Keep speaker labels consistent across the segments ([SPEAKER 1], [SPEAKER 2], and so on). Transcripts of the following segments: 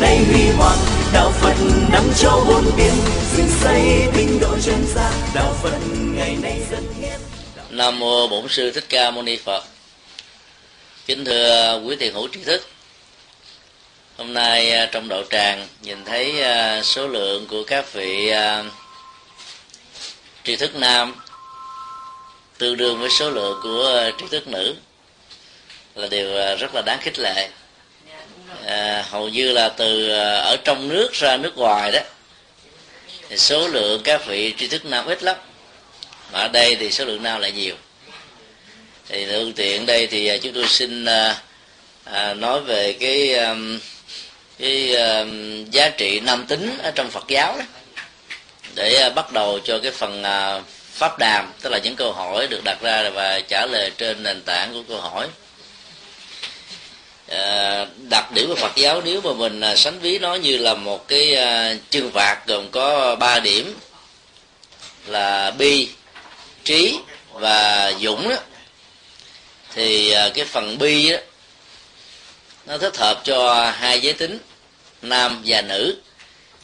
[SPEAKER 1] nay huy hoàng đạo phật nắm châu bốn biển dựng xây tinh độ chân gian đạo phật ngày nay dân hiến
[SPEAKER 2] nam mô bổn sư thích ca mâu ni phật. Kính thưa quý thiền hữu trí thức, hôm nay à, trong đạo tràng nhìn thấy à, số lượng của các vị à, tri thức nam tương đương với số lượng của tri thức nữ là điều rất là đáng khích lệ à, hầu như là từ à, ở trong nước ra nước ngoài đó thì số lượng các vị tri thức nam ít lắm. Mà ở đây thì số lượng nam lại nhiều. Thì phương tiện đây thì à, chúng tôi xin à, à nói về cái cái à, giá trị nam tính ở trong Phật giáo đó để bắt đầu cho cái phần pháp đàm tức là những câu hỏi được đặt ra và trả lời trên nền tảng của câu hỏi. Ờ, đặc điểm của Phật giáo nếu mà mình à, sánh ví nó như là một cái à, chương phạt gồm có ba điểm là bi trí và dũng đó thì à, cái phần bi đó nó thích hợp cho hai giới tính nam và nữ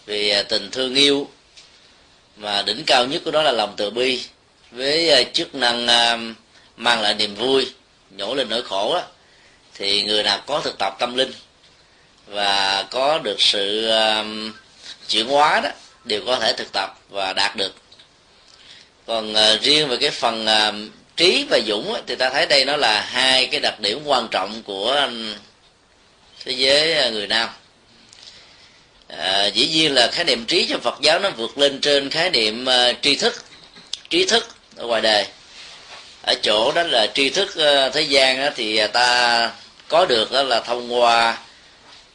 [SPEAKER 2] vì tình thương yêu. Mà đỉnh cao nhất của đó là lòng từ bi với chức năng mang lại niềm vui nhổ lên nỗi khổ đó, thì người nào có thực tập tâm linh và có được sự um, chuyển hóa đó đều có thể thực tập và đạt được. Còn ờ, riêng về cái phần um, trí và dũng thì ta thấy đây nó là hai cái đặc điểm quan trọng của um, thế giới ờ, người nam. À, dĩ nhiên là khái niệm trí trong phật giáo nó vượt lên trên khái niệm uh, tri thức trí thức ở ngoài đời. Ở chỗ đó là tri thức uh, thế gian đó, thì ta có được đó là thông qua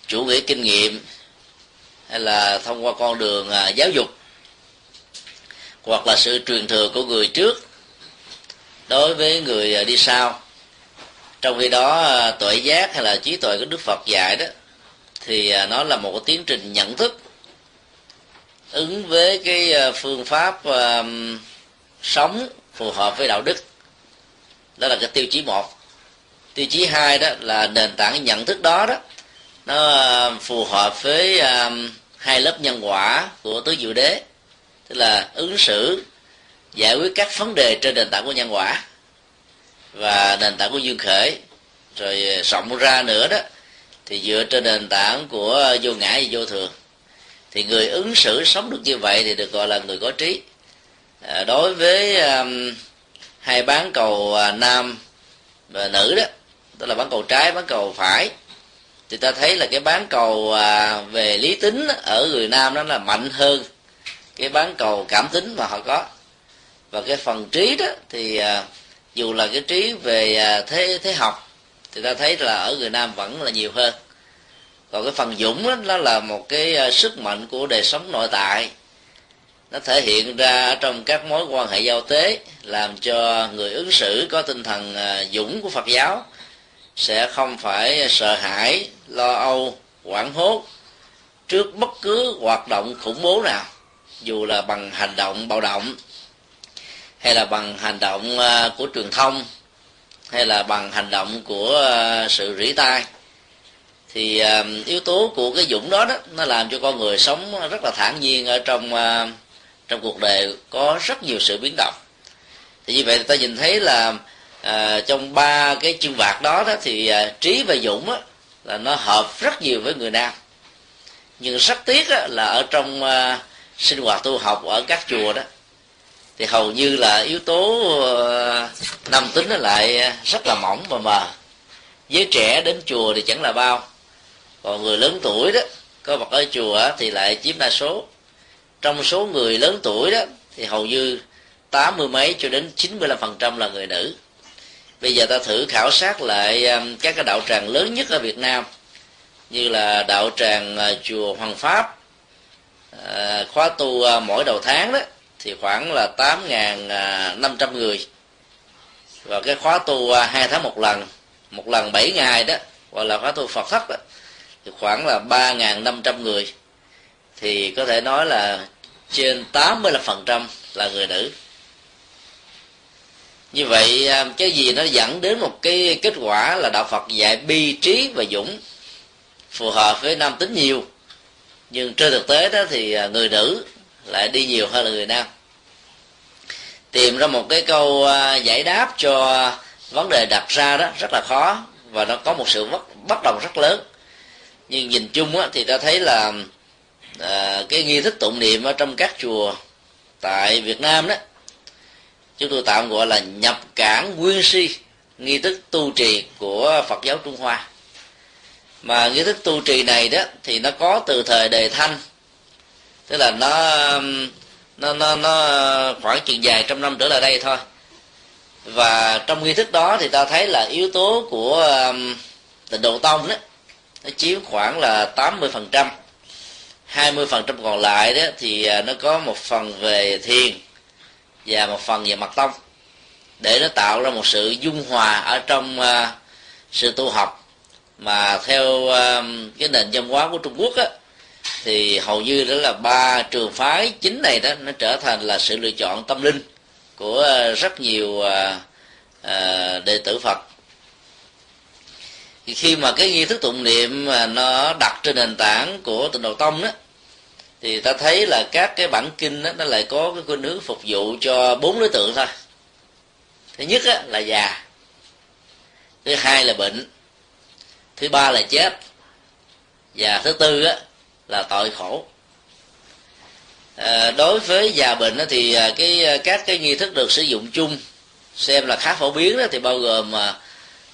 [SPEAKER 2] chủ nghĩa kinh nghiệm hay là thông qua con đường à, giáo dục hoặc là sự truyền thừa của người trước đối với người à, đi sau. Trong khi đó à, tuệ giác hay là trí tuệ của đức phật dạy đó thì nó là một cái tiến trình nhận thức ứng với cái phương pháp uh, sống phù hợp với đạo đức. Đó là cái tiêu chí một tiêu chí hai đó là nền tảng nhận thức đó đó. Nó um, phù hợp với um, hai lớp nhân quả của tứ diệu đế. Tức là ứng xử giải quyết các vấn đề trên nền tảng của nhân quả và nền tảng của duyên khởi. Rồi ờ, rộng ra nữa đó thì dựa trên nền tảng của vô ngã và vô thường. Thì người ứng xử sống được như vậy thì được gọi là người có trí. À, đối với um, hai bán cầu uh, nam và nữ đó tức là bán cầu trái bán cầu phải. Thì ta thấy là cái bán cầu à, về lý tính ở người nam đó là mạnh hơn cái bán cầu cảm tính mà họ có. Và cái phần trí đó thì à, dù là cái trí về à, thế thế học thì ta thấy là ở người nam vẫn là nhiều hơn. Còn cái phần dũng đó, nó là một cái sức mạnh của đời sống nội tại. Nó thể hiện ra trong các mối quan hệ giao tế làm cho người ứng xử có tinh thần dũng của phật giáo sẽ không phải sợ hãi lo âu hoảng hốt trước bất cứ hoạt động khủng bố nào dù là bằng hành động bạo động hay là bằng hành động à, của truyền thông hay là bằng hành động của à, sự rỉ tai. Thì uh, yếu tố của cái dũng đó đó nó làm cho con người sống rất là thản nhiên ở trong uh, trong cuộc đời có rất nhiều sự biến động. Thì như vậy ta nhìn thấy là à, trong ba cái chương vạc đó đó thì à, trí và dũng á, là nó hợp rất nhiều với người nam. Nhưng rất tiếc á, là ở trong à, sinh hoạt tu học ở các chùa đó thì hầu như là yếu tố à, nam tính nó lại rất là mỏng và mờ. Giới trẻ đến chùa thì chẳng là bao. Còn người lớn tuổi đó có mặt ở chùa thì lại chiếm đa số. Trong số người lớn tuổi đó thì hầu như tám mươi mấy cho đến chín mươi lăm phần trăm là người nữ bây giờ ta thử khảo sát lại um, các cái đạo tràng lớn nhất ở Việt Nam như là đạo tràng à, chùa Hoàng Pháp. À, khóa tu à, mỗi đầu tháng đó thì khoảng là tám ngàn à, năm trăm người. Và cái khóa tu hai tháng một lần một lần bảy ngày đó gọi là khóa tu Phật thất đó, thì khoảng là ba ngàn năm trăm người. Thì có thể nói là trên tám mươi là phần trăm là người nữ như vậy à, cái gì nó dẫn đến một cái kết quả là đạo phật dạy bi trí và dũng phù hợp với nam tính nhiều. Nhưng trên thực tế đó thì à, người nữ lại đi nhiều hơn là người nam. Tìm ra một cái câu à, giải đáp cho vấn đề đặt ra đó rất là khó và nó có một sự bất, bất đồng rất lớn. Nhưng nhìn chung á, thì ta thấy là à, cái nghi thức tụng niệm ở trong các chùa tại Việt Nam đó chúng tôi tạm gọi là nhập cản nguyên si, nghi thức tu trì của Phật giáo Trung Hoa. Mà nghi thức tu trì này đó thì nó có từ thời đề thanh. Tức là nó nó nó nó khoảng chừng dài trăm năm trở lại đây thôi. Và trong nghi thức đó thì ta thấy là yếu tố của um, tịnh độ tông đó, nó chiếm khoảng là 80 phần trăm. 20 phần trăm còn lại đó thì à, nó có một phần về thiền và một phần về mặt tông để nó tạo ra một sự dung hòa ở trong uh, sự tu học. Mà theo uh, cái nền văn hóa của Trung Quốc á, thì hầu như đó là ba trường phái chính này đó nó trở thành là sự lựa chọn tâm linh của uh, rất nhiều uh, uh, đệ tử Phật. Thì khi mà cái nghi thức tụng niệm mà nó đặt trên nền tảng của tịnh độ tông đó thì ta thấy là các cái bản kinh đó, nó lại có cái khuynh hướng phục vụ cho bốn đối tượng thôi. Thứ nhất á, là già. Thứ hai là bệnh. Thứ ba là chết. Và thứ tư á, là tội khổ. À, đối với già bệnh á, thì à, cái à, các cái nghi thức được sử dụng chung xem là khá phổ biến đó thì bao gồm mà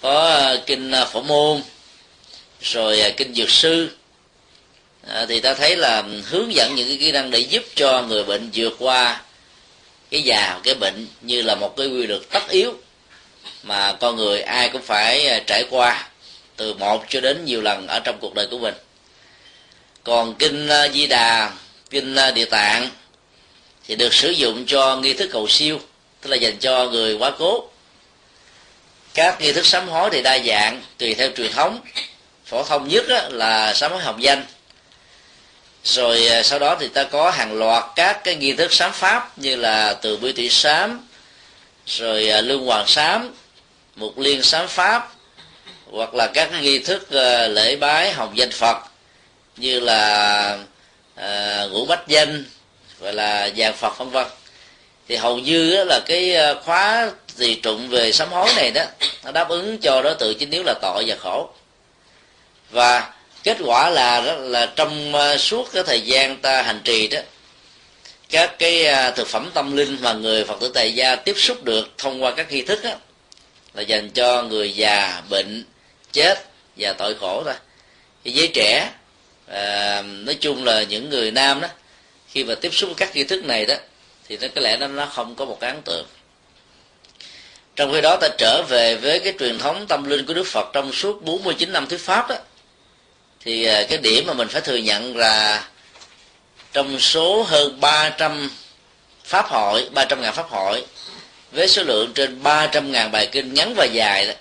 [SPEAKER 2] có à, kinh phổ môn rồi kinh dược sư à, thì ta thấy là hướng dẫn những cái kỹ năng để giúp cho người bệnh vượt qua cái già cái bệnh như là một cái quy luật tất yếu mà con người ai cũng phải ờ, trải qua từ một cho đến nhiều lần ở trong cuộc đời của mình. Còn kinh ờ, di đà kinh địa tạng thì được sử dụng cho nghi thức cầu siêu tức là dành cho người quá cố. Các nghi thức sám hối thì đa dạng tùy theo truyền thống. Phổ thông nhất là sám hối hồng danh rồi à, sau đó thì ta có hàng loạt các cái nghi thức sám pháp như là từ bi tỷ sám rồi à, lương hoàng sám mục liên sám pháp hoặc là các cái nghi thức à, lễ bái học danh phật như là à, ngũ bách danh gọi là vàng phật vân vân. Thì hầu như là cái khóa gì trụng về sám hối này đó nó đáp ứng cho đối tượng chính yếu là tội và khổ. Và kết quả là đó là trong ờ, suốt cái thời gian ta hành trì đó các cái ờ, thực phẩm tâm linh mà người phật tử tại gia tiếp xúc được thông qua các nghi thức đó, là dành cho người già bệnh chết và tội khổ thôi. Thì giới trẻ à, nói chung là những người nam đó khi mà tiếp xúc với các nghi thức này đó thì nó có lẽ nó nó không có một cái ấn tượng. Trong khi đó ta trở về với cái truyền thống tâm linh của đức phật trong suốt 49 năm thuyết pháp đó thì à, cái điểm mà mình phải thừa nhận là trong số hơn 300 pháp hội 300 ngàn pháp hội với số lượng trên 300 ngàn bài kinh ngắn và dài đó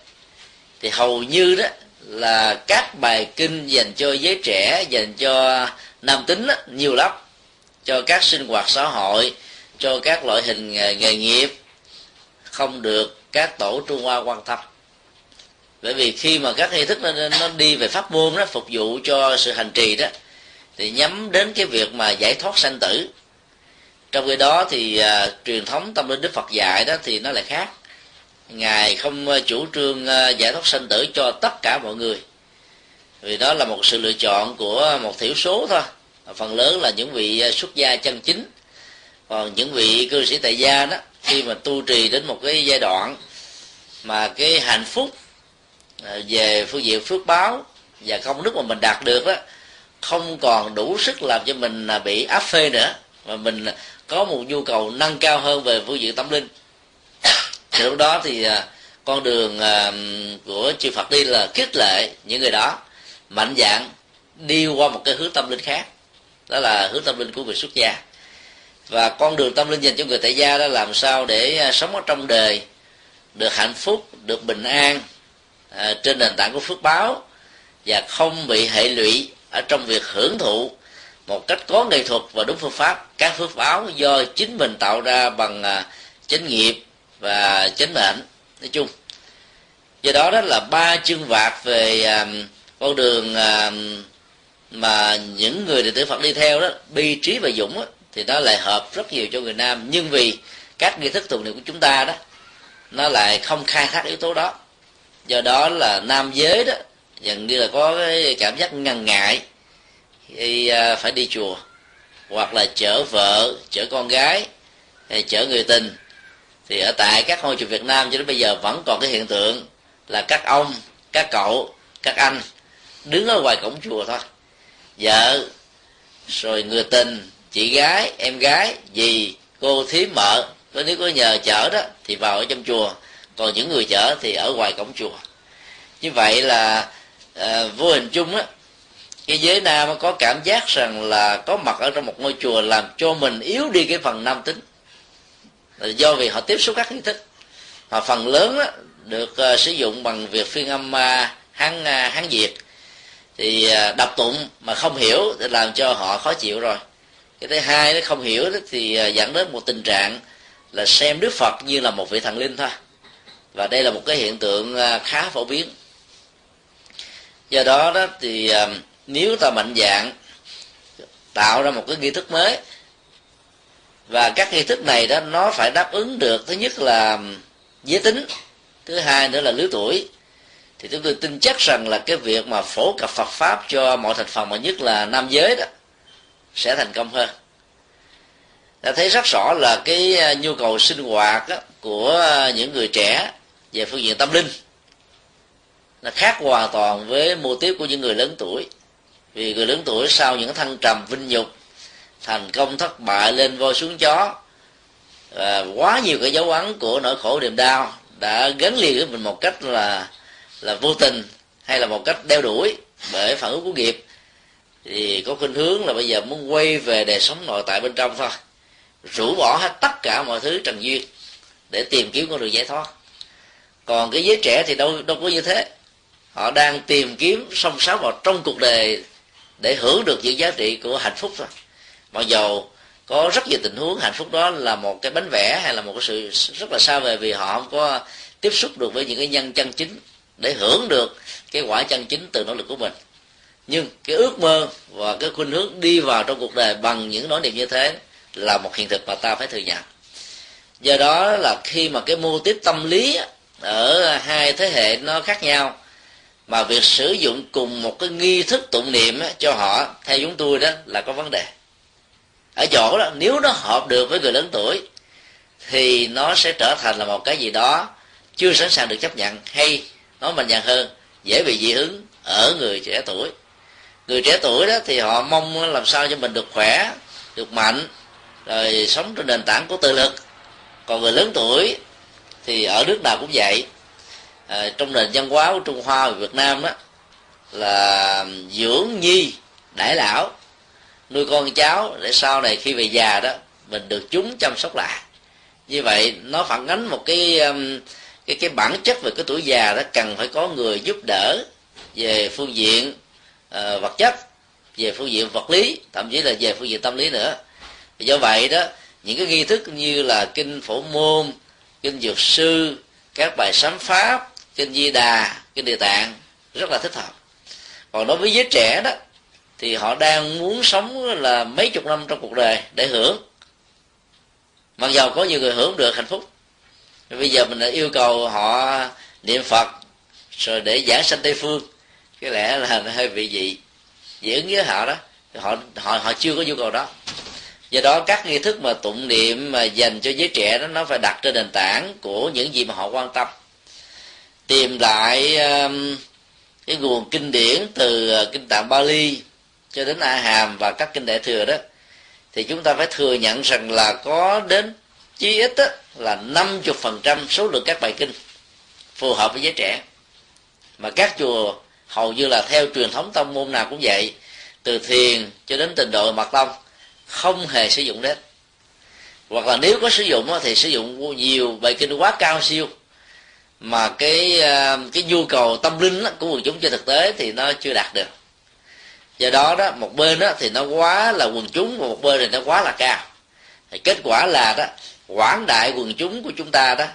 [SPEAKER 2] thì hầu như đó là các bài kinh dành cho giới trẻ dành cho nam tính đó, nhiều lắm. Cho các sinh hoạt xã hội cho các loại hình nghề nghiệp không được các tổ trung hoa quan tâm bởi vì khi mà các nghi thức nó, nó đi về pháp môn đó phục vụ cho sự hành trì đó thì nhắm đến cái việc mà giải thoát sanh tử. Trong khi đó thì à, truyền thống tâm linh đức phật dạy đó thì nó lại khác. Ngài không à, chủ trương à, giải thoát sanh tử cho tất cả mọi người. Vì đó là một sự lựa chọn của một thiểu số thôi. Phần lớn là những vị à, xuất gia chân chính. Còn những vị cư sĩ tại gia đó khi mà tu trì đến một cái giai đoạn mà cái hạnh phúc À, về phương diện phước báo và công đức mà mình đạt được đó, không còn đủ sức làm cho mình à, bị áp phê nữa, mà mình có một nhu cầu nâng cao hơn về phương diện tâm linh. Thì lúc đó thì à, con đường của chư Phật đi là khích lệ những người đó, mạnh dạng đi qua một cái hướng tâm linh khác, đó là hướng tâm linh của người xuất gia. Và con đường tâm linh dành cho người tại gia đó làm sao để sống ở trong đời, được hạnh phúc, được bình an à, trên nền tảng của phước báo và không bị hệ lụy ở trong việc hưởng thụ một cách có nghệ thuật và đúng phương pháp. Các phước báo do chính mình tạo ra bằng à, chánh nghiệp và chánh mệnh nói chung. Do đó đó là ba chương vạc về à, con đường à, mà những người đệ tử Phật đi theo đó bi trí và dũng đó, thì nó lại hợp rất nhiều cho người nam. Nhưng vì các nghi thức tụng niệm của chúng ta đó nó lại không khai thác yếu tố đó do đó là nam giới đó, dường như là có cái cảm giác ngần ngại khi à, phải đi chùa, hoặc là chở vợ, chở con gái, hay chở người tình. Thì ở tại các ngôi chùa Việt Nam cho đến bây giờ vẫn còn cái hiện tượng là các ông, các cậu, các anh đứng ở ngoài cổng chùa thôi. Vợ, rồi người tình, chị gái, em gái, dì, cô thím, mợ, có nếu có nhờ chở đó thì vào ở trong chùa còn những người chở thì ở ngoài cổng chùa. Như vậy là à, vô hình chung á cái giới nam có cảm giác rằng là có mặt ở trong một ngôi chùa làm cho mình yếu đi cái phần nam tính. Là do vì họ tiếp xúc các nghi thức. Mà phần lớn á, được uh, sử dụng bằng việc phiên âm uh, hán uh, hán việt thì à, uh, đọc tụng mà không hiểu thì làm cho họ khó chịu rồi. Cái thứ hai nó không hiểu đó thì uh, dẫn đến một tình trạng là xem đức phật như là một vị thần linh thôi và đây là một cái hiện tượng à, khá phổ biến. Do đó đó thì à, nếu ta mạnh dạng tạo ra một cái nghi thức mới và các nghi thức này đó nó phải đáp ứng được thứ nhất là à, giới tính thứ hai nữa là lứa tuổi. Thì chúng tôi tin chắc rằng là cái việc mà phổ cập Phật pháp cho mọi thành phần mà nhất là nam giới đó sẽ thành công hơn. Ta thấy rất rõ là cái nhu cầu sinh hoạt đó, của những người trẻ về phương diện tâm linh. Là khác hoàn toàn với mô tiếp của những người lớn tuổi. Vì người lớn tuổi sau những thăng trầm vinh nhục, thành công thất bại lên voi xuống chó, và quá nhiều cái dấu ấn của nỗi khổ niềm đau đã gắn liền với mình một cách là là vô tình hay là một cách đeo đuổi bởi phản ứng của nghiệp. Thì có khuynh hướng là bây giờ muốn quay về đời sống nội tại bên trong thôi. Rũ bỏ hết tất cả mọi thứ trần duyên để tìm kiếm con đường giải thoát còn cái giới trẻ thì đâu đâu có như thế. Họ đang tìm kiếm song sáo vào trong cuộc đời để hưởng được những giá trị của hạnh phúc thôi. Mặc dầu có rất nhiều tình huống hạnh phúc đó là một cái bánh vẽ hay là một cái sự rất là xa vời vì họ không có tiếp xúc được với những cái nhân chân chính để hưởng được cái quả chân chính từ nỗ lực của mình. Nhưng cái ước mơ và cái khuynh hướng đi vào trong cuộc đời bằng những nỗi niềm như thế là một hiện thực mà ta phải thừa nhận. Do đó là khi mà cái mô tiếp tâm lý ở hai thế hệ nó khác nhau, mà việc sử dụng cùng một cái nghi thức tụng niệm cho họ, theo chúng tôi đó, là có vấn đề. Ở chỗ đó, nếu nó hợp được với người lớn tuổi, thì nó sẽ trở thành là một cái gì đó chưa sẵn sàng được chấp nhận, hay nói mạnh dạn hơn, dễ bị dị ứng ở người trẻ tuổi. Người trẻ tuổi đó thì họ mong làm sao cho mình được khỏe, được mạnh, rồi sống trên nền tảng của tự lực. Còn người lớn tuổi thì ở nước nào cũng vậy. À, trong nền văn hóa của trung hoa và việt nam đó là dưỡng nhi đại lão nuôi con cháu để sau này khi về già đó mình được chúng chăm sóc lại. Như vậy nó phản ánh một cái um, cái cái bản chất về cái tuổi già đó cần phải có người giúp đỡ về phương diện uh, vật chất về phương diện vật lý thậm chí là về phương diện tâm lý nữa. Do vậy đó những cái nghi thức như là kinh phổ môn kinh dược sư, các bài sám pháp, kinh di đà, kinh địa tạng, rất là thích hợp. Còn đối với giới trẻ đó, thì họ đang muốn sống là mấy chục năm trong cuộc đời để hưởng. Mặc dầu có nhiều người hưởng được hạnh phúc bây giờ mình đã yêu cầu họ niệm phật, rồi để giảng sanh tây phương. Cái lẽ là nó hơi bị dị dị ứng với họ đó. Họ họ họ chưa có nhu cầu đó do đó các nghi thức mà tụng niệm mà dành cho giới trẻ đó nó phải đặt trên nền tảng của những gì mà họ quan tâm. Tìm lại um, cái nguồn kinh điển từ uh, kinh tạng Bali cho đến A Hàm và các kinh đại thừa đó thì chúng ta phải thừa nhận rằng là có đến chí ít đó, là 50% số lượng các bài kinh phù hợp với giới trẻ. Mà các chùa hầu như là theo truyền thống tông môn nào cũng vậy từ thiền cho đến tình độ mật tông không hề sử dụng đến. Hoặc là nếu có sử dụng thì sử dụng nhiều bài kinh quá cao siêu, mà cái à, cái nhu cầu tâm linh của quần chúng trên thực tế thì nó chưa đạt được. Do đó đó, một bên đó thì nó quá là quần chúng, và một bên thì nó quá là cao. Thì kết quả là đó, quảng đại quần chúng của chúng ta đó,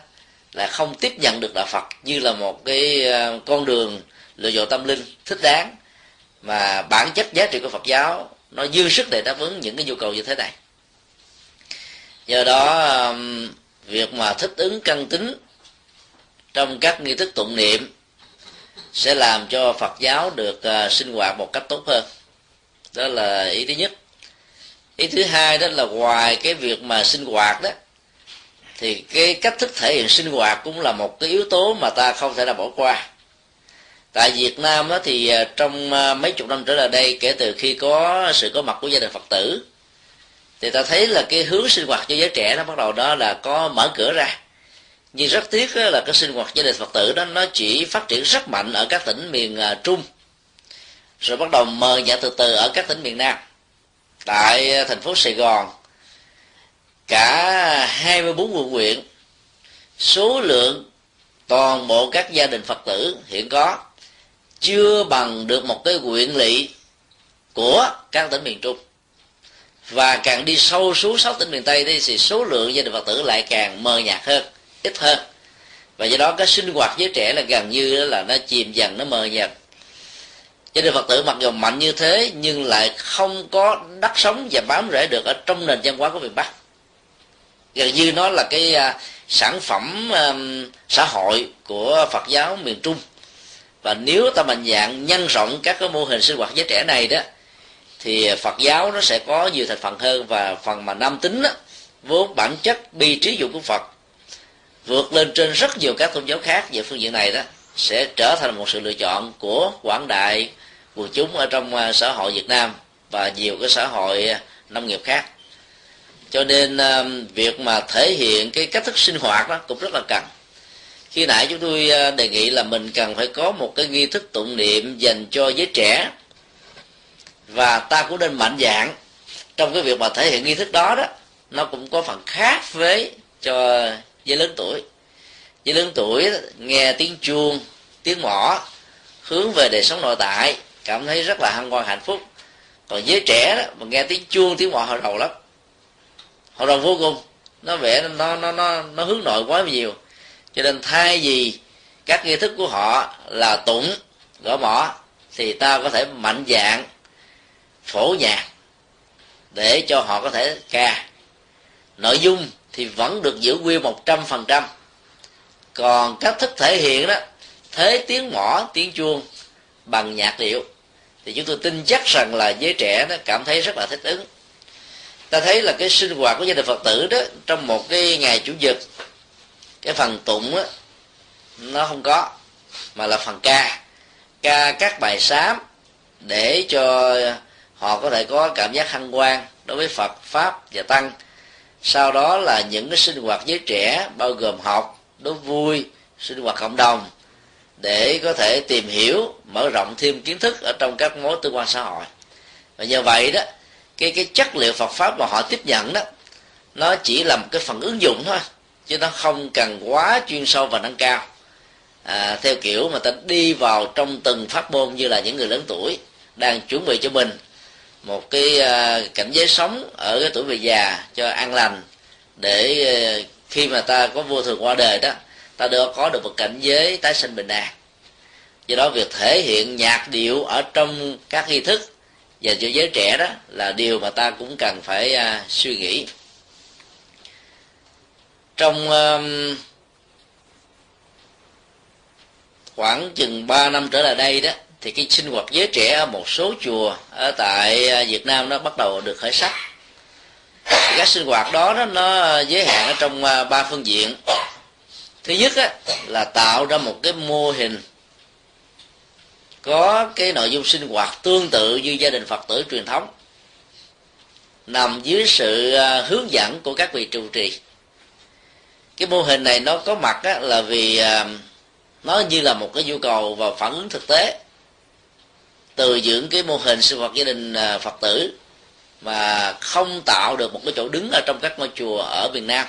[SPEAKER 2] là không tiếp nhận được đạo Phật như là một cái à, con đường lựa chọn tâm linh thích đáng, mà bản chất giá trị của Phật giáo nó dư sức để đáp ứng những cái nhu cầu như thế này. Do đó um, việc mà thích ứng căn tính trong các nghi thức tụng niệm sẽ làm cho Phật giáo được uh, sinh hoạt một cách tốt hơn. Đó là ý thứ nhất. Ý thứ hai đó là ngoài cái việc mà sinh hoạt đó, thì cái cách thức thể hiện sinh hoạt cũng là một cái yếu tố mà ta không thể nào bỏ qua tại Việt Nam đó thì à, trong à, mấy chục năm trở lại đây, kể từ khi có sự có mặt của gia đình Phật tử, thì ta thấy là cái hướng sinh hoạt cho giới trẻ nó bắt đầu đó là có mở cửa ra. Nhưng rất tiếc là cái sinh hoạt gia đình Phật tử đó, nó chỉ phát triển rất mạnh ở các tỉnh miền à, Trung, rồi bắt đầu mờ nhạt từ từ ở các tỉnh miền Nam. Tại thành phố Sài Gòn, cả 24 quận huyện, số lượng toàn bộ các gia đình Phật tử hiện có chưa bằng được một cái quyện lỵ của các tỉnh miền Trung. Và càng đi sâu xuống sáu tỉnh miền Tây thì số lượng gia đình Phật tử lại càng mờ nhạt hơn ít hơn. Và do đó cái sinh hoạt giới trẻ là gần như là nó chìm dần nó mờ nhạt. Gia đình Phật tử mặc dù mạnh như thế nhưng lại không có đất sống và bám rễ được ở trong nền văn hóa của miền Bắc. Gần như nó là cái à, sản phẩm um, xã hội của Phật giáo miền Trung và nếu ta mạnh dạng nhân rộng các cái mô hình sinh hoạt giới trẻ này đó thì Phật giáo nó sẽ có nhiều thành phần hơn. Và phần mà nam tính đó, vốn bản chất bi trí dụng của Phật vượt lên trên rất nhiều các tôn giáo khác về phương diện này đó sẽ trở thành một sự lựa chọn của quảng đại quần chúng ở trong à, xã hội Việt Nam và nhiều cái xã hội à, nông nghiệp khác. Cho nên à, việc mà thể hiện cái cách thức sinh hoạt đó cũng rất là cần khi nãy chúng tôi à, đề nghị là mình cần phải có một cái nghi thức tụng niệm dành cho giới trẻ và ta cũng nên mạnh dạng trong cái việc mà thể hiện nghi thức đó đó. Nó cũng có phần khác với cho giới lớn tuổi. Giới lớn tuổi nghe tiếng chuông, tiếng mỏ hướng về đời sống nội tại, cảm thấy rất là hân hoan, hạnh phúc. Còn giới trẻ đó, mà nghe tiếng chuông, tiếng mỏ họ đầu lắm. Họ đầu vô cùng. Nó vẻ nó nó nó nó hướng nội quá nhiều cho nên thay vì các nghi thức của họ là tụng, gõ mỏ thì ta có thể mạnh dạng, phổ nhạc để cho họ có thể ca. Nội dung thì vẫn được giữ nguyên một trăm phần trăm. Còn cách thức thể hiện đó, thế tiếng mỏ tiếng chuông bằng nhạc điệu, thì chúng tôi tin chắc rằng là giới trẻ nó cảm thấy rất là thích ứng. Ta thấy là cái sinh hoạt của gia đình phật tử đó, trong một cái ngày chủ nhật cái phần tụng á, nó không có, mà là phần ca. Ca các bài sám để cho họ có thể có cảm giác hăng quan đối với Phật, pháp và tăng. Sau đó là những cái sinh hoạt giới trẻ, bao gồm học, đố vui, sinh hoạt cộng đồng, để có thể tìm hiểu, mở rộng thêm kiến thức ở trong các mối tương quan xã hội. Và nhờ vậy đó, cái cái chất liệu Phật pháp mà họ tiếp nhận đó, nó chỉ là một cái phần ứng dụng thôi chứ nó không cần quá chuyên sâu và nâng cao. À, theo kiểu mà ta đi vào trong từng pháp môn như là những người lớn tuổi đang chuẩn bị cho mình một cái à, cảnh giới sống ở cái tuổi về già cho an lành để à, khi mà ta có vô thường qua đời đó ta được có được một cảnh giới tái sinh bình an. Do đó việc thể hiện nhạc điệu ở trong các nghi thức dành cho giới trẻ đó là điều mà ta cũng cần phải à, suy nghĩ trong um, khoảng chừng 3 năm trở lại đây đó thì cái sinh hoạt giới trẻ ở một số chùa ở tại à, Việt Nam nó bắt đầu được khởi sắc. Thì các sinh hoạt đó, đó nó giới hạn ở trong à, ba phương diện. Thứ nhất á, là tạo ra một cái mô hình có cái nội dung sinh hoạt tương tự như gia đình Phật tử truyền thống nằm dưới sự à, hướng dẫn của các vị trụ trì cái mô hình này nó có mặt á, là vì à, nó như là một cái nhu cầu và phản ứng thực tế từ những cái mô hình sinh hoạt gia đình à, phật tử mà không tạo được một cái chỗ đứng ở trong các ngôi chùa ở miền nam.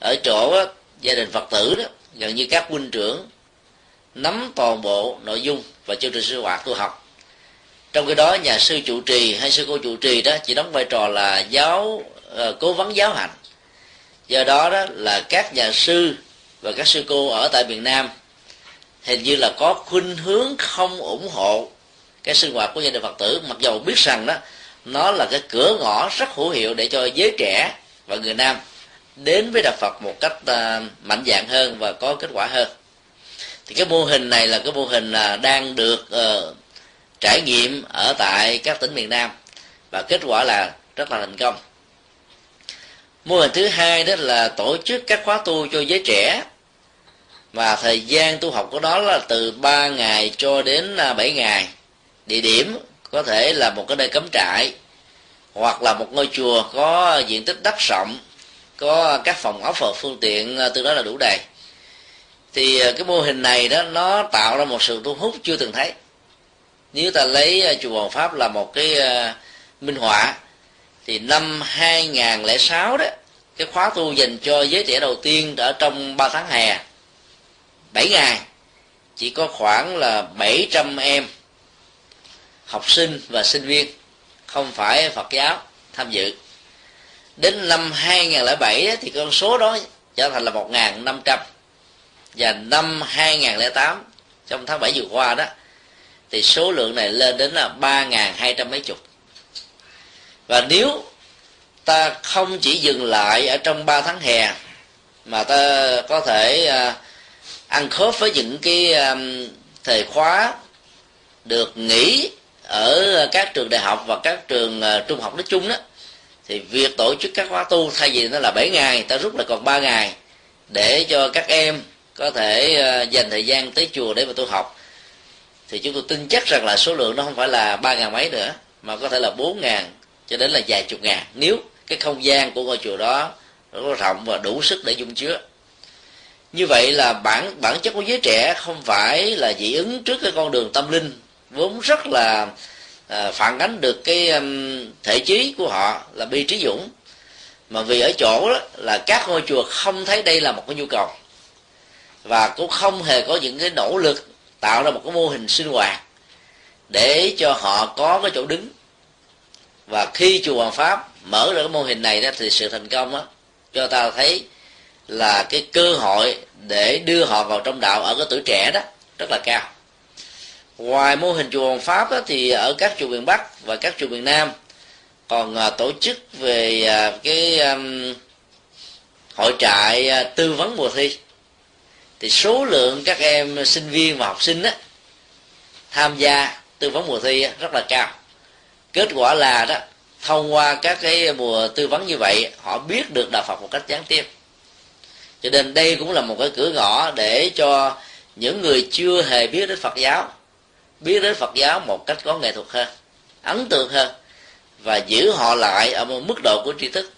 [SPEAKER 2] Ở chỗ á, gia đình phật tử đó gần như các huynh trưởng nắm toàn bộ nội dung và chương trình sinh hoạt tu học. Trong cái đó nhà sư trụ trì hay sư cô trụ trì đó chỉ đóng vai trò là giáo uh, cố vấn giáo hành do đó đó là các nhà sư và các sư cô ở tại miền nam hình như là có khuynh hướng không ủng hộ cái sinh hoạt của gia đình phật tử mặc dầu biết rằng đó nó là cái cửa ngõ rất hữu hiệu để cho giới trẻ và người nam đến với đạo phật một cách à, mạnh dạng hơn và có kết quả hơn. Thì cái mô hình này là cái mô hình là đang được uh, trải nghiệm ở tại các tỉnh miền nam và kết quả là rất là thành công mô hình thứ hai đó là tổ chức các khóa tu cho giới trẻ. Và thời gian tu học của đó là từ 3 ngày cho đến à, 7 ngày. Địa điểm có thể là một cái nơi cấm trại, hoặc là một ngôi chùa có diện tích đất rộng, có các phòng ốc và phương tiện từ tương đối là đủ đầy. Thì à, cái mô hình này đó, nó tạo ra một sự thu hút chưa từng thấy. Nếu ta lấy chùa Hoàng Pháp là một cái minh họa thì năm 2006 đó, cái khóa tu dành cho giới trẻ đầu tiên ở trong 3 tháng hè. 7 ngày, chỉ có khoảng là 700 em, học sinh và sinh viên, không phải Phật giáo tham dự. Đến năm 2007 thì con số đó trở thành là 1.500 và năm 2008 trong tháng 7 vừa qua đó, thì số lượng này lên đến là 3.200 mấy chục và nếu ta không chỉ dừng lại ở trong 3 tháng hè, mà ta có thể à, ăn khớp với những cái à, thời khóa được nghỉ ở các trường đại học và các trường à, trung học nói chung đó, thì việc tổ chức các khóa tu thay vì nó là 7 ngày, ta rút lại còn 3 ngày để cho các em có thể dành thời gian tới chùa để mà tu học. Thì chúng tôi tin chắc rằng là số lượng nó không phải là ba ngàn mấy nữa, mà có thể là bốn ngàn cho đến là vài chục ngàn. Nếu cái không gian của ngôi chùa đó nó rộng và đủ sức để dung chứa. Như vậy là bản bản chất của giới trẻ không phải là dị ứng trước cái con đường tâm linh. Vốn rất là à, phản ánh được cái um, thể trí của họ là bi trí dũng. Mà vì ở chỗ đó là các ngôi chùa không thấy đây là một cái nhu cầu. Và cũng không hề có những cái nỗ lực tạo ra một cái mô hình sinh hoạt để cho họ có cái chỗ đứng và khi chùa Hoàng Pháp mở ra cái mô hình này đó thì sự thành công đó cho ta thấy là cái cơ hội để đưa họ vào trong đạo ở cái tuổi trẻ đó rất là cao. Ngoài mô hình chùa Hoàng Pháp đó, thì ở các chùa miền Bắc và các chùa miền Nam còn à, tổ chức về à, cái hội trại à, tư vấn mùa thi. Thì số lượng các em sinh viên và học sinh đó tham gia tư vấn mùa thi rất là cao kết quả là đó thông qua các cái mùa tư vấn như vậy họ biết được đạo phật một cách gián tiếp. Cho nên đây cũng là một cái cửa ngõ để cho những người chưa hề biết đến phật giáo biết đến phật giáo một cách có nghệ thuật hơn ấn tượng hơn và giữ họ lại ở một mức độ của tri thức.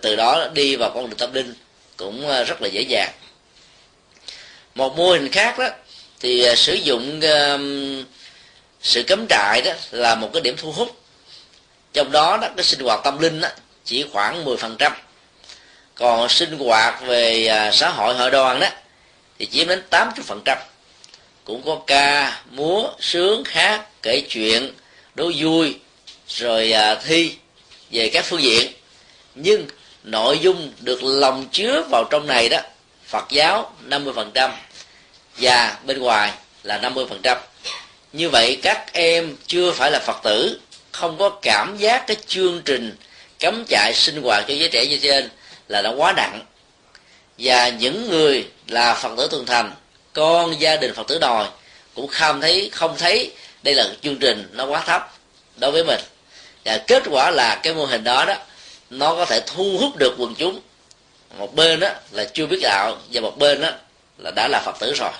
[SPEAKER 2] Từ đó đi vào con đường tâm linh cũng ờ, rất là dễ dàng. Một mô hình khác đó thì ờ, sử dụng uh, sự cấm trại đó là một cái điểm thu hút trong đó đó cái sinh hoạt tâm linh đó, chỉ khoảng 10% còn sinh hoạt về à, xã hội hội đoàn đó thì chiếm đến 80% cũng có ca múa sướng hát kể chuyện đố vui rồi à, thi về các phương diện. Nhưng nội dung được lòng chứa vào trong này đó Phật giáo 50% và bên ngoài là 50% như vậy các em chưa phải là Phật tử không có cảm giác cái chương trình cấm chạy sinh hoạt cho giới trẻ như trên là đã quá nặng. Và những người là phật tử thường thành, con gia đình phật tử đòi, cũng không thấy không thấy đây là chương trình nó quá thấp đối với mình. Và kết quả là cái mô hình đó đó, nó có thể thu hút được quần chúng. Một bên đó là chưa biết đạo, và một bên đó là đã là phật tử rồi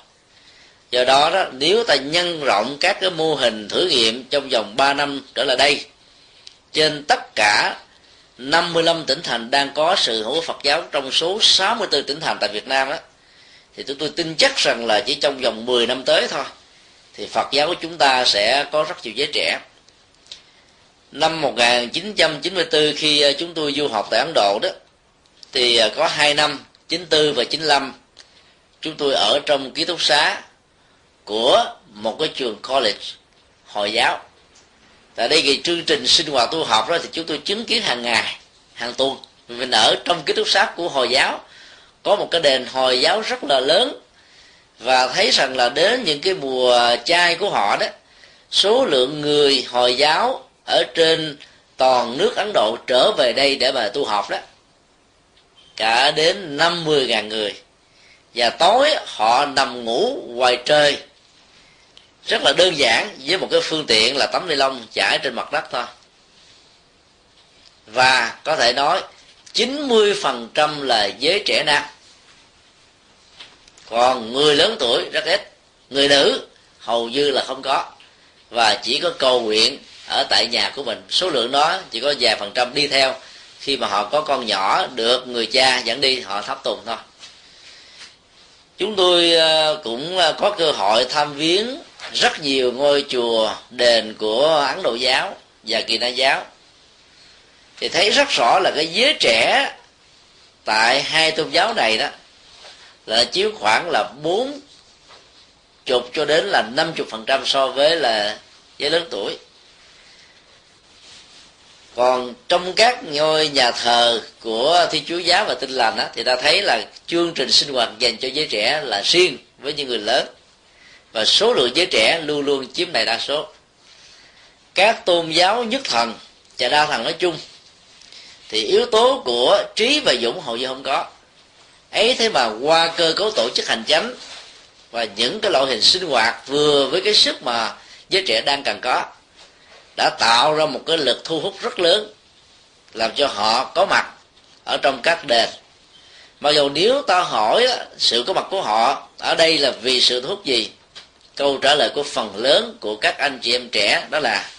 [SPEAKER 2] do đó đó, nếu ta nhân rộng các cái mô hình thử nghiệm trong vòng 3 năm trở lại đây, trên tất cả 55 tỉnh thành đang có sự hữu Phật giáo trong số 64 tỉnh thành tại Việt Nam đó thì chúng tôi tin chắc rằng là chỉ trong vòng 10 năm tới thôi, thì Phật giáo của chúng ta sẽ có rất nhiều giới trẻ. Năm 1994 khi ờ, chúng tôi du học tại Ấn Độ đó, thì ờ, có hai năm 94 và 95 chúng tôi ở trong ký túc xá của một cái trường college hồi giáo. Tại đây cái chương trình sinh hoạt tu học đó thì chúng tôi chứng kiến hàng ngày, hàng tuần. Mình ở trong ký túc xá của hồi giáo, có một cái đền hồi giáo rất là lớn. Và thấy rằng là đến những cái mùa chay của họ đó, số lượng người hồi giáo ở trên toàn nước Ấn Độ trở về đây để mà tu học đó, cả đến 50 ngàn người. Và tối họ nằm ngủ ngoài trời rất là đơn giản, với một cái phương tiện là tấm ni lông trải trên mặt đất thôi. Và có thể nói 90% là giới trẻ nam. Còn người lớn tuổi rất ít, người nữ hầu như là không có. Và chỉ có cầu nguyện ở tại nhà của mình. Số lượng đó chỉ có vài phần trăm đi theo. Khi mà họ có con nhỏ được người cha dẫn đi, họ thắp tùng thôi. Chúng tôi ờ, cũng ờ, có cơ hội tham viếng rất nhiều ngôi chùa đền của ấn độ giáo và kỳ na giáo. Thì thấy rất rõ là cái giới trẻ tại hai tôn giáo này đó là chiếu khoảng là bốn chục cho đến là năm chục phần trăm so với là giới lớn tuổi. Còn trong các ngôi nhà thờ của thi chúa giáo và tinh lành á, thì ta thấy là chương trình sinh hoạt dành cho giới trẻ là riêng với những người lớn và số lượng giới trẻ luôn luôn chiếm đại đa số. Các tôn giáo nhất thần và đa thần nói chung, thì yếu tố của trí và dũng hầu như không có. Ấy thế mà qua cơ cấu tổ chức hành chánh và những cái loại hình sinh hoạt vừa với cái sức mà giới trẻ đang cần có, đã tạo ra một cái lực thu hút rất lớn, làm cho họ có mặt ở trong các đền. Mặc dù nếu ta hỏi sự có mặt của họ ở đây là vì sự thu hút gì câu trả lời của phần lớn của các anh chị em trẻ đó là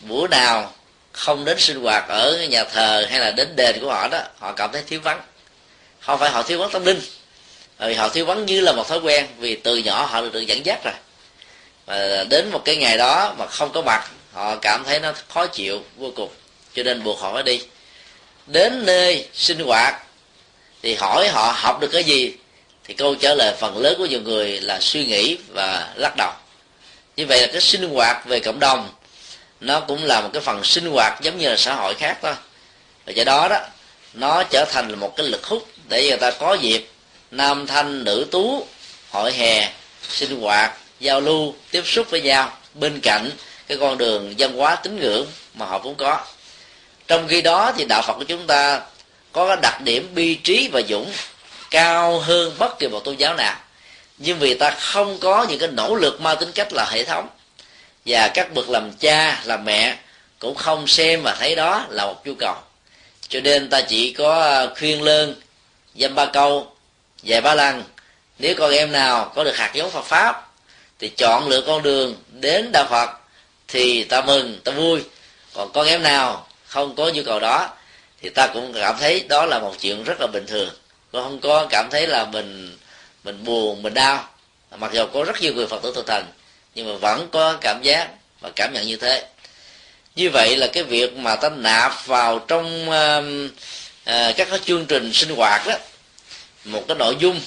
[SPEAKER 2] buổi nào không đến sinh hoạt ở nhà thờ hay là đến đền của họ đó họ cảm thấy thiếu vắng. Không phải họ thiếu vắng tâm linh vì họ thiếu vắng như là một thói quen vì từ nhỏ họ được, được dẫn dắt rồi. Và đến một cái ngày đó mà không có mặt họ cảm thấy nó khó chịu vô cùng cho nên buộc họ phải đi. Đến nơi sinh hoạt thì hỏi họ học được cái gì thì câu trả lời phần lớn của nhiều người là suy nghĩ và lắc đầu. Như vậy là cái sinh hoạt về cộng đồng, nó cũng là một cái phần sinh hoạt giống như là xã hội khác thôi. Và do đó đó, nó trở thành là một cái lực hút để người ta có dịp nam thanh nữ tú, hội hè, sinh hoạt, giao lưu, tiếp xúc với nhau bên cạnh cái con đường văn hóa tín ngưỡng mà họ cũng có. Trong khi đó thì đạo phật của chúng ta có cái đặc điểm bi trí và dũng cao hơn bất kỳ một tôn giáo nào. Nhưng vì ta không có những cái nỗ lực mang tính cách là hệ thống. Và các bậc làm cha, làm mẹ cũng không xem và thấy đó là một nhu cầu. Cho nên ta chỉ có à, khuyên lơn, dăm ba câu vài ba lần. Nếu con em nào có được hạt giống Phật pháp, thì chọn lựa con đường đến đạo Phật, thì ta mừng, ta vui. Còn con em nào không có nhu cầu đó, thì ta cũng cảm thấy đó là một chuyện rất là bình thường con không có cảm thấy là mình mình buồn mình đau. Mặc dù có rất nhiều người phật tử thực thành nhưng mà vẫn có cảm giác và cảm nhận như thế. Như vậy là cái việc mà ta nạp vào trong uh, uh, các cái chương trình sinh hoạt đó một cái nội dung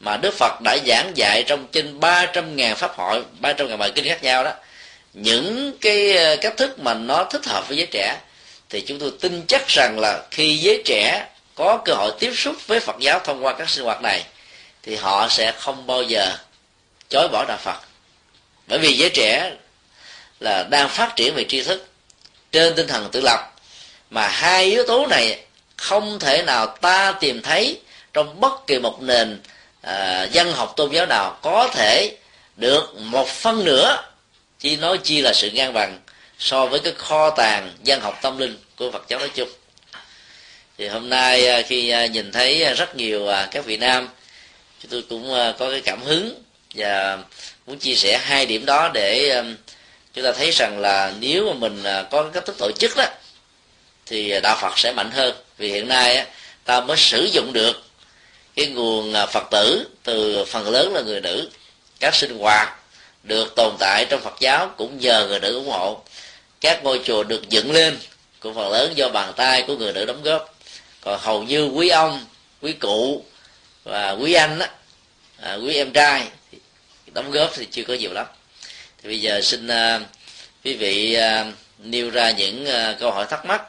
[SPEAKER 2] mà Đức Phật đã giảng dạy trong trên 300 ngàn pháp hội 300 ngàn bài kinh khác nhau đó những cái à, cách thức mà nó thích hợp với giới trẻ thì chúng tôi tin chắc rằng là khi giới trẻ có cơ hội tiếp xúc với Phật giáo thông qua các sinh hoạt này thì họ sẽ không bao giờ chối bỏ đạo Phật. Bởi vì giới trẻ là đang phát triển về tri thức trên tinh thần tự lập mà hai yếu tố này không thể nào ta tìm thấy trong bất kỳ một nền à, dân học tôn giáo nào có thể được một phân nửa chỉ nói chi là sự ngang bằng so với cái kho tàng dân học tâm linh của Phật giáo nói chung thì hôm nay à, khi à, nhìn thấy à, rất nhiều các vị nam, chúng tôi cũng có cái cảm hứng và muốn chia sẻ hai điểm đó để chúng ta thấy rằng là nếu mà mình có cái cách thức tổ chức đó, thì đạo Phật sẽ mạnh hơn. Vì hiện nay ta mới sử dụng được cái nguồn phật tử, từ phần lớn là người nữ, các sinh hoạt được tồn tại trong Phật giáo cũng nhờ người nữ ủng hộ. Các ngôi chùa được dựng lên cũng phần lớn do bàn tay của người nữ đóng góp còn hầu như quý ông quý cụ và quý anh á à, quý em trai đóng góp thì chưa có nhiều lắm. Thì bây giờ xin à, quý vị à, nêu ra những à, câu hỏi thắc mắc.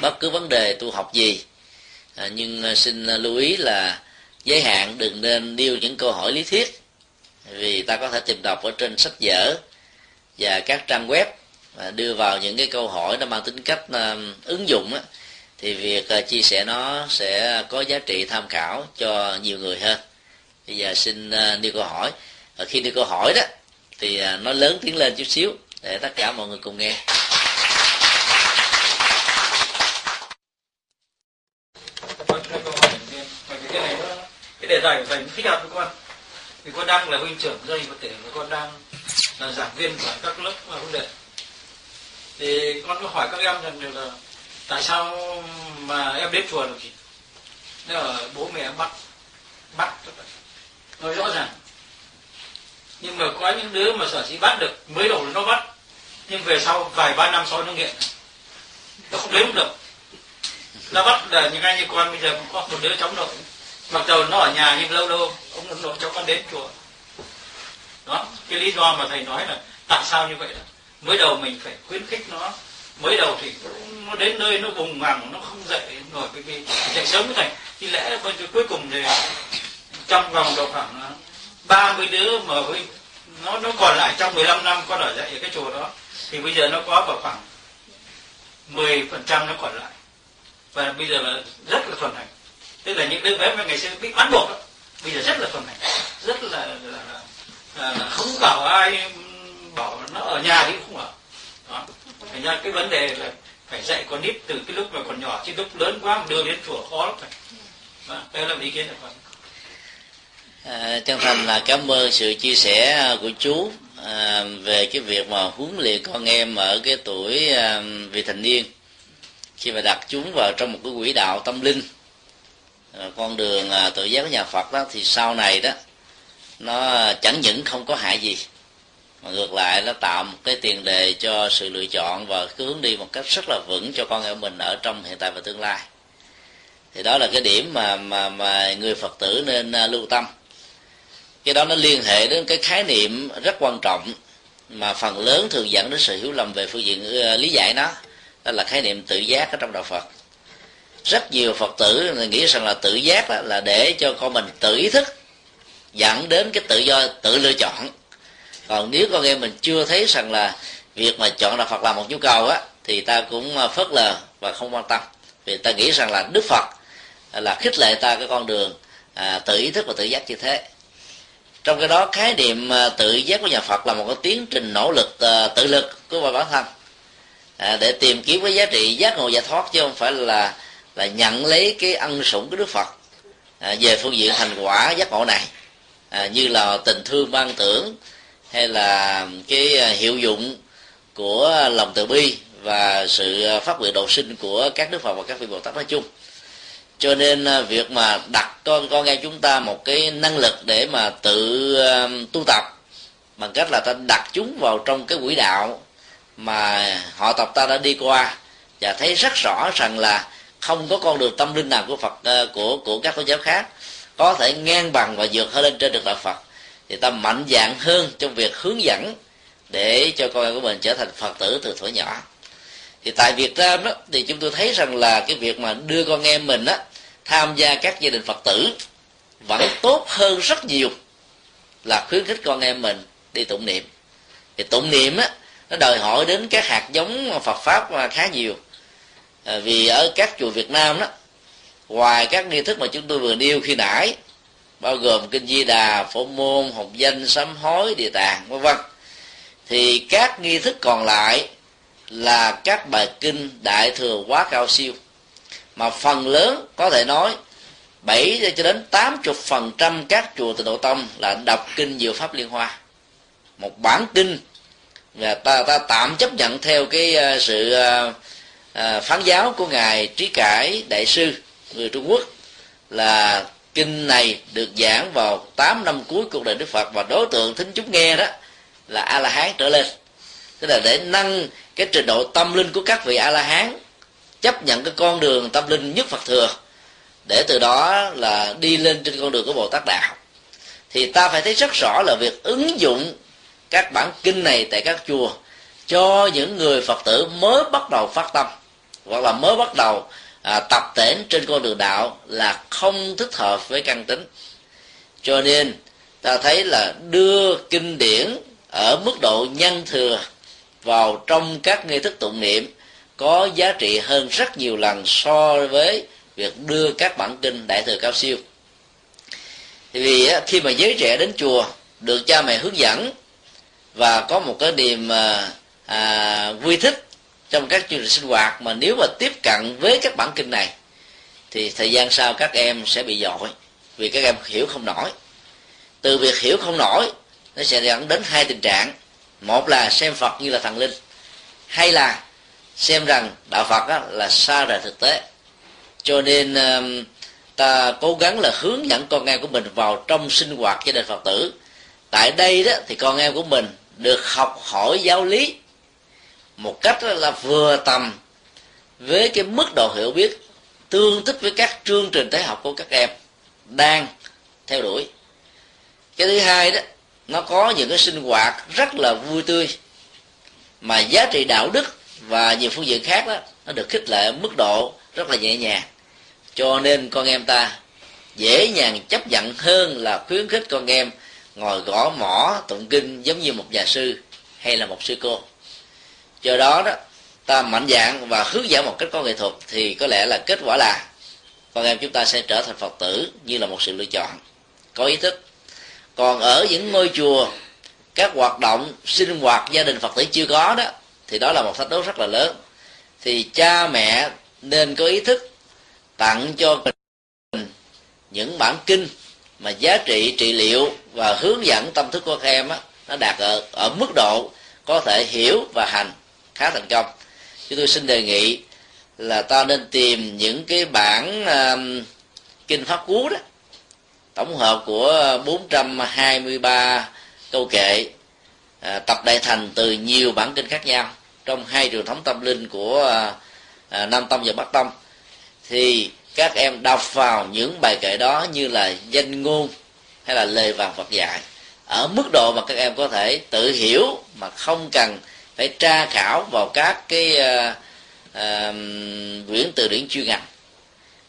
[SPEAKER 2] Bất cứ vấn đề tu học gì à, nhưng à, xin à, lưu ý là giới hạn đừng nên nêu những câu hỏi lý thuyết. Vì ta có thể tìm đọc ở trên sách vở và các trang web và đưa vào những cái câu hỏi nó mang tính cách uh, ứng dụng á, thì việc à, chia sẻ nó sẽ có giá trị tham khảo cho nhiều người hơn. Bây giờ xin uh, nêu câu hỏi. Và khi nêu câu hỏi đó thì à, nó lớn tiếng lên chút xíu để tất cả mọi người cùng nghe.
[SPEAKER 3] Cái đề tài của thầy thích hợp với con thì con đang là huynh trưởng dây có thể là con đang là giảng viên của các lớp huấn luyện thì con có hỏi các em rằng là tại sao mà em đến chùa được gì nếu là bố mẹ bắt bắt. Nói rõ ràng. Nhưng mà có những đứa mà sở dĩ bắt được, mới đầu nó bắt. Nhưng về sau vài ba năm sau nó nghiện. Nó không đến được. Nó bắt là những anh như con bây giờ cũng có một đứa cháu nội. Mặc dầu nó ở nhà nhưng lâu lâu ông nội cháu con đến chùa. Đó, cái lý do mà thầy nói là tại sao như vậy đó. Mới đầu mình phải khuyến khích nó mới đầu thì nó đến nơi nó bùng vàng nó không dậy nổi cái cái dậy sớm thành thì lẽ cuối cùng thì trong vòng độ khoảng à, 30 đứa mà với nó nó còn lại trong 15 năm con ở dạy ở cái chùa đó thì bây giờ nó có vào khoảng 10 phần trăm nó còn lại. Và bây giờ là rất là thuần hành. Tức là những đứa bé mà ngày xưa bị bắt buộc đó, bây giờ rất là thuần hành. Rất là, là, là, là không bảo ai ừ, bảo nó ở nhà thì không ở thành ra cái vấn đề là phải dạy con nít từ cái lúc mà còn nhỏ chứ lúc lớn quá mà đưa đến chùa khó lắm phải đó, vâng, đây là ý kiến của con.
[SPEAKER 2] À, chân thành là cảm ơn sự chia sẻ à, của chú à, về cái việc mà huấn luyện con em ở cái tuổi à, vị thành niên. Khi mà đặt chúng vào trong một cái quỹ đạo tâm linh à, con đường à, tự giác của nhà Phật đó thì sau này đó nó à, chẳng những không có hại gì mà ngược lại, nó tạo một cái tiền đề cho sự lựa chọn và hướng đi một cách rất là vững cho con em mình ở trong hiện tại và tương lai. Thì đó là cái điểm mà mà mà người Phật tử nên à, lưu tâm. Cái đó nó liên hệ đến cái khái niệm rất quan trọng mà phần lớn thường dẫn đến sự hiểu lầm về phương diện à, lý giải nó. Đó là khái niệm tự giác ở trong đạo Phật. Rất nhiều Phật tử nghĩ rằng là tự giác đó là để cho con mình tự ý thức dẫn đến cái tự do, tự lựa chọn còn nếu con em mình chưa thấy rằng là việc mà chọn đạo Phật là một nhu cầu á thì ta cũng à, phớt lờ và không quan tâm. Vì ta nghĩ rằng là Đức Phật là khích lệ ta cái con đường à, tự ý thức và tự giác như thế. Trong cái đó khái niệm à, tự giác của nhà Phật là một cái tiến trình nỗ lực à, tự lực của bản thân. À, để tìm kiếm cái giá trị giác ngộ giải thoát chứ không phải là là nhận lấy cái ân sủng của Đức Phật à, về phương diện thành quả giác ngộ này. À, như là tình thương ban tưởng hay là cái à, hiệu dụng của lòng từ bi và sự à, phát nguyện độ sinh của các đức phật và các vị bồ tát nói chung. Cho nên à, việc mà đặt con con em chúng ta một cái năng lực để mà tự tu tập bằng cách là ta đặt chúng vào trong cái quỹ đạo mà họ tập ta đã đi qua và thấy rất rõ rằng là không có con đường tâm linh nào của Phật của của các tôn giáo khác có thể ngang bằng và vượt hơn lên trên được đạo Phật thì ta mạnh dạng hơn trong việc hướng dẫn để cho con em của mình trở thành phật tử từ thuở nhỏ. Thì tại việt nam đó thì chúng tôi thấy rằng là cái việc mà đưa con em mình á tham gia các gia đình phật tử vẫn tốt hơn rất nhiều là khuyến khích con em mình đi tụng niệm. Thì tụng niệm á nó đòi hỏi đến các hạt giống phật pháp khá nhiều. À, vì ở các chùa việt nam đó ngoài các nghi thức mà chúng tôi vừa nêu khi nãy bao gồm kinh di đà, phổ môn, học danh, sám hối, địa tạng, vân vân. Thì các nghi thức còn lại là các bài kinh đại thừa quá cao siêu. Mà phần lớn có thể nói 7 cho đến 80 phần trăm các chùa tịnh độ tông là đọc kinh diệu pháp liên hoa. Một bản kinh và ta ta tạm chấp nhận theo cái ờ, sự ờ, ờ, phán giáo của ngài trí cải đại sư, người trung quốc là kinh này được giảng vào 8 năm cuối cuộc đời Đức Phật và đối tượng thính chúng nghe đó là a la hán trở lên. Tức là để nâng cái trình độ tâm linh của các vị a la hán chấp nhận cái con đường tâm linh nhất phật thừa, để từ đó là đi lên trên con đường của bồ tát đạo. Thì ta phải thấy rất rõ là việc ứng dụng các bản kinh này tại các chùa cho những người phật tử mới bắt đầu phát tâm, hoặc là mới bắt đầu à, tập tễnh trên con đường đạo là không thích hợp với căn tính. Cho nên ta thấy là đưa kinh điển ở mức độ nhân thừa vào trong các nghi thức tụng niệm có giá trị hơn rất nhiều lần so với việc đưa các bản kinh đại thừa cao siêu. Thì vì khi mà giới trẻ đến chùa được cha mẹ hướng dẫn và có một cái niềm à, à, vui thích trong các chương trình sinh hoạt mà nếu mà tiếp cận với các bản kinh này thì thời gian sau các em sẽ bị dội vì các em hiểu không nổi. Từ việc hiểu không nổi nó sẽ dẫn đến hai tình trạng. Một là xem phật như là thần linh hay là xem rằng đạo phật á, là xa rời thực tế. Cho nên ta cố gắng là hướng dẫn con em của mình vào trong sinh hoạt gia đình phật tử. Tại đây đó thì con em của mình được học hỏi giáo lý một cách là vừa tầm với cái mức độ hiểu biết tương thích với các chương trình thể học của các em đang theo đuổi. Cái thứ hai đó, nó có những cái sinh hoạt rất là vui tươi mà giá trị đạo đức và nhiều phương diện khác đó, nó được khích lệ mức độ rất là nhẹ nhàng. Cho nên con em ta dễ dàng chấp nhận hơn là khuyến khích con em ngồi gõ mỏ tụng kinh giống như một nhà sư hay là một sư cô do đó đó ta mạnh dạng và hướng dẫn một cách có nghệ thuật thì có lẽ là kết quả là con em chúng ta sẽ trở thành phật tử như là một sự lựa chọn. Có ý thức. Còn ở những ngôi chùa các hoạt động sinh hoạt gia đình phật tử chưa có đó thì đó là một thách đố rất là lớn. Thì cha mẹ nên có ý thức tặng cho mình những bản kinh mà giá trị trị liệu và hướng dẫn tâm thức của các em á, nó đạt ở, ở mức độ có thể hiểu và hành khá thành công. Chúng tôi xin đề nghị là ta nên tìm những cái bản uh, kinh pháp cú đó tổng hợp của 423 câu kệ à, tập đại thành từ nhiều bản kinh khác nhau. Trong hai truyền thống tâm linh của à, nam tông và bắc tông thì các em đọc vào những bài kệ đó như là danh ngôn hay là lời vàng Phật dạy. Ở mức độ mà các em có thể tự hiểu mà không cần phải tra khảo vào các cái uh, uh, quyển từ điển chuyên ngành.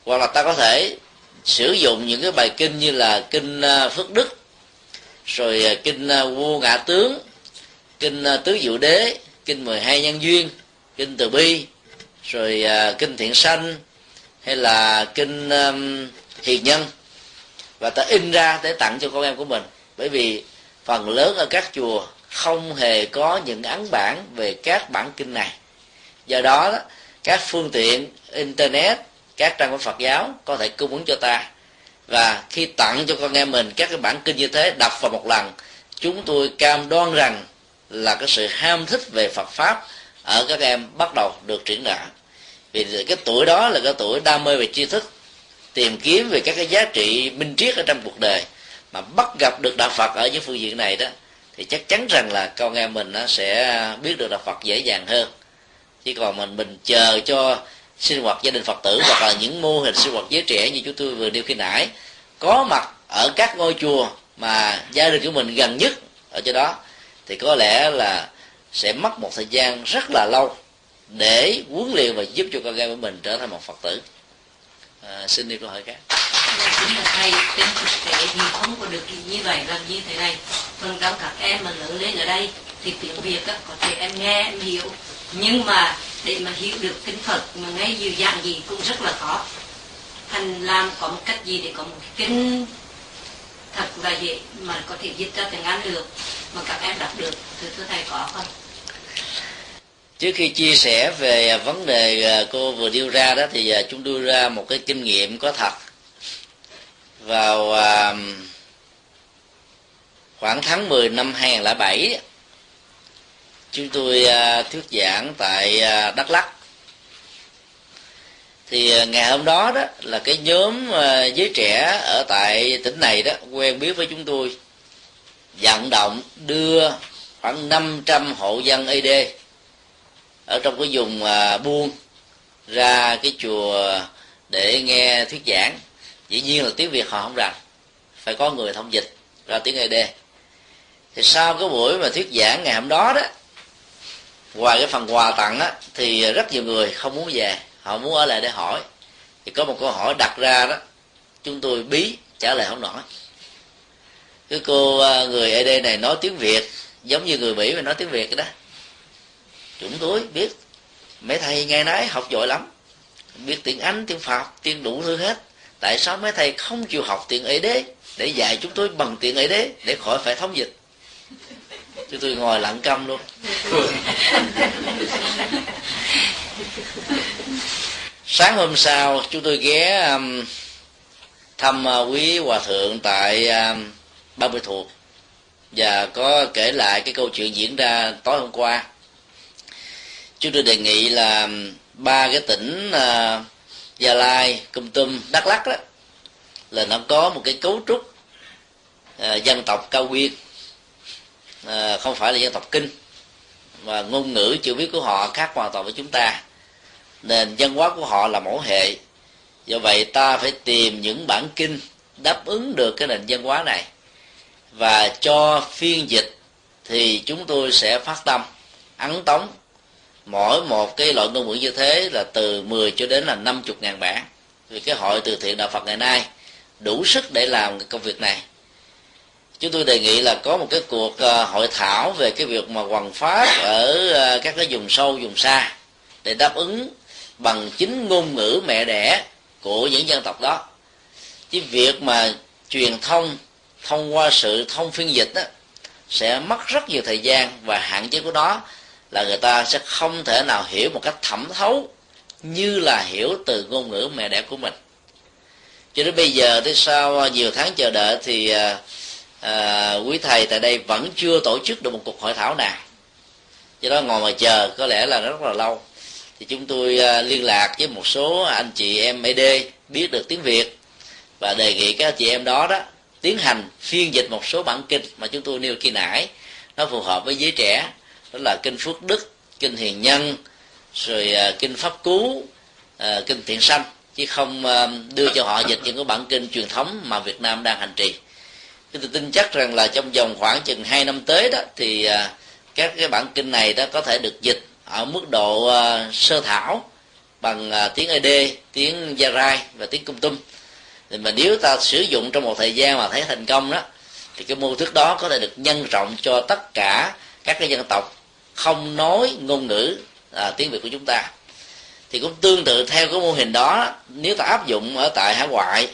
[SPEAKER 2] Hoặc là ta có thể sử dụng những cái bài kinh như là kinh ờ, phước đức rồi kinh vô vua ngã tướng kinh tứ diệu đế kinh 12 nhân duyên kinh từ bi rồi kinh thiện sanh hay là kinh um, hiền nhân. Và ta in ra để tặng cho con em của mình. Bởi vì phần lớn ở các chùa không hề có những ấn bản về các bản kinh này. Do đó, đó các phương tiện internet các trang của phật giáo có thể cung ứng cho ta. Và khi tặng cho con em mình các cái bản kinh như thế đọc vào một lần chúng tôi cam đoan rằng là cái sự ham thích về phật pháp ở các em bắt đầu được triển lãm. Vì cái tuổi đó là cái tuổi đam mê về tri thức tìm kiếm về các cái giá trị minh triết ở trong cuộc đời. Mà bắt gặp được đạo phật ở những phương diện này đó thì chắc chắn rằng là con em mình nó sẽ biết được đạo phật dễ dàng hơn. Chỉ còn mình mình chờ cho sinh hoạt gia đình phật tử hoặc là những mô hình sinh hoạt giới trẻ như chúng tôi vừa nêu khi nãy. Có mặt ở các ngôi chùa mà gia đình của mình gần nhất ở chỗ đó thì có lẽ là sẽ mất một thời gian rất là lâu để huấn luyện và giúp cho con em của mình trở thành một phật tử. À, xin đi câu hỏi khác
[SPEAKER 4] chính là thầy trên thực tế thì không có được như vậy làm như thế này. Phần trong các em mà lớn lên ở đây thì tiếng việt á, có thể em nghe em hiểu. Nhưng mà để mà hiểu được kinh phật mà ngay nhiều dạng gì cũng rất là khó. Thành làm có một cách gì để có một kinh thật là dễ mà có thể dịch ra tiếng anh được mà các em đọc được thì thưa thầy có không?
[SPEAKER 2] Trước khi chia sẻ về vấn đề à, cô vừa đưa ra đó thì à, chúng đưa ra một cái kinh nghiệm có thật vào à, khoảng tháng 10 năm 2007 chúng tôi à, thuyết giảng tại à, Đắk Lắk. Thì à, ngày hôm đó đó là cái nhóm giới trẻ ở tại tỉnh này đó quen biết với chúng tôi vận động đưa khoảng 500 hộ dân ad ở trong cái vùng à, buôn ra cái chùa để nghe thuyết giảng dĩ nhiên là tiếng việt họ không rành. Phải có người thông dịch ra tiếng ED thì sau cái buổi mà thuyết giảng ngày hôm đó đó, ngoài cái phần quà tặng á, thì rất nhiều người không muốn về. Họ muốn ở lại để hỏi. Thì có một câu hỏi đặt ra đó, chúng tôi bí, trả lời không nổi. Cái cô à, người ED này nói tiếng Việt, giống như người Mỹ mà nói tiếng Việt đó. Chúng tôi biết. Mấy thầy ngày nãy học giỏi lắm. Biết tiếng Anh, tiếng Pháp, tiếng đủ thứ hết tại sao mấy thầy không chịu học tiếng đế để dạy chúng tôi bằng tiếng đế để khỏi phải thống dịch. Chúng tôi ngồi lặng câm luôn. Sáng hôm sau chúng tôi ghé um, thăm uh, quý hòa thượng tại um, ba mươi thuộc. Và có kể lại cái câu chuyện diễn ra tối hôm qua. Chúng tôi đề nghị là um, ba cái tỉnh uh, gia lai cung tum đắk lắc đó là nó có một cái cấu trúc uh, dân tộc cao nguyên. Uh, không phải là dân tộc kinh và ngôn ngữ chữ viết của họ khác hoàn toàn với chúng ta. Nền văn hóa của họ là mẫu hệ. Do vậy ta phải tìm những bản kinh đáp ứng được cái nền văn hóa này. Và cho phiên dịch thì chúng tôi sẽ phát tâm ấn tống mỗi một cái loại ngôn ngữ như thế là từ 10 cho đến là 50 ngàn bản. Vì cái hội từ thiện đạo Phật ngày nay đủ sức để làm cái công việc này. Chúng tôi đề nghị là có một cái cuộc ờ, hội thảo về cái việc mà hoàn pháp ở ờ, các cái vùng sâu vùng xa để đáp ứng bằng chính ngôn ngữ mẹ đẻ của những dân tộc đó. Chứ việc mà truyền thông thông qua sự thông phiên dịch đó, sẽ mất rất nhiều thời gian và hạn chế của nó là người ta sẽ không thể nào hiểu một cách thẩm thấu như là hiểu từ ngôn ngữ mẹ đẻ của mình. Cho đến bây giờ thì sau à, nhiều tháng chờ đợi thì à, à, quý thầy tại đây vẫn chưa tổ chức được một cuộc hội thảo nào. Do đó ngồi mà chờ có lẽ là rất là lâu. Thì chúng tôi à, liên lạc với một số anh chị em ED biết được tiếng Việt và đề nghị các chị em đó đó tiến hành phiên dịch một số bản kinh mà chúng tôi nêu khi nãy. Nó phù hợp với giới trẻ đó là kinh phước đức kinh hiền nhân rồi à, kinh pháp cú à, kinh thiện sanh. Chứ không à, đưa cho họ dịch những cái bản kinh truyền thống mà Việt Nam đang hành trì. Tôi tin chắc rằng là trong vòng khoảng chừng hai năm tới đó thì các cái bản kinh này đó có thể được dịch ở mức độ sơ thảo bằng tiếng ED, tiếng Gia Rai và tiếng Cung Tum. Thì mà nếu ta sử dụng trong một thời gian mà thấy thành công đó thì cái mô thức đó có thể được nhân rộng cho tất cả các cái dân tộc không nói ngôn ngữ à, tiếng Việt của chúng ta thì cũng tương tự theo cái mô hình đó nếu ta áp dụng ở tại hải ngoại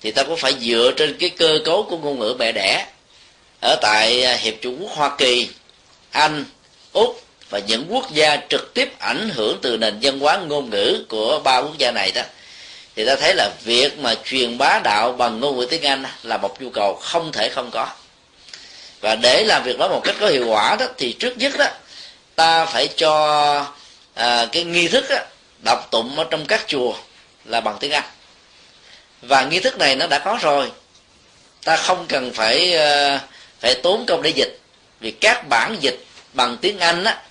[SPEAKER 2] thì ta cũng phải dựa trên cái cơ cấu của ngôn ngữ mẹ đẻ ở tại à, hiệp chủ quốc Hoa Kỳ Anh Úc và những quốc gia trực tiếp ảnh hưởng từ nền văn hóa ngôn ngữ của ba quốc gia này đó. Thì ta thấy là việc mà truyền bá đạo bằng ngôn ngữ tiếng Anh là một nhu cầu không thể không có và để làm việc đó một cách có hiệu quả đó thì trước nhất đó ta phải cho à, cái nghi thức đó, đọc tụng ở trong các chùa là bằng tiếng Anh. Và nghi thức này nó đã có rồi. Ta không cần phải à, phải tốn công để dịch. Vì các bản dịch bằng tiếng Anh á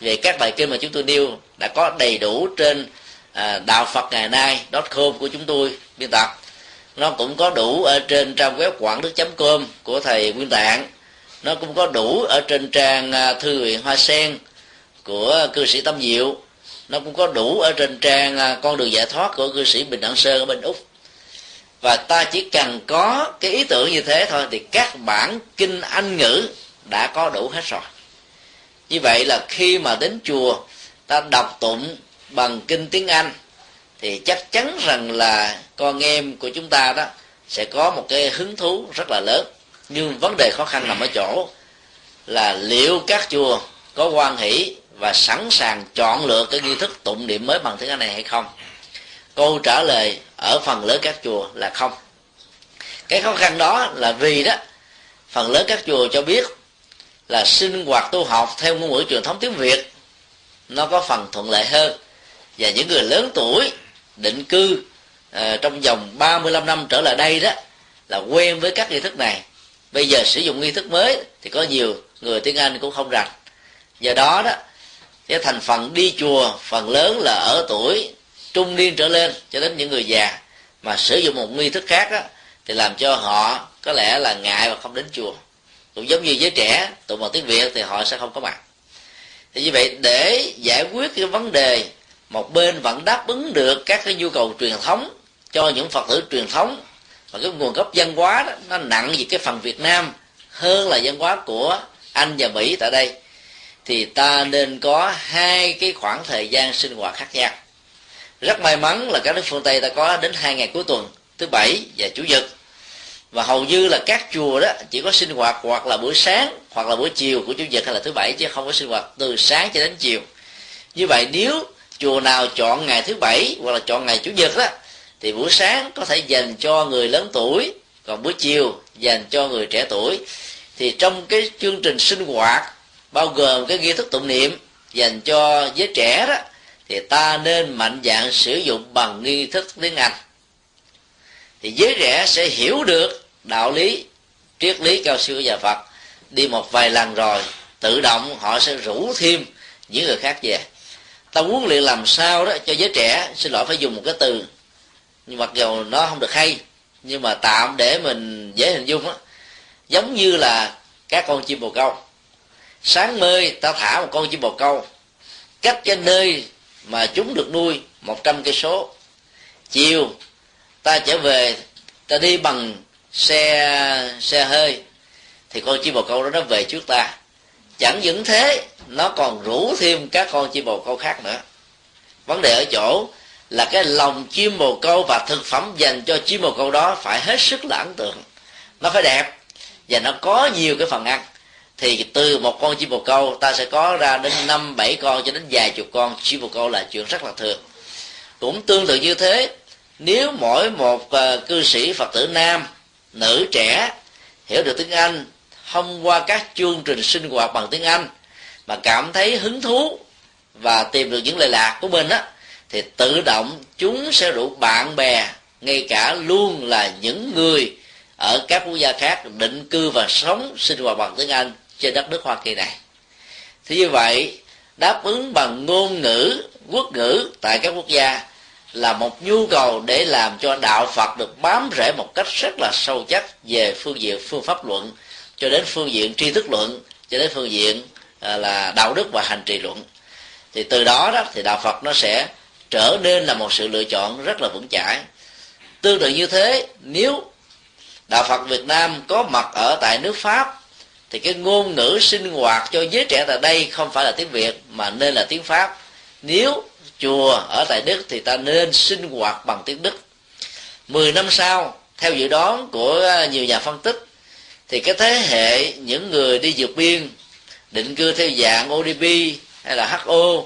[SPEAKER 2] về các bài kinh mà chúng tôi nêu đã có đầy đủ trên à, đạo Phật ngày nay com của chúng tôi biên tập nó cũng có đủ ở trên trang web quảng đức com của thầy nguyên tạng nó cũng có đủ ở trên trang à, thư viện hoa sen của cư sĩ tâm diệu. Nó cũng có đủ ở trên trang à, con đường giải thoát của cư sĩ bình đẳng sơn ở bên úc. Và ta chỉ cần có cái ý tưởng như thế thôi thì các bản kinh anh ngữ đã có đủ hết rồi. Như vậy là khi mà đến chùa, ta đọc tụng bằng kinh tiếng anh, thì chắc chắn rằng là con em của chúng ta đó sẽ có một cái hứng thú rất là lớn nhưng vấn đề khó khăn nằm ở chỗ là liệu các chùa có quan hỷ và sẵn sàng chọn lựa cái nghi thức tụng niệm mới bằng tiếng Anh này hay không? Câu trả lời ở phần lớn các chùa là không. Cái khó khăn đó là vì đó phần lớn các chùa cho biết là sinh hoạt tu học theo ngôn ngữ truyền thống tiếng việt nó có phần thuận lợi hơn. Và những người lớn tuổi định cư uh, trong vòng 35 năm trở lại đây đó là quen với các nghi thức này bây giờ sử dụng nghi thức mới thì có nhiều người tiếng anh cũng không rành. Do đó đó, cái thành phần đi chùa phần lớn là ở tuổi trung niên trở lên cho đến những người già. Mà sử dụng một nghi thức khác đó thì làm cho họ có lẽ là ngại và không đến chùa. Cũng giống như giới trẻ tụng bằng tiếng việt thì họ sẽ không có mặt. Thì như vậy, để giải quyết cái vấn đề một bên vẫn đáp ứng được các cái nhu cầu truyền thống cho những phật tử truyền thống và cái nguồn gốc văn hóa đó, nó nặng về cái phần việt nam hơn là văn hóa của anh và mỹ tại đây. Thì ta nên có hai cái khoảng thời gian sinh hoạt khác nhau. Rất may mắn là các nước phương tây ta có đến hai ngày cuối tuần thứ bảy và chủ nhật. Và hầu như là các chùa đó chỉ có sinh hoạt hoặc là buổi sáng hoặc là buổi chiều của chủ nhật hay là thứ bảy chứ không có sinh hoạt từ sáng cho đến chiều. Như vậy nếu chùa nào chọn ngày thứ bảy hoặc là chọn ngày chủ nhật đó thì buổi sáng có thể dành cho người lớn tuổi, còn buổi chiều dành cho người trẻ tuổi. Thì trong cái chương trình sinh hoạt, bao gồm cái nghi thức tụng niệm dành cho giới trẻ đó, thì ta nên mạnh dạng sử dụng bằng nghi thức tiếng anh. Thì giới trẻ sẽ hiểu được đạo lý, triết lý cao siêu của nhà phật. Đi một vài lần rồi, tự động họ sẽ rủ thêm những người khác về. Ta huấn luyện làm sao đó cho giới trẻ, xin lỗi phải dùng một cái từ nhưng mặc dù nó không được hay, nhưng mà tạm để mình dễ hình dung á, giống như là các con chim bồ câu. Sáng mơi ta thả một con chim bồ câu, cách cái nơi mà chúng được nuôi một trăm cây số. Chiều, ta trở về, ta đi bằng xe xe hơi, thì con chim bồ câu đó nó về trước ta. Chẳng những thế, nó còn rủ thêm các con chim bồ câu khác nữa. Vấn đề ở chỗ là cái lòng chim bồ câu và thực phẩm dành cho chim bồ câu đó phải hết sức là ấn tượng. Nó phải đẹp và nó có nhiều cái phần ăn. Thì từ một con chim bồ câu ta sẽ có ra đến năm, bảy con cho đến vài chục con chim bồ câu là chuyện rất là thường. Cũng tương tự như thế, nếu mỗi một ờ, cư sĩ phật tử nam, nữ, trẻ hiểu được tiếng anh, thông qua các chương trình sinh hoạt bằng tiếng anh mà cảm thấy hứng thú và tìm được những lệ lạc của mình á thì tự động chúng sẽ rủ bạn bè, ngay cả luôn là những người ở các quốc gia khác định cư và sống, sinh hoạt bằng tiếng anh trên đất nước hoa kỳ này. Thì như vậy, đáp ứng bằng ngôn ngữ, quốc ngữ tại các quốc gia là một nhu cầu để làm cho đạo phật được bám rễ một cách rất là sâu chắc về phương diện phương pháp luận, cho đến phương diện tri thức luận, cho đến phương diện à, là đạo đức và hành trì luận. Thì từ đó đó thì đạo phật nó sẽ trở nên là một sự lựa chọn rất là vững chãi. Tương tự như thế, nếu đạo phật việt nam có mặt ở tại nước pháp, thì cái ngôn ngữ sinh hoạt cho giới trẻ tại đây không phải là tiếng việt, mà nên là tiếng pháp. Nếu chùa ở tại đức thì ta nên sinh hoạt bằng tiếng đức. Mười năm sau, theo dự đoán của nhiều nhà phân tích, thì cái thế hệ những người đi vượt biên, định cư theo dạng ODP hay là HO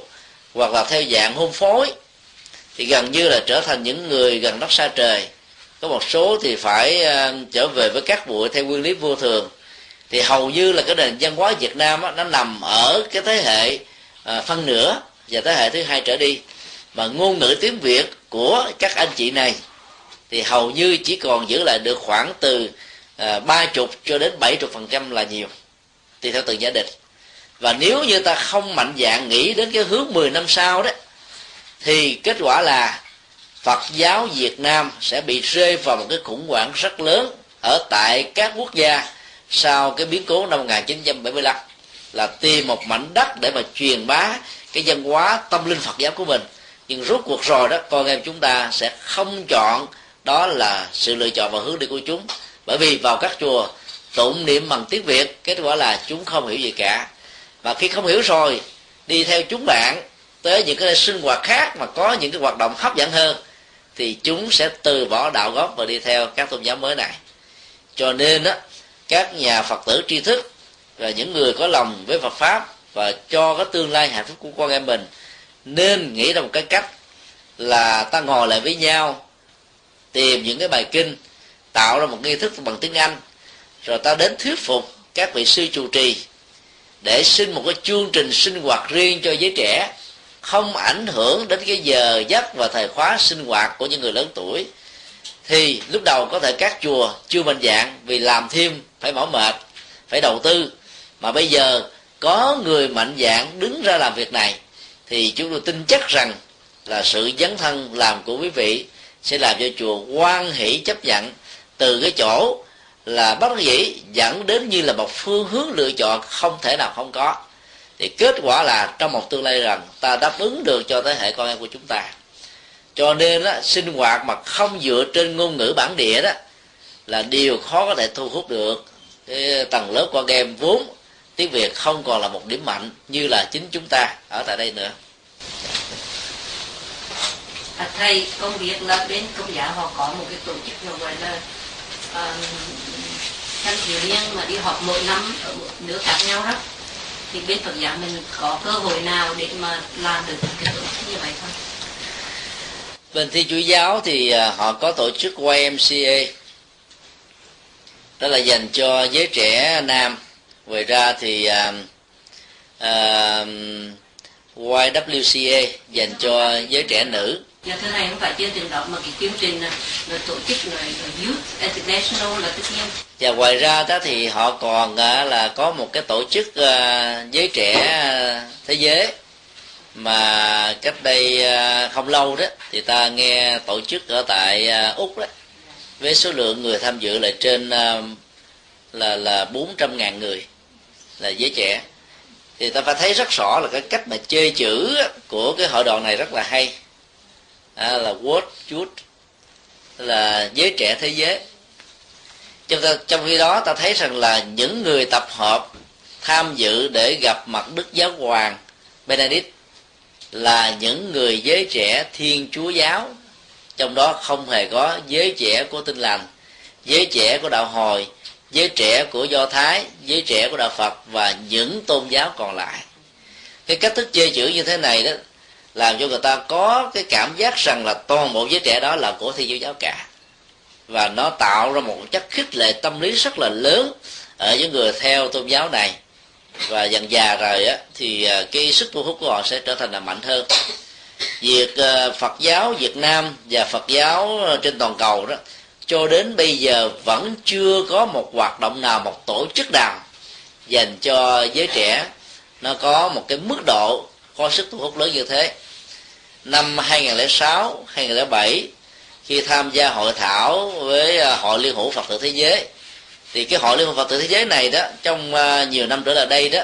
[SPEAKER 2] hoặc là theo dạng hôn phối thì gần như là trở thành những người gần đất xa trời. Có một số thì phải ờ, trở về với các bụi theo nguyên lý vô thường. Thì hầu như là cái nền văn hóa Việt Nam đó, nó nằm ở cái thế hệ ờ, phân nửa và thế hệ thứ hai trở đi. Mà ngôn ngữ tiếng Việt của các anh chị này thì hầu như chỉ còn giữ lại được khoảng từ ờ, ba chục cho đến bảy chục phần trăm là nhiều tùy theo từng gia đình. Và nếu như ta không mạnh dạng nghĩ đến cái hướng 10 năm sau đó thì kết quả là Phật giáo Việt Nam sẽ bị rơi vào một cái khủng hoảng rất lớn ở tại các quốc gia sau cái biến cố năm 1975 là tìm một mảnh đất để mà truyền bá cái văn hóa tâm linh Phật giáo của mình. Nhưng rốt cuộc rồi đó, con em chúng ta sẽ không chọn đó là sự lựa chọn và hướng đi của chúng. Bởi vì vào các chùa, tụng niệm bằng tiếng việt, kết quả là chúng không hiểu gì cả. Và khi không hiểu rồi, đi theo chúng bạn tới những cái sinh hoạt khác mà có những cái hoạt động hấp dẫn hơn, thì chúng sẽ từ bỏ đạo gốc và đi theo các tôn giáo mới này. Cho nên đó các nhà phật tử tri thức và những người có lòng với phật pháp và cho cái tương lai hạnh phúc của con em mình, nên nghĩ ra một cái cách là ta ngồi lại với nhau, tìm những cái bài kinh, tạo ra một nghi thức bằng tiếng anh, rồi ta đến thuyết phục các vị sư chủ trì để xin một cái chương trình sinh hoạt riêng cho giới trẻ không ảnh hưởng đến cái giờ giấc và thời khóa sinh hoạt của những người lớn tuổi, thì lúc đầu có thể các chùa chưa mạnh dạng vì làm thêm phải mỏi mệt, phải đầu tư. Mà bây giờ có người mạnh dạng đứng ra làm việc này, thì chúng tôi tin chắc rằng là sự dấn thân làm của quý vị sẽ làm cho chùa quan hỷ chấp nhận từ cái chỗ là bất dĩ, dẫn đến như là một phương hướng lựa chọn không thể nào không có thì kết quả là trong một tương lai rằng ta đáp ứng được cho thế hệ con em của chúng ta. Cho nên đó, sinh hoạt mà không dựa trên ngôn ngữ bản địa đó là điều khó có thể thu hút được. Cái tầng lớp con em vốn tiếng việt không còn là một điểm mạnh như là chính chúng ta ở tại đây nữa.
[SPEAKER 4] À, thầy công việc là bên công giáo họ có một cái tổ chức nào gọi là uh, thanh thiếu niên mà đi họp mỗi năm ở một nước khác nhau đó thì bên Phật giáo mình có cơ hội nào để mà làm được cái tổ chức như vậy không?
[SPEAKER 2] bên thi chúa giáo thì à, họ có tổ chức YMCA đó là dành cho giới trẻ nam. Ngoài ra thì à, à, uh, uh, YWCA dành cho giới trẻ nữ.
[SPEAKER 4] Dạ thưa thầy, không phải chương trình đó mà cái chương trình à, là tổ chức là Youth International là tất nhiên.
[SPEAKER 2] Và ngoài ra đó thì họ còn à, là có một cái tổ chức uh, giới trẻ thế giới mà cách đây không lâu đó thì ta nghe tổ chức ở tại úc đó với số lượng người tham dự là trên là là bốn trăm ngàn người là giới trẻ thì ta phải thấy rất rõ là cái cách mà chơi chữ của cái hội đoàn này rất là hay à, là World Youth là giới trẻ thế giới. Trong, trong khi đó ta thấy rằng là những người tập hợp tham dự để gặp mặt đức giáo hoàng Benedict là những người giới trẻ thiên chúa giáo. Trong đó không hề có giới trẻ của tinh lành giới trẻ của đạo hồi giới trẻ của do thái giới trẻ của đạo phật và những tôn giáo còn lại. Cái cách thức chơi chữ như thế này đó làm cho người ta có cái cảm giác rằng là toàn bộ giới trẻ đó là của thi chúa giáo cả. Và nó tạo ra một chất khích lệ tâm lý rất là lớn ở những người theo tôn giáo này. Và dần già rồi á, thì à, cái sức thu hút của họ sẽ trở thành là mạnh hơn. Việc à, Phật giáo Việt Nam và Phật giáo à, trên toàn cầu đó, cho đến bây giờ vẫn chưa có một hoạt động nào, một tổ chức nào dành cho giới trẻ nó có một cái mức độ có sức thu hút lớn như thế. Năm 2006 2007 khi tham gia hội thảo với à, hội liên hữu Phật tử thế giới, thì cái hội liên hữu Phật tử thế giới này đó, trong à, nhiều năm trở lại đây đó,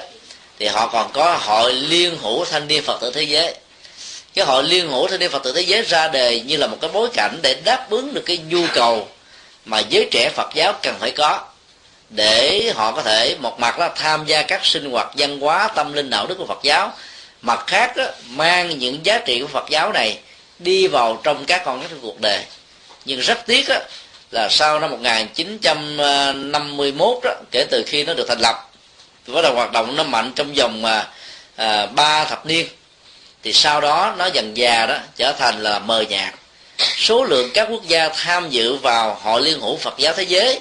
[SPEAKER 2] thì họ còn có hội liên hữu thanh niên Phật tử thế giới. Cái hội liên hữu thanh niên Phật tử thế giới ra đời như là một cái bối cảnh để đáp ứng được cái nhu cầu mà giới trẻ Phật giáo cần phải có, để họ có thể một mặt là tham gia các sinh hoạt văn hóa tâm linh đạo đức của Phật giáo mặt khác đó, mang những giá trị của Phật giáo này đi vào trong các con cái cuộc đời. Nhưng rất tiếc đó, là sau năm 1951 đó kể từ khi nó được thành lập bắt đầu hoạt động nó mạnh trong vòng à, à 3 thập niên thì sau đó nó dần già đó trở thành là mờ nhạt. Số lượng các quốc gia tham dự vào hội liên hữu Phật giáo thế giới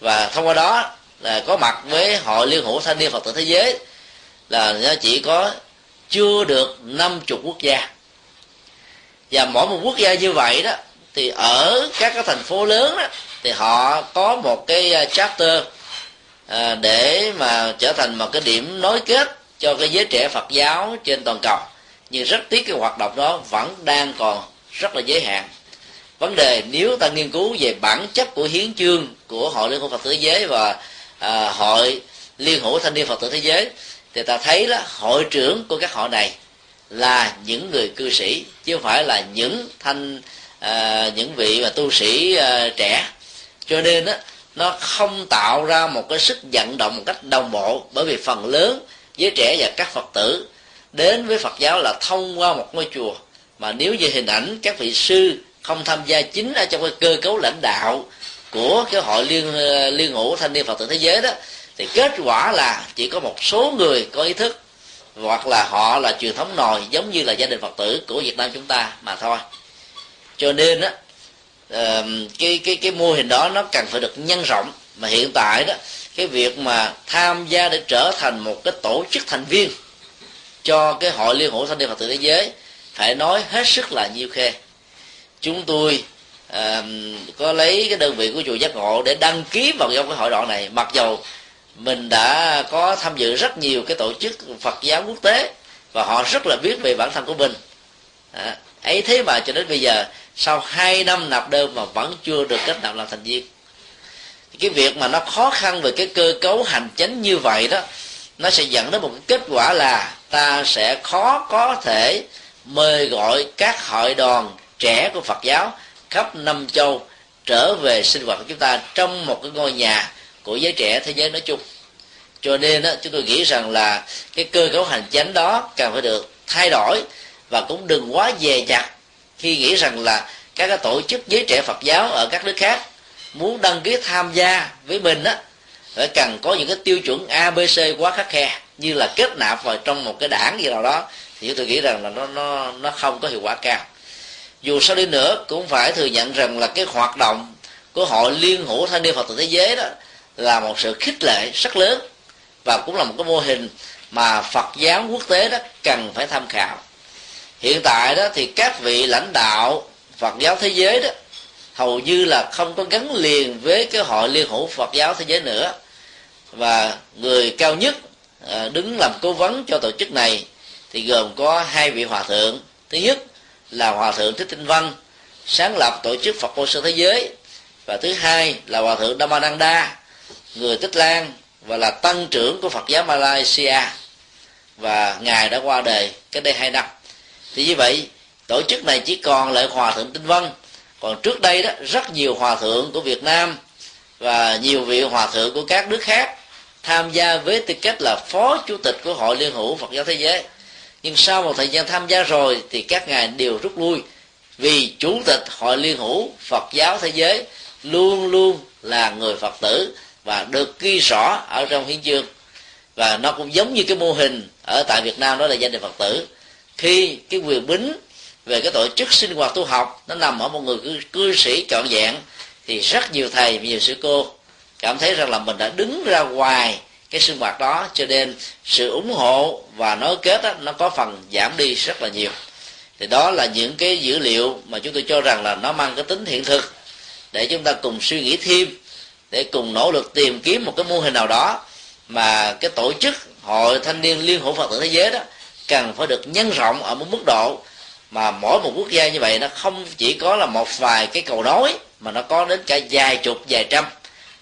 [SPEAKER 2] và thông qua đó là có mặt với hội liên hữu thanh niên Phật tử thế giới là nó chỉ có chưa được 50 quốc gia. Và mỗi một quốc gia như vậy đó thì ở các cái thành phố lớn đó thì họ có một cái chapter charter à, để mà trở thành một cái điểm nối kết cho cái giới trẻ Phật giáo trên toàn cầu. Nhưng rất tiếc cái hoạt động đó vẫn đang còn rất là giới hạn. Vấn đề nếu ta nghiên cứu về bản chất của hiến chương của hội liên hữu Phật tử thế giới và à, hội liên hữu thanh niên Phật tử thế giới thì ta thấy là hội trưởng của các hội này là những người cư sĩ chứ không phải là những thanh à, những vị và tu sĩ à, trẻ. Cho nên đó, nó không tạo ra một cái sức vận động một cách đồng bộ bởi vì phần lớn giới trẻ và các phật tử đến với phật giáo là thông qua một ngôi chùa. Mà nếu như hình ảnh các vị sư không tham gia chính ở trong cái cơ cấu lãnh đạo của cái hội liên à, liên hữu thanh niên phật tử thế giới đó thì kết quả là chỉ có một số người có ý thức hoặc là họ là truyền thống nòi giống như là gia đình phật tử của việt nam chúng ta mà thôi. Cho nên á cái cái cái mô hình đó nó cần phải được nhân rộng. Mà hiện tại đó cái việc mà tham gia để trở thành một cái tổ chức thành viên cho cái hội liên hữu thanh niên phật tử thế giới phải nói hết sức là nhiêu khê. Chúng tôi uh, có lấy cái đơn vị của chùa giác ngộ để đăng ký vào trong cái hội đoạn này. Mặc dầu mình đã có tham dự rất nhiều cái tổ chức Phật giáo quốc tế và họ rất là biết về bản thân của mình. À, ấy thế mà cho đến bây giờ sau hai năm nạp đơn mà vẫn chưa được kết nạp làm thành viên. Cái việc mà nó khó khăn về cái cơ cấu hành chính như vậy đó nó sẽ dẫn đến một cái kết quả là ta sẽ khó có thể mời gọi các hội đoàn trẻ của Phật giáo khắp năm châu trở về sinh hoạt của chúng ta trong một cái ngôi nhà của giới trẻ thế giới nói chung. Cho nên đó, chúng tôi nghĩ rằng là cái cơ cấu hành chính đó cần phải được thay đổi và cũng đừng quá dè chặt khi nghĩ rằng là các cái tổ chức giới trẻ Phật giáo ở các nước khác muốn đăng ký tham gia với mình á phải cần có những cái tiêu chuẩn abc quá khắc khe như là kết nạp vào trong một cái đảng gì nào đó thì tôi nghĩ rằng là nó nó nó không có hiệu quả cao. Dù sao đi nữa cũng phải thừa nhận rằng là cái hoạt động của hội liên hữu thanh niên phật tử thế giới đó là một sự khích lệ rất lớn và cũng là một cái mô hình mà phật giáo quốc tế đó cần phải tham khảo. Hiện tại đó thì các vị lãnh đạo phật giáo thế giới đó hầu như là không có gắn liền với cái hội liên hữu phật giáo thế giới nữa. Và người cao nhất à, đứng làm cố vấn cho tổ chức này thì gồm có hai vị hòa thượng. Thứ nhất là hòa thượng thích tinh văn, sáng lập tổ chức phật cô sơ thế giới và thứ hai là hòa thượng Dhammananda người tích lan và là tăng trưởng của phật giáo malaysia. Và ngài đã qua đời cách đây hai năm. Thì như vậy, tổ chức này chỉ còn lại hòa thượng tinh văn còn trước đây đó, rất nhiều hòa thượng của việt nam và nhiều vị hòa thượng của các nước khác tham gia với tư cách là phó chủ tịch của hội liên hữu phật giáo thế giới. Nhưng sau một thời gian tham gia rồi thì các ngài đều rút lui vì chủ tịch hội liên hữu phật giáo thế giới luôn luôn là người phật tử và được ghi rõ ở trong hiến chương. Và nó cũng giống như cái mô hình ở tại việt nam đó là gia đình phật tử. Khi cái quyền bính về cái tổ chức sinh hoạt tu học nó nằm ở một người cư, cư sĩ trọn vẹn thì rất nhiều thầy nhiều sư cô cảm thấy rằng là mình đã đứng ra ngoài cái sinh hoạt đó. Cho nên sự ủng hộ và nối kết đó, nó có phần giảm đi rất là nhiều. Thì đó là những cái dữ liệu mà chúng tôi cho rằng là nó mang cái tính hiện thực để chúng ta cùng suy nghĩ thêm để cùng nỗ lực tìm kiếm một cái mô hình nào đó mà cái tổ chức hội thanh niên liên hữu phật tử thế giới đó cần phải được nhân rộng ở một mức độ mà mỗi một quốc gia như vậy nó không chỉ có là một vài cái cầu nối mà nó có đến cả vài chục, vài trăm,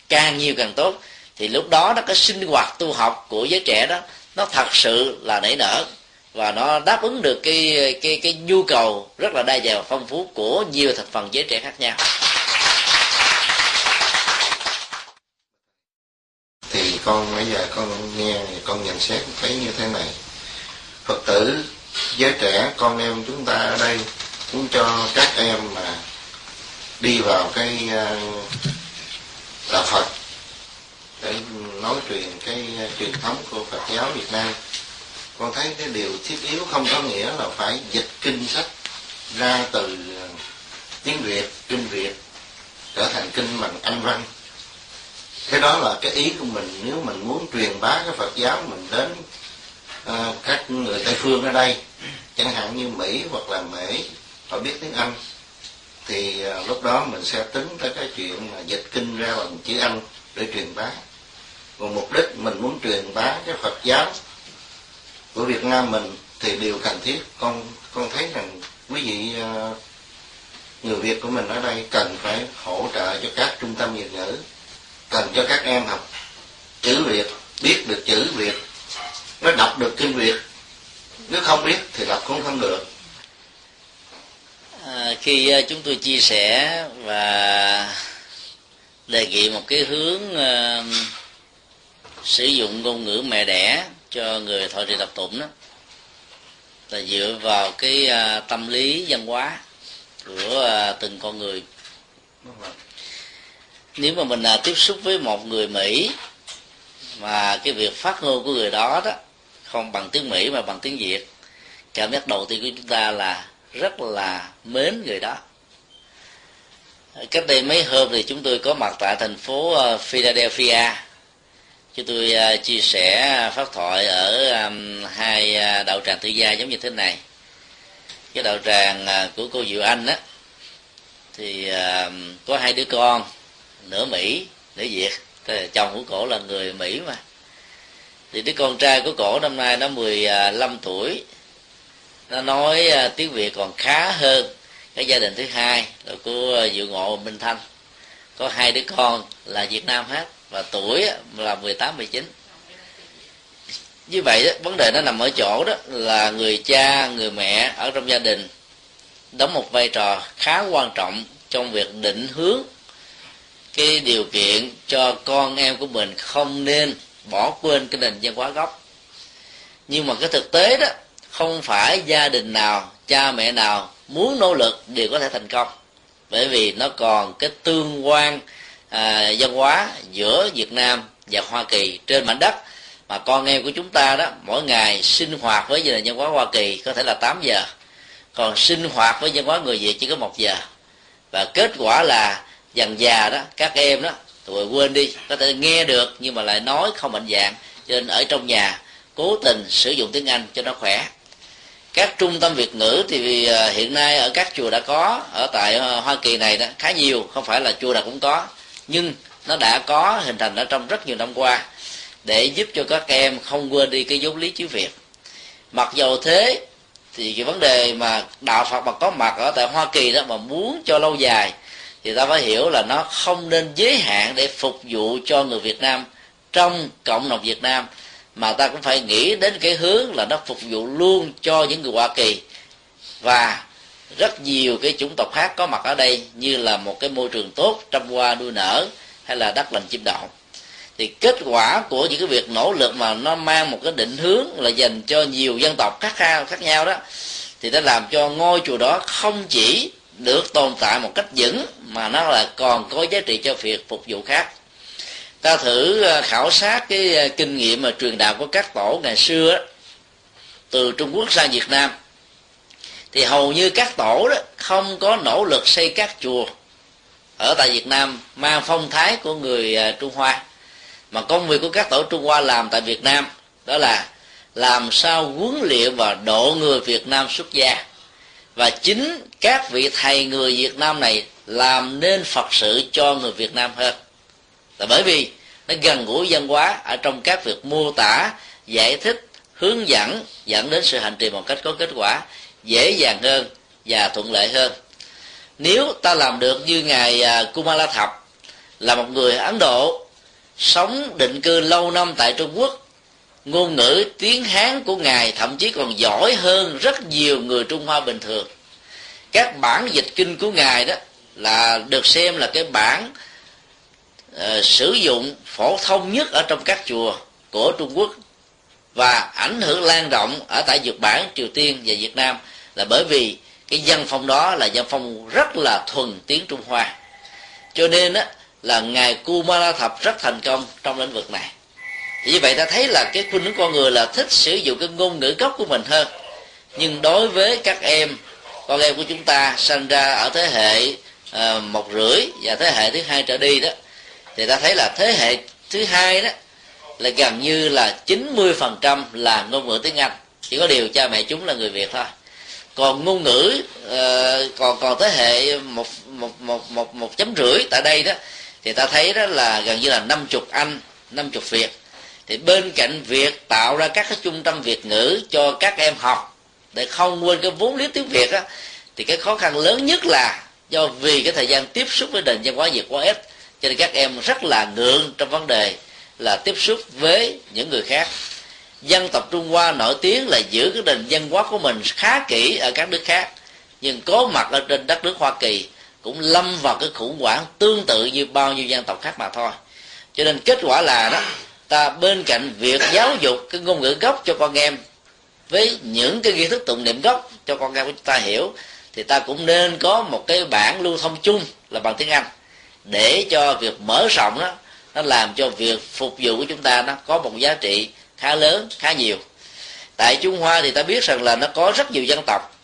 [SPEAKER 2] càng nhiều càng tốt. Thì lúc đó nó cái sinh hoạt tu học của giới trẻ đó, nó thật sự là nảy nở và nó đáp ứng được cái cái cái nhu cầu rất là đa dạng và phong phú của nhiều thành phần giới trẻ khác nhau
[SPEAKER 5] thì con bây giờ con nghe con nhận xét thấy như thế này. Phật tử, giới trẻ, con em chúng ta ở đây muốn cho các em mà đi vào cái ờ, đạo phật để nói truyền cái ờ, truyền thống của phật giáo việt nam. Con thấy cái điều thiết yếu không có nghĩa là phải dịch kinh sách ra từ ờ, tiếng việt, kinh việt trở thành kinh bằng anh văn cái đó là cái ý của mình. Nếu mình muốn truyền bá cái phật giáo mình đến uh, các người tây phương ở đây chẳng hạn như mỹ hoặc là Mỹ họ biết tiếng anh thì uh, lúc đó mình sẽ tính tới cái chuyện mà dịch kinh ra bằng chữ anh để truyền bá. Còn mục đích mình muốn truyền bá cái phật giáo của việt nam mình thì điều cần thiết. Con con thấy rằng quý vị uh, người việt của mình ở đây cần phải hỗ trợ cho các trung tâm việt ngữ cần cho các em học chữ việt biết được chữ việt nó đọc được kinh việt. Nếu không biết thì đọc cũng không được.
[SPEAKER 2] À, khi uh, chúng tôi chia sẻ và đề nghị một cái hướng uh, sử dụng ngôn ngữ mẹ đẻ cho người thọ trì tập tụng đó là dựa vào cái uh, tâm lý văn hóa của uh, từng con người nếu mà mình à, tiếp xúc với một người mỹ mà cái việc phát ngôn của người đó đó không bằng tiếng mỹ mà bằng tiếng việt cảm giác đầu tiên của chúng ta là rất là mến người đó. Cách đây mấy hôm thì chúng tôi có mặt tại thành phố ờ, Philadelphia. Chúng tôi ờ, chia sẻ phát thoại ở hai ờ, đạo tràng tự gia giống như thế này. Cái đạo tràng của cô Diệu Anh á thì có hai đứa con nửa Mỹ nửa Việt. Chồng của cổ là người mỹ mà. Thì đứa con trai của cổ năm nay nó 15 tuổi. Nó nói à, tiếng việt còn khá hơn cái gia đình thứ hai là của diệu ngộ minh thanh. Có hai đứa con là việt nam hết và tuổi là 18 19 như vậy đó, vấn đề nó nằm ở chỗ đó là người cha người mẹ ở trong gia đình đóng một vai trò khá quan trọng trong việc định hướng cái điều kiện cho con em của mình không nên bỏ quên cái nền văn hóa gốc. Nhưng mà cái thực tế đó không phải gia đình nào cha mẹ nào muốn nỗ lực đều có thể thành công. Bởi vì nó còn cái tương quan à, văn hóa giữa việt nam và hoa kỳ trên mảnh đất. Mà con em của chúng ta đó mỗi ngày sinh hoạt với gia đình văn hóa hoa kỳ có thể là 8 giờ. Còn sinh hoạt với văn hóa người việt chỉ có một giờ. Và kết quả là dần già đó, các em đó, tụi quên đi, có thể nghe được, nhưng mà lại nói không mạnh dạng. Cho nên ở trong nhà, cố tình sử dụng tiếng anh cho nó khỏe. Các trung tâm việt ngữ thì vì hiện nay ở các chùa đã có, ở tại à, hoa kỳ này đó, khá nhiều, không phải là chùa nào cũng có. Nhưng nó đã có, hình thành ở trong rất nhiều năm qua, để giúp cho các em không quên đi cái vốn lý chữ việt. Mặc dầu thế, thì cái vấn đề mà đạo phật mà có mặt ở tại hoa kỳ đó, mà muốn cho lâu dài thì ta phải hiểu là nó không nên giới hạn để phục vụ cho người việt nam trong cộng đồng việt nam, mà ta cũng phải nghĩ đến cái hướng là nó phục vụ luôn cho những người hoa kỳ. Và rất nhiều cái chủng tộc khác có mặt ở đây như là một cái môi trường tốt, trăm hoa đua nở hay là đất lành, chim đậu thì kết quả của những cái việc nỗ lực mà nó mang một cái định hướng là dành cho nhiều dân tộc khác nhau khác nhau đó, thì nó làm cho ngôi chùa đó không chỉ được tồn tại một cách vững mà nó là còn có giá trị cho việc phục vụ khác. Ta thử ờ, khảo sát cái ờ, kinh nghiệm mà truyền đạo của các tổ ngày xưa đó, từ trung quốc sang việt nam. Thì hầu như các tổ đó không có nỗ lực xây các chùa ở tại việt nam mang phong thái của người ờ, trung hoa. Mà công việc của các tổ trung hoa làm tại việt nam đó là làm sao huấn luyện và độ người việt nam xuất gia và chính các vị thầy người việt nam này làm nên phật sự cho người việt nam hơn. Là bởi vì nó gần gũi văn hóa ở trong các việc mô tả, giải thích, hướng dẫn dẫn đến sự hành trì một cách có kết quả, dễ dàng hơn và thuận lợi hơn. Nếu ta làm được như ngài à, Kumala Thập là một người Ấn Độ, sống định cư lâu năm tại Trung Quốc ngôn ngữ tiếng Hán của ngài thậm chí còn giỏi hơn rất nhiều người Trung Hoa bình thường. Các bản dịch kinh của ngài đó là được xem là cái bản uh, sử dụng phổ thông nhất ở trong các chùa của Trung Quốc và ảnh hưởng lan rộng ở tại Nhật Bản, Triều Tiên và Việt Nam là bởi vì cái dân phong đó là dân phong rất là thuần tiếng Trung Hoa. Cho nên á, là ngài Kumara Thập rất thành công trong lĩnh vực này vì vậy ta thấy là cái khuynh hướng con người là thích sử dụng cái ngôn ngữ gốc của mình hơn. Nhưng đối với các em con em của chúng ta sinh ra ở thế hệ uh, một rưỡi và thế hệ thứ hai trở đi đó thì ta thấy là thế hệ thứ hai đó là gần như là 90% là ngôn ngữ tiếng Anh. Chỉ có điều cha mẹ chúng là người Việt thôi. Còn ngôn ngữ uh, còn còn thế hệ một một một một một chấm rưỡi tại đây đó thì ta thấy đó là gần như là năm chục Anh năm chục Việt thì bên cạnh việc tạo ra các cái trung tâm Việt ngữ cho các em học để không quên cái vốn liếng tiếng Việt á, thì cái khó khăn lớn nhất là do vì cái thời gian tiếp xúc với nền văn hóa Việt quá ít, cho nên các em rất là ngượng trong vấn đề là tiếp xúc với những người khác. Dân tộc Trung Hoa nổi tiếng là giữ cái nền văn hóa của mình khá kỹ ở các nước khác, nhưng có mặt ở trên đất nước Hoa Kỳ cũng lâm vào cái khủng hoảng tương tự như bao nhiêu dân tộc khác mà thôi. Cho nên kết quả là đó ta bên cạnh việc giáo dục cái ngôn ngữ gốc cho con em với những cái nghi thức tụng niệm gốc cho con em của chúng ta hiểu, thì ta cũng nên có một cái bản lưu thông chung là bằng tiếng anh. Để cho việc mở rộng đó nó làm cho việc phục vụ của chúng ta nó có một giá trị khá lớn, khá nhiều. Tại trung hoa thì ta biết rằng là nó có rất nhiều dân tộc.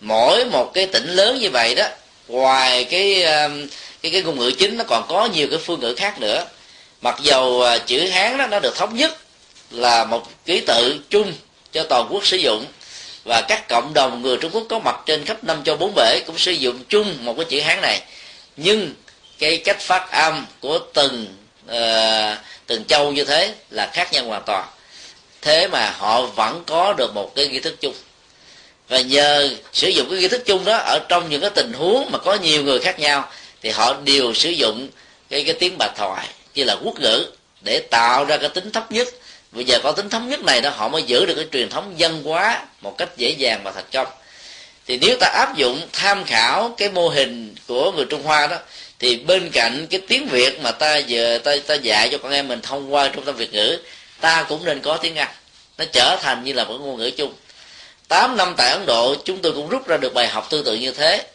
[SPEAKER 2] Mỗi một cái tỉnh lớn như vậy đó, ngoài cái um, cái cái ngôn ngữ chính, nó còn có nhiều cái phương ngữ khác nữa mặc dầu à, chữ hán đó nó được thống nhất là một ký tự chung cho toàn quốc sử dụng và các cộng đồng người Trung Quốc có mặt trên khắp năm châu bốn bể cũng sử dụng chung một cái chữ Hán này. Nhưng cái cách phát âm của từng uh, từng châu như thế là khác nhau hoàn toàn. Thế mà họ vẫn có được một cái nghi thức chung. Và nhờ sử dụng cái nghi thức chung đó ở trong những cái tình huống mà có nhiều người khác nhau thì họ đều sử dụng cái cái tiếng bạch thoại như là quốc ngữ, để tạo ra cái tính thấp nhất. Bây giờ có tính thống nhất này đó, họ mới giữ được cái truyền thống dân hóa một cách dễ dàng và thành công. Thì nếu ta áp dụng tham khảo cái mô hình của người trung hoa đó, thì bên cạnh cái tiếng việt mà ta giờ, ta ta dạy cho con em mình thông qua trung tâm việt ngữ, ta cũng nên có tiếng anh. Nó trở thành như là một ngôn ngữ chung. 8 năm tại ấn độ, chúng tôi cũng rút ra được bài học tương tự như thế.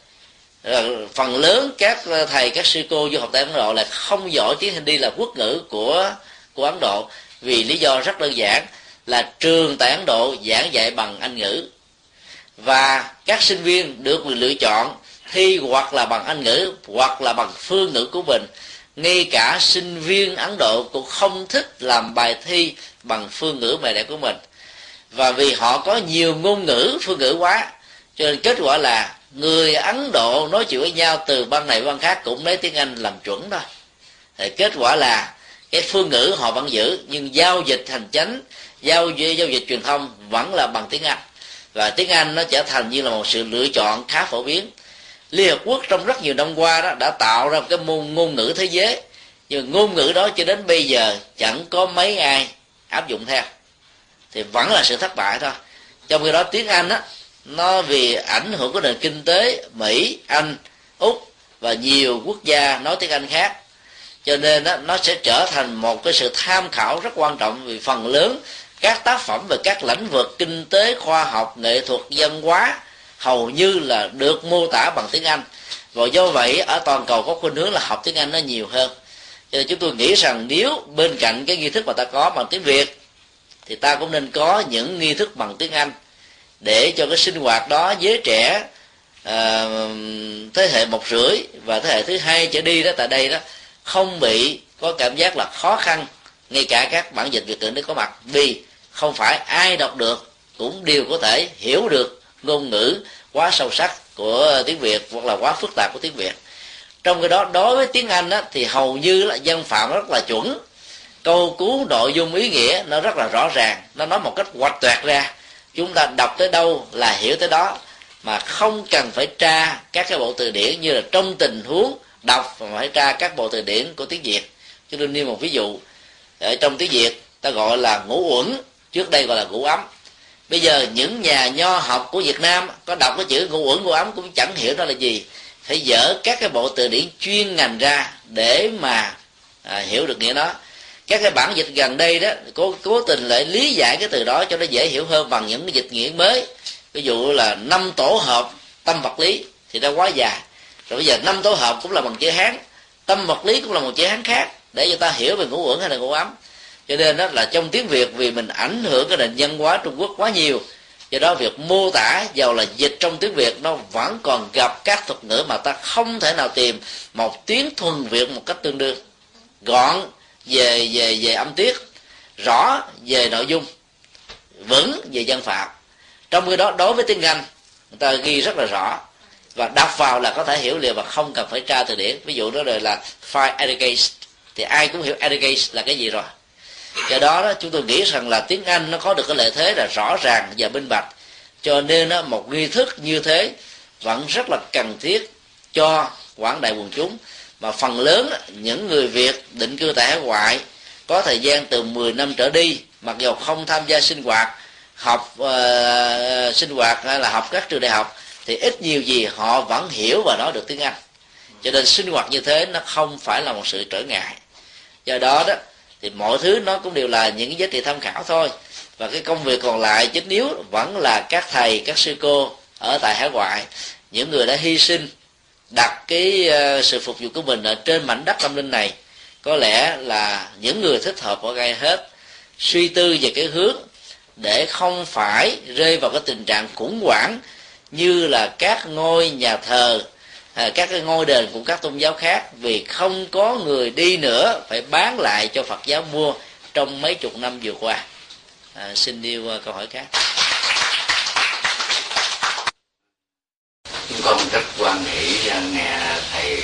[SPEAKER 2] Ờ, phần lớn các ờ, thầy, các sư cô du học tại ấn độ là không giỏi tiếng hindi, là quốc ngữ của của ấn độ. Vì lý do rất đơn giản là trường tại ấn độ giảng dạy bằng anh ngữ. Và các sinh viên được quyền lựa chọn thi hoặc là bằng anh ngữ hoặc là bằng phương ngữ của mình. Ngay cả sinh viên ấn độ cũng không thích làm bài thi bằng phương ngữ mẹ đẻ của mình. Và vì họ có nhiều ngôn ngữ phương ngữ quá, cho nên kết quả là người ấn độ nói chuyện với nhau từ bang này bang khác cũng lấy tiếng anh làm chuẩn thôi thì kết quả là cái phương ngữ họ vẫn giữ, nhưng giao dịch hành chánh, giao giao dịch truyền thông vẫn là bằng tiếng anh. Và tiếng anh nó trở thành như là một sự lựa chọn khá phổ biến. Liên hợp quốc trong rất nhiều năm qua đó đã tạo ra một cái môn ngôn ngữ thế giới. Nhưng ngôn ngữ đó cho đến bây giờ chẳng có mấy ai áp dụng theo. Thì vẫn là sự thất bại thôi. Trong khi đó tiếng anh á nó vì ảnh hưởng của nền kinh tế mỹ anh úc và nhiều quốc gia nói tiếng anh khác. Cho nên đó, nó sẽ trở thành một cái sự tham khảo rất quan trọng vì phần lớn các tác phẩm về các lĩnh vực kinh tế khoa học nghệ thuật văn hóa hầu như là được mô tả bằng tiếng anh. Và do vậy ở toàn cầu có khuynh hướng là học tiếng anh nó nhiều hơn. Cho nên chúng tôi nghĩ rằng nếu bên cạnh cái nghi thức mà ta có bằng tiếng việt thì ta cũng nên có những nghi thức bằng tiếng anh để cho cái sinh hoạt đó giới trẻ à, thế hệ một rưỡi và thế hệ thứ hai trở đi đó tại đây đó không bị có cảm giác là khó khăn ngay cả các bản dịch việt ngữ nó có mặt. Vì không phải ai đọc được cũng đều có thể hiểu được ngôn ngữ quá sâu sắc của tiếng việt hoặc là quá phức tạp của tiếng việt. Trong cái đó đối với tiếng anh đó, thì hầu như là dân phạm rất là chuẩn. Câu cú nội dung ý nghĩa nó rất là rõ ràng nó nói một cách hoạch toẹt ra chúng ta đọc tới đâu là hiểu tới đó. Mà không cần phải tra các cái bộ từ điển như là trong tình huống đọc và phải tra các bộ từ điển của tiếng việt. Cho nên nêu một ví dụ ở trong tiếng việt ta gọi là ngũ uẩn trước đây gọi là ngũ ấm. Bây giờ những nhà nho học của việt nam có đọc cái chữ ngũ uẩn ngũ ấm cũng chẳng hiểu đó là gì. Phải dở các cái bộ từ điển chuyên ngành ra để mà à, hiểu được nghĩa đó các cái bản dịch gần đây đó, cố cố tình lại lý giải cái từ đó cho nó dễ hiểu hơn bằng những cái dịch nghĩa mới. Ví dụ là năm tổ hợp tâm vật lý thì nó quá dài. Rồi bây giờ năm tổ hợp cũng là bằng chữ hán, tâm vật lý cũng là một chữ hán khác, để cho ta hiểu về ngũ uẩn hay là ngũ ấm. Cho nên đó là trong tiếng việt, vì mình ảnh hưởng cái nền văn hóa trung quốc quá nhiều, do đó việc mô tả giàu là dịch trong tiếng việt nó vẫn còn gặp các thuật ngữ mà ta không thể nào tìm một tiếng thuần việt một cách tương đương. Gọn về về về âm tiết rõ về nội dung vững về dân phạm. Trong khi đó đối với tiếng anh người ta ghi rất là rõ và đọc vào là có thể hiểu liền và không cần phải tra từ điển. Ví dụ đó là file education thì ai cũng hiểu education là cái gì rồi. Do đó, đó chúng tôi nghĩ rằng là tiếng anh nó có được cái lợi thế là rõ ràng và minh bạch. Cho nên đó, một nghi thức như thế vẫn rất là cần thiết cho quảng đại quần chúng mà phần lớn những người việt định cư tại hải ngoại có thời gian từ 10 năm trở đi mặc dù không tham gia sinh hoạt học uh, sinh hoạt hay là học các trường đại học thì ít nhiều gì họ vẫn hiểu và nói được tiếng anh. Cho nên sinh hoạt như thế nó không phải là một sự trở ngại. Do đó đó thì mọi thứ nó cũng đều là những giá trị tham khảo thôi. Và cái công việc còn lại chính yếu vẫn là các thầy các sư cô ở tại hải ngoại những người đã hy sinh đặt cái ờ, sự phục vụ của mình ở trên mảnh đất tâm linh này có lẽ là những người thích hợp ở gai hết. Suy tư về cái hướng để không phải rơi vào cái tình trạng khủng hoảng như là các ngôi nhà thờ à, các cái ngôi đền của các tôn giáo khác vì không có người đi nữa phải bán lại cho phật giáo mua trong mấy chục năm vừa qua. À, xin đi qua ờ, câu hỏi khác.
[SPEAKER 6] Còn quan nghĩ nghe thầy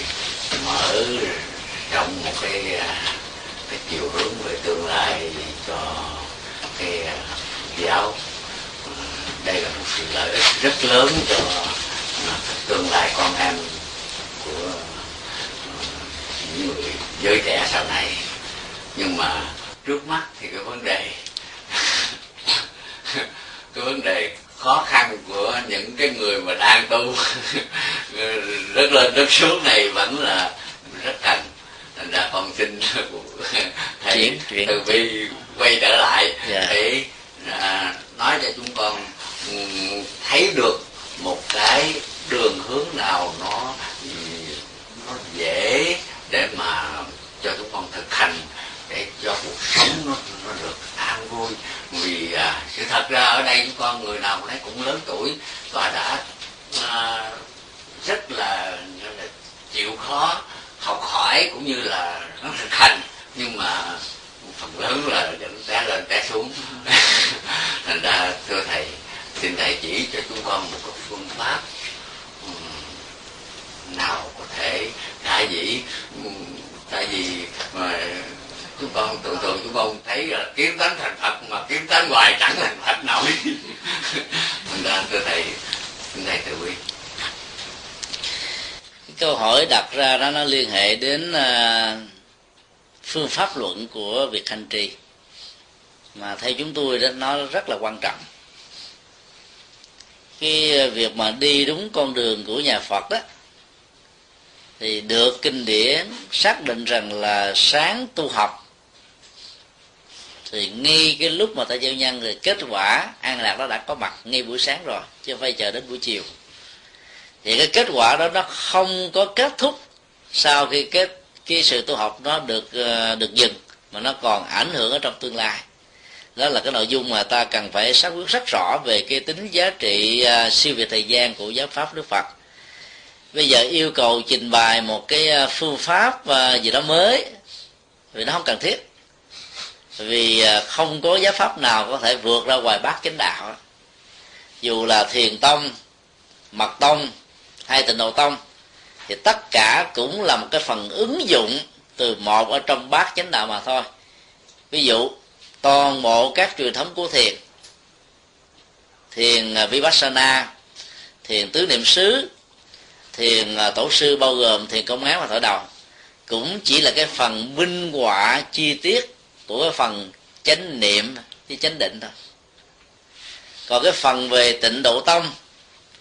[SPEAKER 6] mở rộng một cái à, cái chiều hướng về tương lai cho cái à, giáo. Ừ, đây là một sự lợi ích rất lớn cho à, tương lai con em của ừ, những người giới trẻ sau này. Nhưng mà trước mắt thì cái vấn đề, cái vấn đề khó khăn của những cái người mà đang tu rất lên rất xuống này vẫn là rất cần thành ra con xin thầy từ bi quay trở lại yeah. Dạ. để à, nói cho chúng con um, thấy được một cái đường hướng nào nó nó dễ để mà cho chúng con thực hành để cho cuộc sống nó, nó được an vui. Vì à, sự thật ra ở đây chúng con người nào cũng cũng lớn tuổi và đã à, rất là, là chịu khó học hỏi cũng như là nó thực hành. Nhưng mà phần lớn là vẫn té lên té xuống. Thành ra thưa thầy xin thầy chỉ cho chúng con một cái phương pháp nào có thể khả dĩ tại vì mà chúng con thường thường chúng con thấy là kiếm tánh thành phật mà kiếm tánh hoài chẳng thành phật nổi thành ra thưa thầy xin thầy tự quy.
[SPEAKER 2] Câu hỏi đặt ra đó nó liên hệ đến uh, phương pháp luận của việc hành trì mà theo chúng tôi đó nó rất là quan trọng. Cái việc mà đi đúng con đường của nhà Phật đó thì được kinh điển xác định rằng là sáng tu học thì ngay cái lúc mà ta giao nhân thì kết quả an lạc nó đã có mặt ngay buổi sáng rồi chứ không phải chờ đến buổi chiều. Thì cái kết quả đó nó không có kết thúc sau khi kết cái sự tu học nó được ờ, được dừng mà nó còn ảnh hưởng ở trong tương lai. Đó là cái nội dung mà ta cần phải xác quyết rất rõ về cái tính giá trị uh, siêu việt thời gian của giáo pháp đức phật. Bây giờ yêu cầu trình bày một cái ờ, phương pháp uh, gì đó mới vì nó không cần thiết vì à, không có giáo pháp nào có thể vượt ra ngoài bát chánh đạo. Dù là thiền tông, mật tông hay tịnh độ tông, thì tất cả cũng là một cái phần ứng dụng từ một ở trong bát chánh đạo mà thôi. Ví dụ, toàn bộ các truyền thống của thiền thiền à, vipassana, thiền tứ niệm xứ, thiền à, tổ sư bao gồm thiền công án và thở đầu, cũng chỉ là cái phần minh họa chi tiết của cái phần chánh niệm với chánh định thôi. Còn cái phần về tịnh độ tông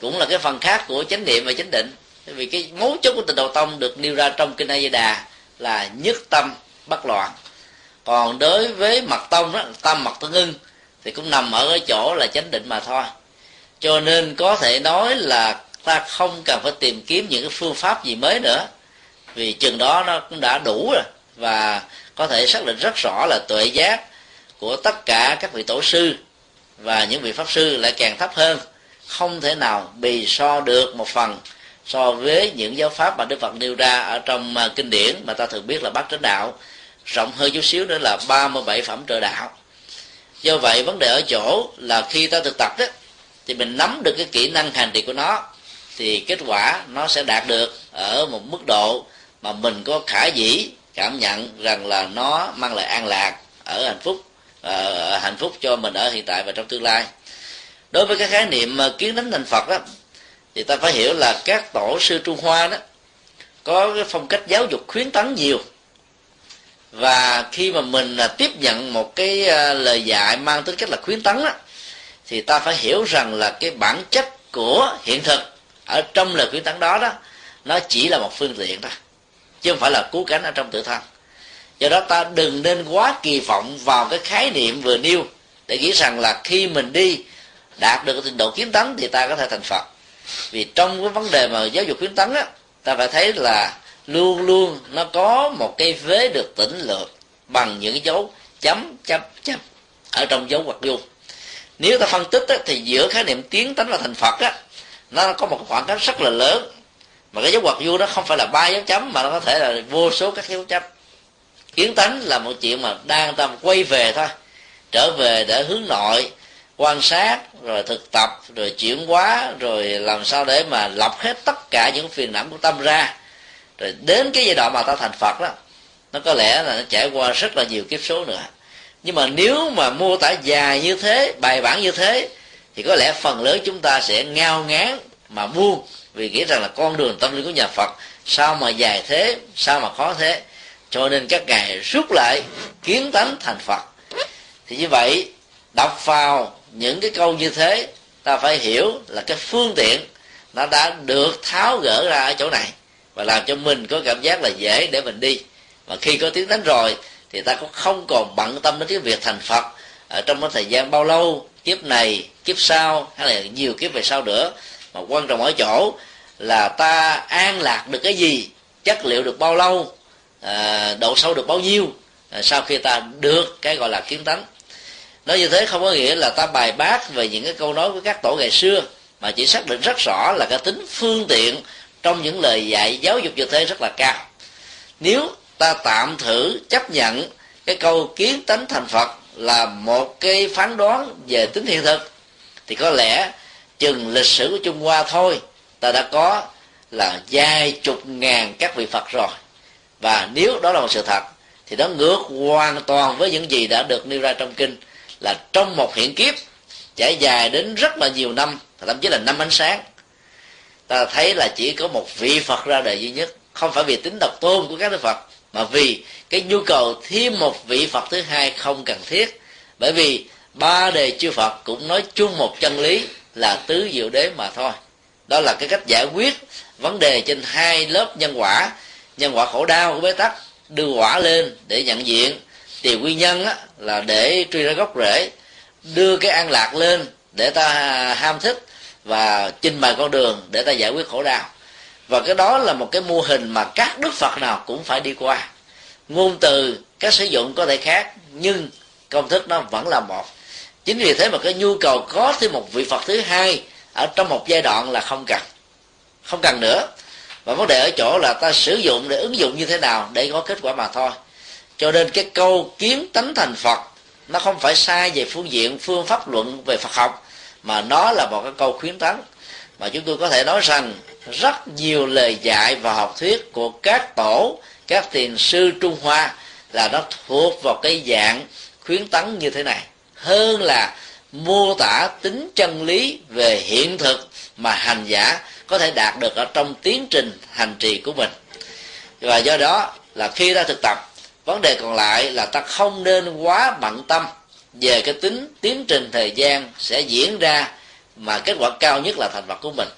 [SPEAKER 2] cũng là cái phần khác của chánh niệm và chánh định. Vì cái mấu chốt của tịnh độ tông được nêu ra trong kinh A Di Đà là nhất tâm bất loạn. Còn đối với mật tông đó, tâm mật tương ưng thì cũng nằm ở cái chỗ là chánh định mà thôi. Cho nên có thể nói là ta không cần phải tìm kiếm những cái phương pháp gì mới nữa. Vì chừng đó nó cũng đã đủ rồi. Và có thể xác định rất rõ là tuệ giác của tất cả các vị tổ sư và những vị pháp sư lại càng thấp hơn. Không thể nào bì so được một phần so với những giáo pháp mà Đức Phật nêu ra ở trong à, kinh điển mà ta thường biết là bát chánh đạo. Rộng hơn chút xíu nữa là 37 phẩm trợ đạo. Do vậy, vấn đề ở chỗ là khi ta thực tập đó, thì mình nắm được cái kỹ năng hành trì của nó, thì kết quả nó sẽ đạt được ở một mức độ mà mình có khả dĩ cảm nhận rằng là nó mang lại an lạc ở hạnh phúc ở hạnh phúc cho mình ở hiện tại và trong tương lai. Đối với cái khái niệm kiến đánh thành phật đó thì ta phải hiểu là các tổ sư trung hoa đó có cái phong cách giáo dục khuyến tấn nhiều. Và khi mà mình à, tiếp nhận một cái à, lời dạy mang tính cách là khuyến tấn đó, thì ta phải hiểu rằng là cái bản chất của hiện thực ở trong lời khuyến tấn đó đó nó chỉ là một phương tiện thôi chứ không phải là cứu cánh ở trong tự thân. Do đó ta đừng nên quá kỳ vọng vào cái khái niệm vừa nêu để nghĩ rằng là khi mình đi đạt được trình độ kiến tấn thì ta có thể thành phật. Vì trong cái vấn đề mà giáo dục kiến tấn á ta phải thấy là luôn luôn nó có một cái vế được tỉnh lược bằng những dấu chấm chấm chấm ở trong dấu hoặc dung nếu ta phân tích á, thì giữa khái niệm tiến tánh và thành phật á nó có một khoảng cách rất là lớn mà cái dấu hoặc vuông đó không phải là ba dấu chấm, mà nó có thể là vô số các dấu chấm. Kiến tánh là một chuyện mà đang ta quay về thôi. Trở về để hướng nội, quan sát, rồi thực tập, rồi chuyển hóa, rồi làm sao để mà lọc hết tất cả những phiền não của tâm ra. Rồi đến cái giai đoạn mà ta thành phật đó, nó có lẽ là nó trải qua rất là nhiều kiếp số nữa. Nhưng mà nếu mà mô tả dài như thế, bài bản như thế, thì có lẽ phần lớn chúng ta sẽ ngao ngán mà buông vì nghĩ rằng là con đường tâm linh của nhà Phật, sao mà dài thế, sao mà khó thế? Cho nên các ngài rút lại, kiến tánh thành Phật. Thì như vậy, đọc vào những cái câu như thế, ta phải hiểu là cái phương tiện nó đã được tháo gỡ ra ở chỗ này và làm cho mình có cảm giác là dễ để mình đi. Và khi có tiếng tánh rồi, thì ta cũng không còn bận tâm đến cái việc thành phật ở trong cái thời gian bao lâu, kiếp này, kiếp sau, hay là nhiều kiếp về sau nữa mà quan trọng ở chỗ là ta an lạc được cái gì chất liệu được bao lâu à, độ sâu được bao nhiêu à, sau khi ta được cái gọi là kiến tánh. Nói như thế không có nghĩa là ta bài bác về những cái câu nói của các tổ ngày xưa mà chỉ xác định rất rõ là cái tính phương tiện trong những lời dạy giáo dục như thế rất là cao. Nếu ta tạm thử chấp nhận cái câu kiến tánh thành phật là một cái phán đoán về tính hiện thực thì có lẽ chừng lịch sử của trung hoa thôi, ta đã có là vài chục ngàn các vị phật rồi. Và nếu đó là một sự thật, thì nó ngược hoàn toàn với những gì đã được nêu ra trong kinh, là trong một hiện kiếp, trải dài đến rất là nhiều năm, thậm chí là năm ánh sáng, ta thấy là chỉ có một vị phật ra đời duy nhất. Không phải vì tính độc tôn của các đức phật, mà vì cái nhu cầu thêm một vị phật thứ hai không cần thiết. Bởi vì ba đề chư phật cũng nói chung một chân lý là tứ diệu đế mà thôi. Đó là cái cách giải quyết vấn đề trên hai lớp nhân quả. Nhân quả khổ đau của bế tắc đưa quả lên để nhận diện. Tìm nguyên nhân á, là để truy ra gốc rễ đưa cái an lạc lên để ta ham thích và trình bày con đường để ta giải quyết khổ đau. Và cái đó là một cái mô hình mà các đức phật nào cũng phải đi qua. Ngôn từ các sử dụng có thể khác nhưng công thức nó vẫn là một chính vì thế mà cái nhu cầu có thêm một vị phật thứ hai ở trong một giai đoạn là không cần. Không cần nữa. Và vấn đề ở chỗ là ta sử dụng để ứng dụng như thế nào để có kết quả mà thôi. Cho nên cái câu kiến tánh thành phật, nó không phải sai về phương diện, phương pháp luận về phật học, mà nó là một cái câu khuyến tấn. Mà chúng tôi có thể nói rằng, rất nhiều lời dạy và học thuyết của các tổ, các tiền sư trung hoa là nó thuộc vào cái dạng khuyến tấn như thế này hơn là mô tả tính chân lý về hiện thực mà hành giả có thể đạt được ở trong tiến trình hành trì của mình. Và do đó là khi ta thực tập, vấn đề còn lại là ta không nên quá bận tâm về cái tính tiến trình thời gian sẽ diễn ra mà kết quả cao nhất là thành vật của mình.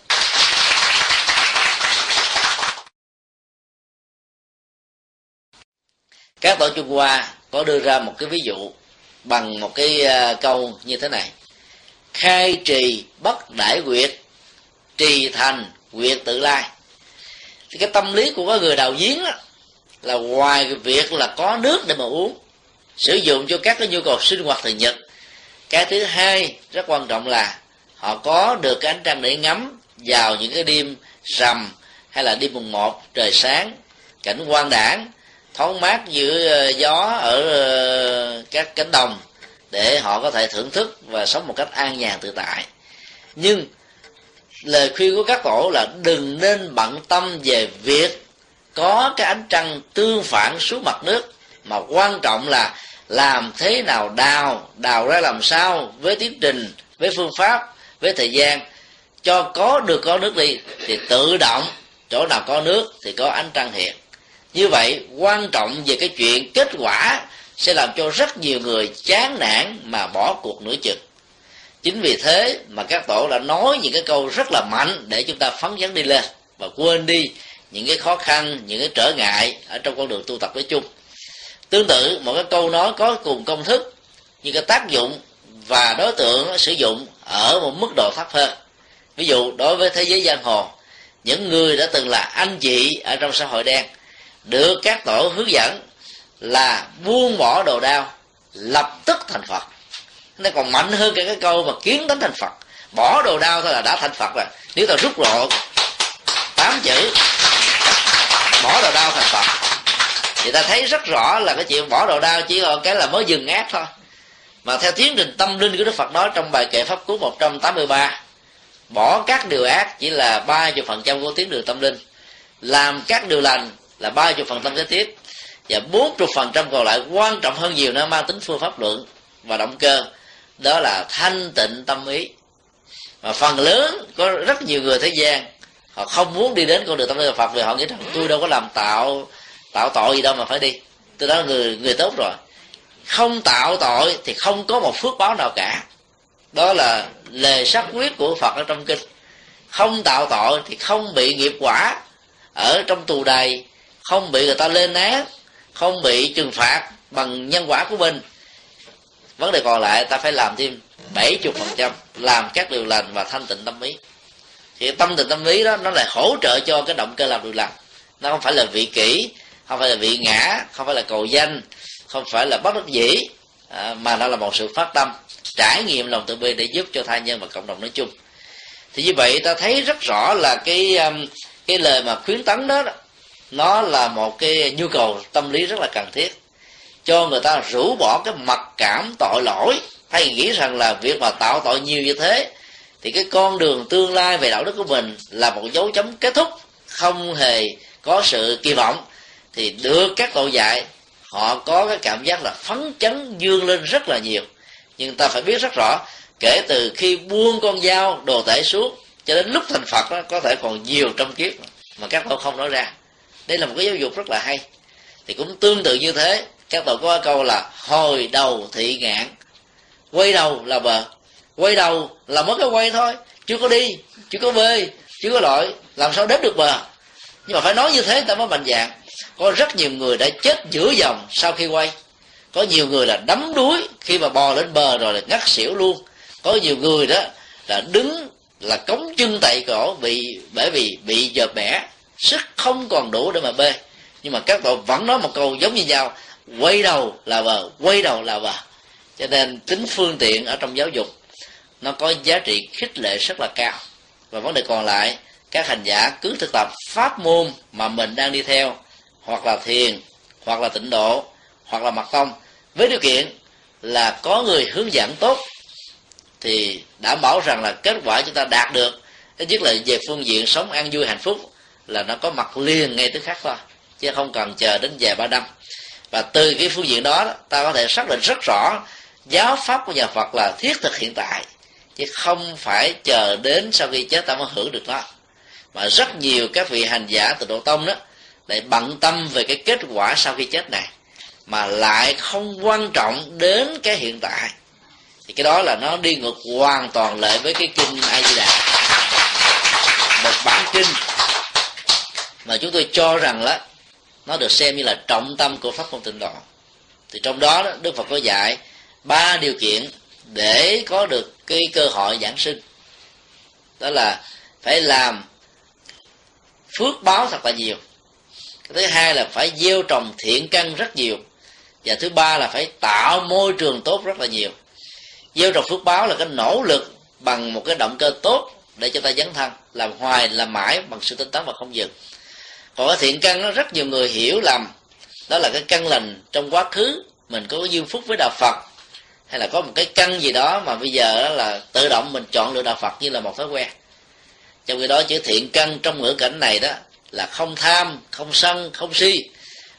[SPEAKER 2] Các tổ trung hoa có đưa ra một cái ví dụ bằng một cái à, câu như thế này. Khai trì bất đại quyệt trì thành quyệt tự lai. Thì cái tâm lý của cái người đào giếng đó, là ngoài cái việc là có nước để mà uống sử dụng cho các cái nhu cầu sinh hoạt thường nhật cái thứ hai rất quan trọng là họ có được cái ánh trăng để ngắm vào những cái đêm rằm hay là đêm mùng một trời sáng cảnh quan đảng thoáng mát giữa ờ, gió ở ờ, các cánh đồng để họ có thể thưởng thức và sống một cách an nhàn tự tại. Nhưng lời khuyên của các tổ là đừng nên bận tâm về việc có cái ánh trăng tương phản xuống mặt nước, mà quan trọng là làm thế nào đào đào ra làm sao với tiến trình, với phương pháp, với thời gian. Cho có được có nước đi thì tự động, chỗ nào có nước thì có ánh trăng hiện như vậy, quan trọng về cái chuyện kết quả sẽ làm cho rất nhiều người chán nản mà bỏ cuộc nửa chừng. Chính vì thế mà các tổ đã nói những cái câu rất là mạnh để chúng ta phấn chấn đi lên và quên đi những cái khó khăn, những cái trở ngại ở trong con đường tu tập nói chung. Tương tự, một cái câu nói có cùng công thức nhưng cái tác dụng và đối tượng sử dụng ở một mức độ thấp hơn. Ví dụ, đối với thế giới giang hồ, những người đã từng là anh chị ở trong xã hội đen được các tổ hướng dẫn là buông bỏ đồ đao, lập tức thành phật. Nó còn mạnh hơn cả cái câu mà kiến đến thành phật. Bỏ đồ đao thôi là đã thành phật rồi. Nếu ta rút lộ tám chữ, bỏ đồ đao thành phật, thì ta thấy rất rõ là cái chuyện bỏ đồ đao chỉ còn cái là mới dừng ác thôi. Mà theo tiến trình tâm linh của Đức Phật nói trong bài kệ pháp cú 183 bỏ các điều ác chỉ là ba phần trăm của tiến đường tâm linh. Làm các điều lành là ba chục phần trăm kế tiếp, và bốn chục phần trăm còn lại quan trọng hơn nhiều nó mang tính phương pháp luận và động cơ, đó là thanh tịnh tâm ý. Mà phần lớn có rất nhiều người thế gian, họ không muốn đi đến con đường tâm linh Phật, vì họ nghĩ rằng tôi đâu có làm tạo tạo tội gì đâu mà phải đi. Tôi đó là người người tốt rồi. Không tạo tội thì không có một phước báo nào cả. Đó là lề sắc quyết của phật ở trong kinh. Không tạo tội thì không bị nghiệp quả ở trong tù đầy không bị người ta lên án không bị trừng phạt bằng nhân quả của mình. Vấn đề còn lại ta phải làm thêm 70% làm các điều lành và thanh tịnh tâm ý. Thì tâm tịnh tâm ý đó nó lại hỗ trợ cho cái động cơ làm điều lành. Nó không phải là vị kỷ không phải là vị ngã không phải là cầu danh không phải là bất đắc dĩ à, mà nó là một sự phát tâm trải nghiệm lòng từ bi để giúp cho thai nhân và cộng đồng nói chung. Thì như vậy ta thấy rất rõ là cái um, cái lời mà khuyến tấn đó nó là một cái nhu cầu tâm lý rất là cần thiết. Cho người ta rũ bỏ cái mặc cảm tội lỗi hay nghĩ rằng là việc mà tạo tội nhiều như thế thì cái con đường tương lai về đạo đức của mình là một dấu chấm kết thúc không hề có sự kỳ vọng. Thì được các cậu dạy họ có cái cảm giác là phấn chấn dương lên rất là nhiều. Nhưng ta phải biết rất rõ kể từ khi buông con dao đồ tể xuống cho đến lúc thành phật đó, có thể còn nhiều trong kiếp mà các cậu không nói ra đây là một cái giáo dục rất là hay. Thì cũng tương tự như thế. Các tổ có câu là hồi đầu thị ngạn, quay đầu là bờ. Quay đầu là mất cái quay thôi. Chưa có đi, chưa có bơi chưa có lội. Làm sao đến được bờ? Nhưng mà phải nói như thế ta mới mạnh dạng. Có rất nhiều người đã chết giữa dòng sau khi quay. Có nhiều người là đắm đuối khi mà bò lên bờ rồi là ngắt xỉu luôn. Có nhiều người đó là đứng là cống chân tại cổ bị, bởi vì bị dợp bẻ sức không còn đủ để mà bê. Nhưng mà các tội vẫn nói một câu giống như nhau. Quay đầu là bờ quay đầu là bờ cho nên tính phương tiện ở trong giáo dục, nó có giá trị khích lệ rất là cao. Và vấn đề còn lại, các hành giả cứ thực tập pháp môn mà mình đang đi theo. Hoặc là thiền, hoặc là tịnh độ, hoặc là mật tông. Với điều kiện là có người hướng dẫn tốt, thì đảm bảo rằng là kết quả chúng ta đạt được. Ít nhất là về phương diện sống an vui hạnh phúc là nó có mặt liền ngay tức khắc thôi, chứ không cần chờ đến vài ba năm. Và từ cái phương diện đó, ta có thể xác định rất rõ, giáo pháp của nhà Phật là thiết thực hiện tại, chứ không phải chờ đến sau khi chết ta mới hưởng được nó. Mà rất nhiều các vị hành giả từ độ tông đó, lại bận tâm về cái kết quả sau khi chết này, mà lại không quan trọng đến cái hiện tại. Thì cái đó là nó đi ngược hoàn toàn lại với cái kinh a di đà. Một bản kinh mà chúng tôi cho rằng là nó được xem như là trọng tâm của pháp môn tịnh độ. Thì trong đó, đó đức phật có dạy ba điều kiện để có được cái cơ hội giảng sinh. Đó là phải làm phước báo thật là nhiều. Cái thứ hai là phải gieo trồng thiện căn rất nhiều. Và thứ ba là phải tạo môi trường tốt rất là nhiều. Gieo trồng phước báo là cái nỗ lực bằng một cái động cơ tốt để cho ta dấn thân làm hoài làm mãi bằng sự tinh tấn và không dừng còn cái thiện căn nó rất nhiều người hiểu lầm. Đó là cái căn lành trong quá khứ, mình có cái duyên phúc với đạo phật. Hay là có một cái căn gì đó mà bây giờ đó là tự động mình chọn lựa đạo phật như là một thói quen. Trong khi đó, chữ thiện căn trong ngữ cảnh này đó là không tham, không sân, không si.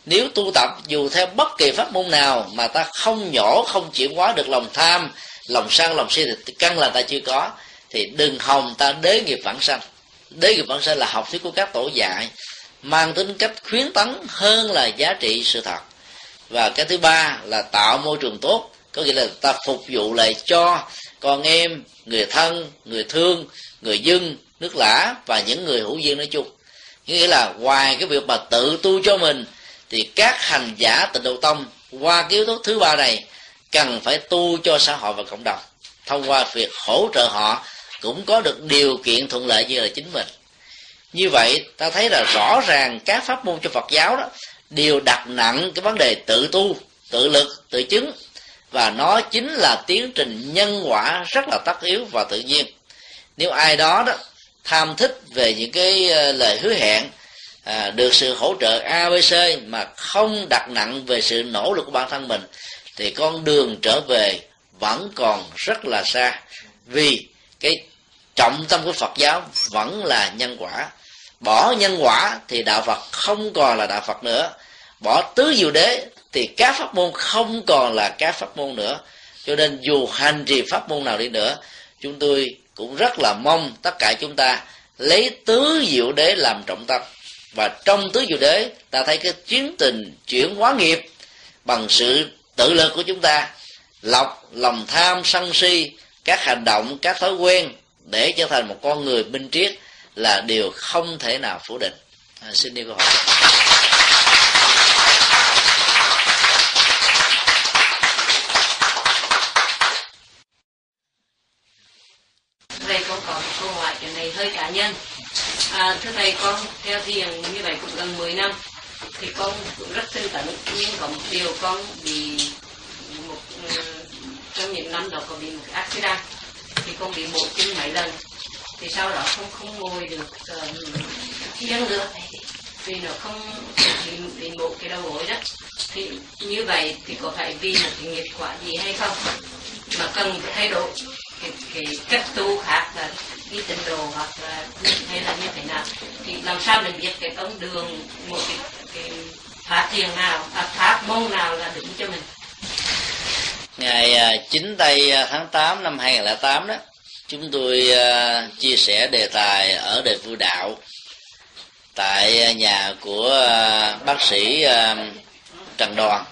[SPEAKER 2] Nếu tu tập, dù theo bất kỳ pháp môn nào mà ta không nhỏ không chuyển hóa được lòng tham, lòng sân, lòng si thì căn là ta chưa có, thì đừng hòng ta đế nghiệp vãng sanh. Đế nghiệp vãng sanh là học thuyết của các tổ dạy mang tính cách khuyến tấn hơn là giá trị sự thật. Và cái thứ ba là tạo môi trường tốt, có nghĩa là ta phục vụ lại cho con em, người thân, người thương, người dân, nước lã và những người hữu duyên nói chung. Nghĩa là ngoài cái việc mà tự tu cho mình, thì các hành giả tịnh độ tông qua cái yếu tố thứ ba này cần phải tu cho xã hội và cộng đồng. Thông qua việc hỗ trợ họ cũng có được điều kiện thuận lợi như là chính mình như vậy ta thấy là rõ ràng các pháp môn cho phật giáo đó đều đặt nặng cái vấn đề tự tu tự lực tự chứng. Và nó chính là tiến trình nhân quả rất là tất yếu và tự nhiên. Nếu ai đó đó tham thích về những cái ờ, lời hứa hẹn à, được sự hỗ trợ abc mà không đặt nặng về sự nỗ lực của bản thân mình thì con đường trở về vẫn còn rất là xa. Vì cái trọng tâm của phật giáo vẫn là nhân quả bỏ nhân quả thì đạo phật không còn là đạo phật nữa. Bỏ tứ diệu đế thì các pháp môn không còn là các pháp môn nữa. Cho nên dù hành trì pháp môn nào đi nữa, chúng tôi cũng rất là mong tất cả chúng ta lấy tứ diệu đế làm trọng tâm. Và trong tứ diệu đế, ta thấy cái chuyến tình chuyển hóa nghiệp bằng sự tự lực của chúng ta, lọc lòng tham sân si, các hành động, các thói quen để trở thành một con người minh triết là điều không thể nào phủ định. À, xin đi câu hỏi.
[SPEAKER 4] Thầy con có một câu hỏi cái này hơi cá nhân. À, thưa thầy con theo thiền như vậy cũng gần 10 năm thì con cũng rất tinh tấn nhưng có một điều con bị một ờ, trong những năm đó có bị một accident thì con bị bộ chân mấy lần thì sau đó không không ngồi được uh, chân nữa vì nó không bị, bị bộ cái đầu gối đó. Thì như vậy thì có phải vì một cái nghiệp quả gì hay không? Mà cần thay đổi cái, cái cách tu khác là đi tịnh độ hoặc là hay là như thế nào? Thì làm sao mình biết cái con đường một cái, cái phát thiền nào à, pháp môn nào là đúng cho mình?
[SPEAKER 2] Ngày à, 9 tây à, tháng 8 năm 2008 đó chúng tôi à, chia sẻ đề tài ở đề vui đạo. Tại nhà của à, bác sĩ à, Trần Đoàn.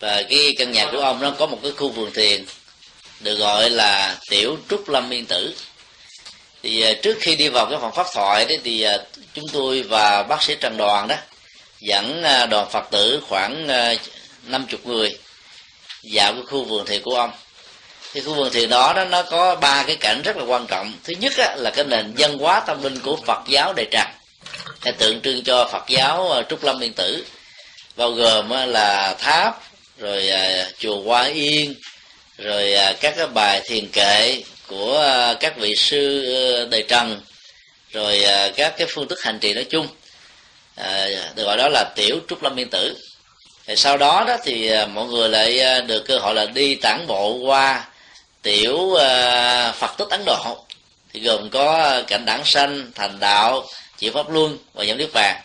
[SPEAKER 2] Và cái căn nhà của ông nó có một cái khu vườn thiền được gọi là tiểu trúc lâm yên tử. Thì trước khi đi vào cái phòng pháp thoại đấy thì chúng tôi và bác sĩ Trần Đoàn đó dẫn đoàn Phật tử khoảng năm uh, chục người vào cái khu vườn thiền của ông thì khu vườn thiền đó, đó nó có ba cái cảnh rất là quan trọng. Thứ nhất á, là cái nền văn hóa tâm linh của phật giáo đại tràng. Để tượng trưng cho phật giáo ờ, trúc lâm yên tử. Bao gồm là tháp rồi ờ, chùa hoa yên rồi ờ, các cái bài thiền kệ của các vị sư ờ, đời trần rồi các cái phương thức hành trì nói chung. Được gọi đó là tiểu trúc lâm yên tử. Thì sau đó đó thì mọi người lại được cơ hội là đi tản bộ qua tiểu uh, phật tích ấn độ thì gồm có ờ, cảnh đẳng sanh thành đạo chỉ pháp luân và nhóm niết bàn.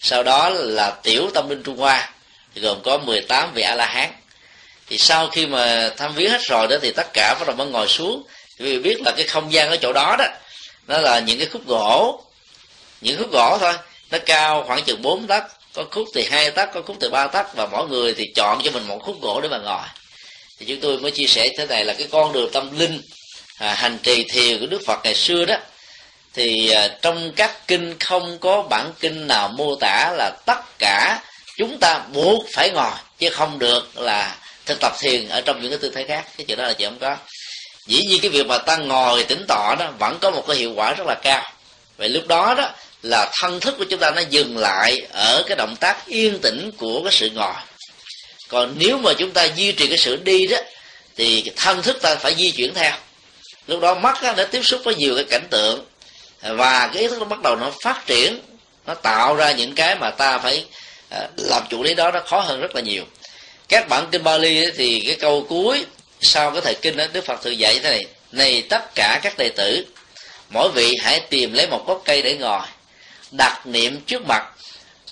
[SPEAKER 2] Sau đó là tiểu tâm linh trung hoa thì gồm có 18 vị a la hán. Thì sau khi mà tham viếng hết rồi đó thì tất cả bắt đầu mới ngồi xuống. Vì biết là cái không gian ở chỗ đó đó nó là những cái khúc gỗ những khúc gỗ thôi. Nó cao khoảng chừng 4 tấc có khúc thì hai tấc có khúc từ ba tấc và mỗi người thì chọn cho mình một khúc gỗ để mà ngồi thì chúng tôi mới chia sẻ thế này là cái con đường tâm linh à, hành trì thiền của đức phật ngày xưa đó. Thì à, trong các kinh không có bản kinh nào mô tả là tất cả chúng ta buộc phải ngồi chứ không được là thực tập thiền ở trong những cái tư thế khác. Cái chuyện đó là chuyện không có. Dĩ nhiên cái việc mà ta ngồi tĩnh tọa đó vẫn có một cái hiệu quả rất là cao. Vậy lúc đó đó là thân thức của chúng ta nó dừng lại ở cái động tác yên tĩnh của cái sự ngồi còn nếu mà chúng ta duy trì cái sự đi đó, thì thân thức ta phải di chuyển theo. Lúc đó mắt nó tiếp xúc với nhiều cái cảnh tượng, và cái ý thức nó bắt đầu nó phát triển, nó tạo ra những cái mà ta phải à, làm chủ lý đó, nó khó hơn rất là nhiều. Các bản kinh Bali thì cái câu cuối sau cái thời kinh đó Đức Phật thường dạy thế này này tất cả các đệ tử, mỗi vị hãy tìm lấy một gốc cây để ngồi, đặt niệm trước mặt,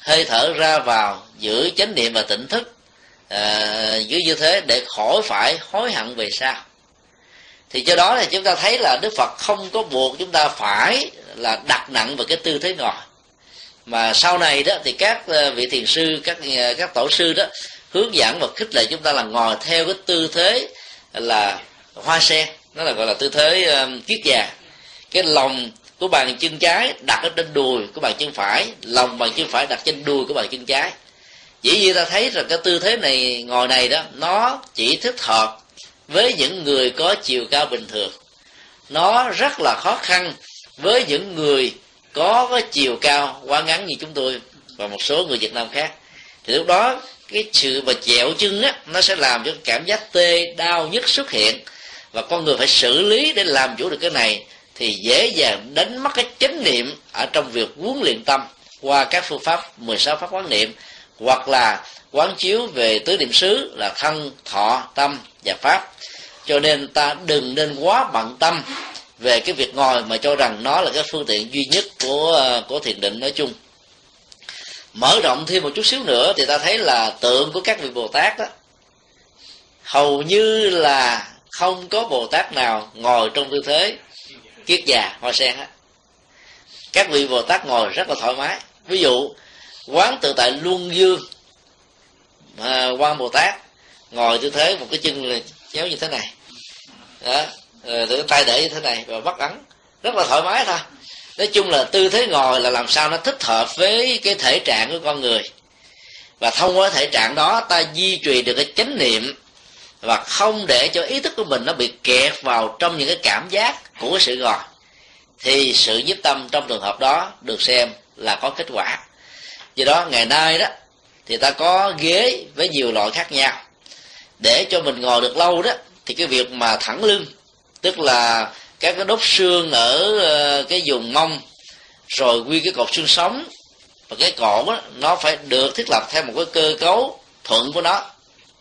[SPEAKER 2] hơi thở ra vào, giữ chánh niệm và tỉnh thức. Ờ, à, dưới như thế để khỏi phải hối hận về sau. Thì do đó thì chúng ta thấy là đức phật không có buộc chúng ta phải là đặt nặng vào cái tư thế ngồi. Mà sau này đó thì các ờ, vị thiền sư các ờ, các tổ sư đó hướng dẫn và khích lệ chúng ta là ngồi theo cái tư thế là hoa sen. Nó là gọi là tư thế kiết già. Cái lòng của bàn chân trái đặt ở trên đùi của bàn chân phải lòng bàn chân phải đặt trên đùi của bàn chân trái chỉ như ta thấy rằng cái tư thế này, ngồi này đó, nó chỉ thích hợp với những người có chiều cao bình thường. Nó rất là khó khăn với những người có cái chiều cao quá ngắn như chúng tôi và một số người Việt Nam khác. Thì lúc đó, cái sự mà chẹo chân á, nó sẽ làm cho cảm giác tê đau nhất xuất hiện. Và con người phải xử lý để làm chủ được cái này thì dễ dàng đánh mất cái chánh niệm ở trong việc huấn luyện tâm qua các phương pháp 16 pháp quán niệm hoặc là quán chiếu về tứ niệm xứ là thân, thọ, tâm và pháp. Cho nên ta đừng nên quá bận tâm về cái việc ngồi mà cho rằng nó là cái phương tiện duy nhất của ờ, của thiền định nói chung. Mở rộng thêm một chút xíu nữa thì ta thấy là tượng của các vị bồ tát đó hầu như là không có bồ tát nào ngồi trong tư thế kiết già hoa sen á. Các vị bồ tát ngồi rất là thoải mái. Ví dụ quán tự tại luân dương. Mà quan bồ tát ngồi tư thế một cái chân là chéo như thế này. Đó ờ, rồi tay để như thế này và bắt ấn. Rất là thoải mái thôi. Nói chung là tư thế ngồi là làm sao nó thích hợp với cái thể trạng của con người. Và thông qua thể trạng đó, ta duy trì được cái chánh niệm và không để cho ý thức của mình nó bị kẹt vào trong những cái cảm giác của cái sự ngồi. Thì sự nhiếp tâm trong trường hợp đó được xem là có kết quả do đó ngày nay đó thì ta có ghế với nhiều loại khác nhau. Để cho mình ngồi được lâu đó thì cái việc mà thẳng lưng tức là các cái đốt xương ở ờ, cái vùng mông rồi quy cái cột xương sống và cái cổ đó, nó phải được thiết lập theo một cái cơ cấu thuận của nó.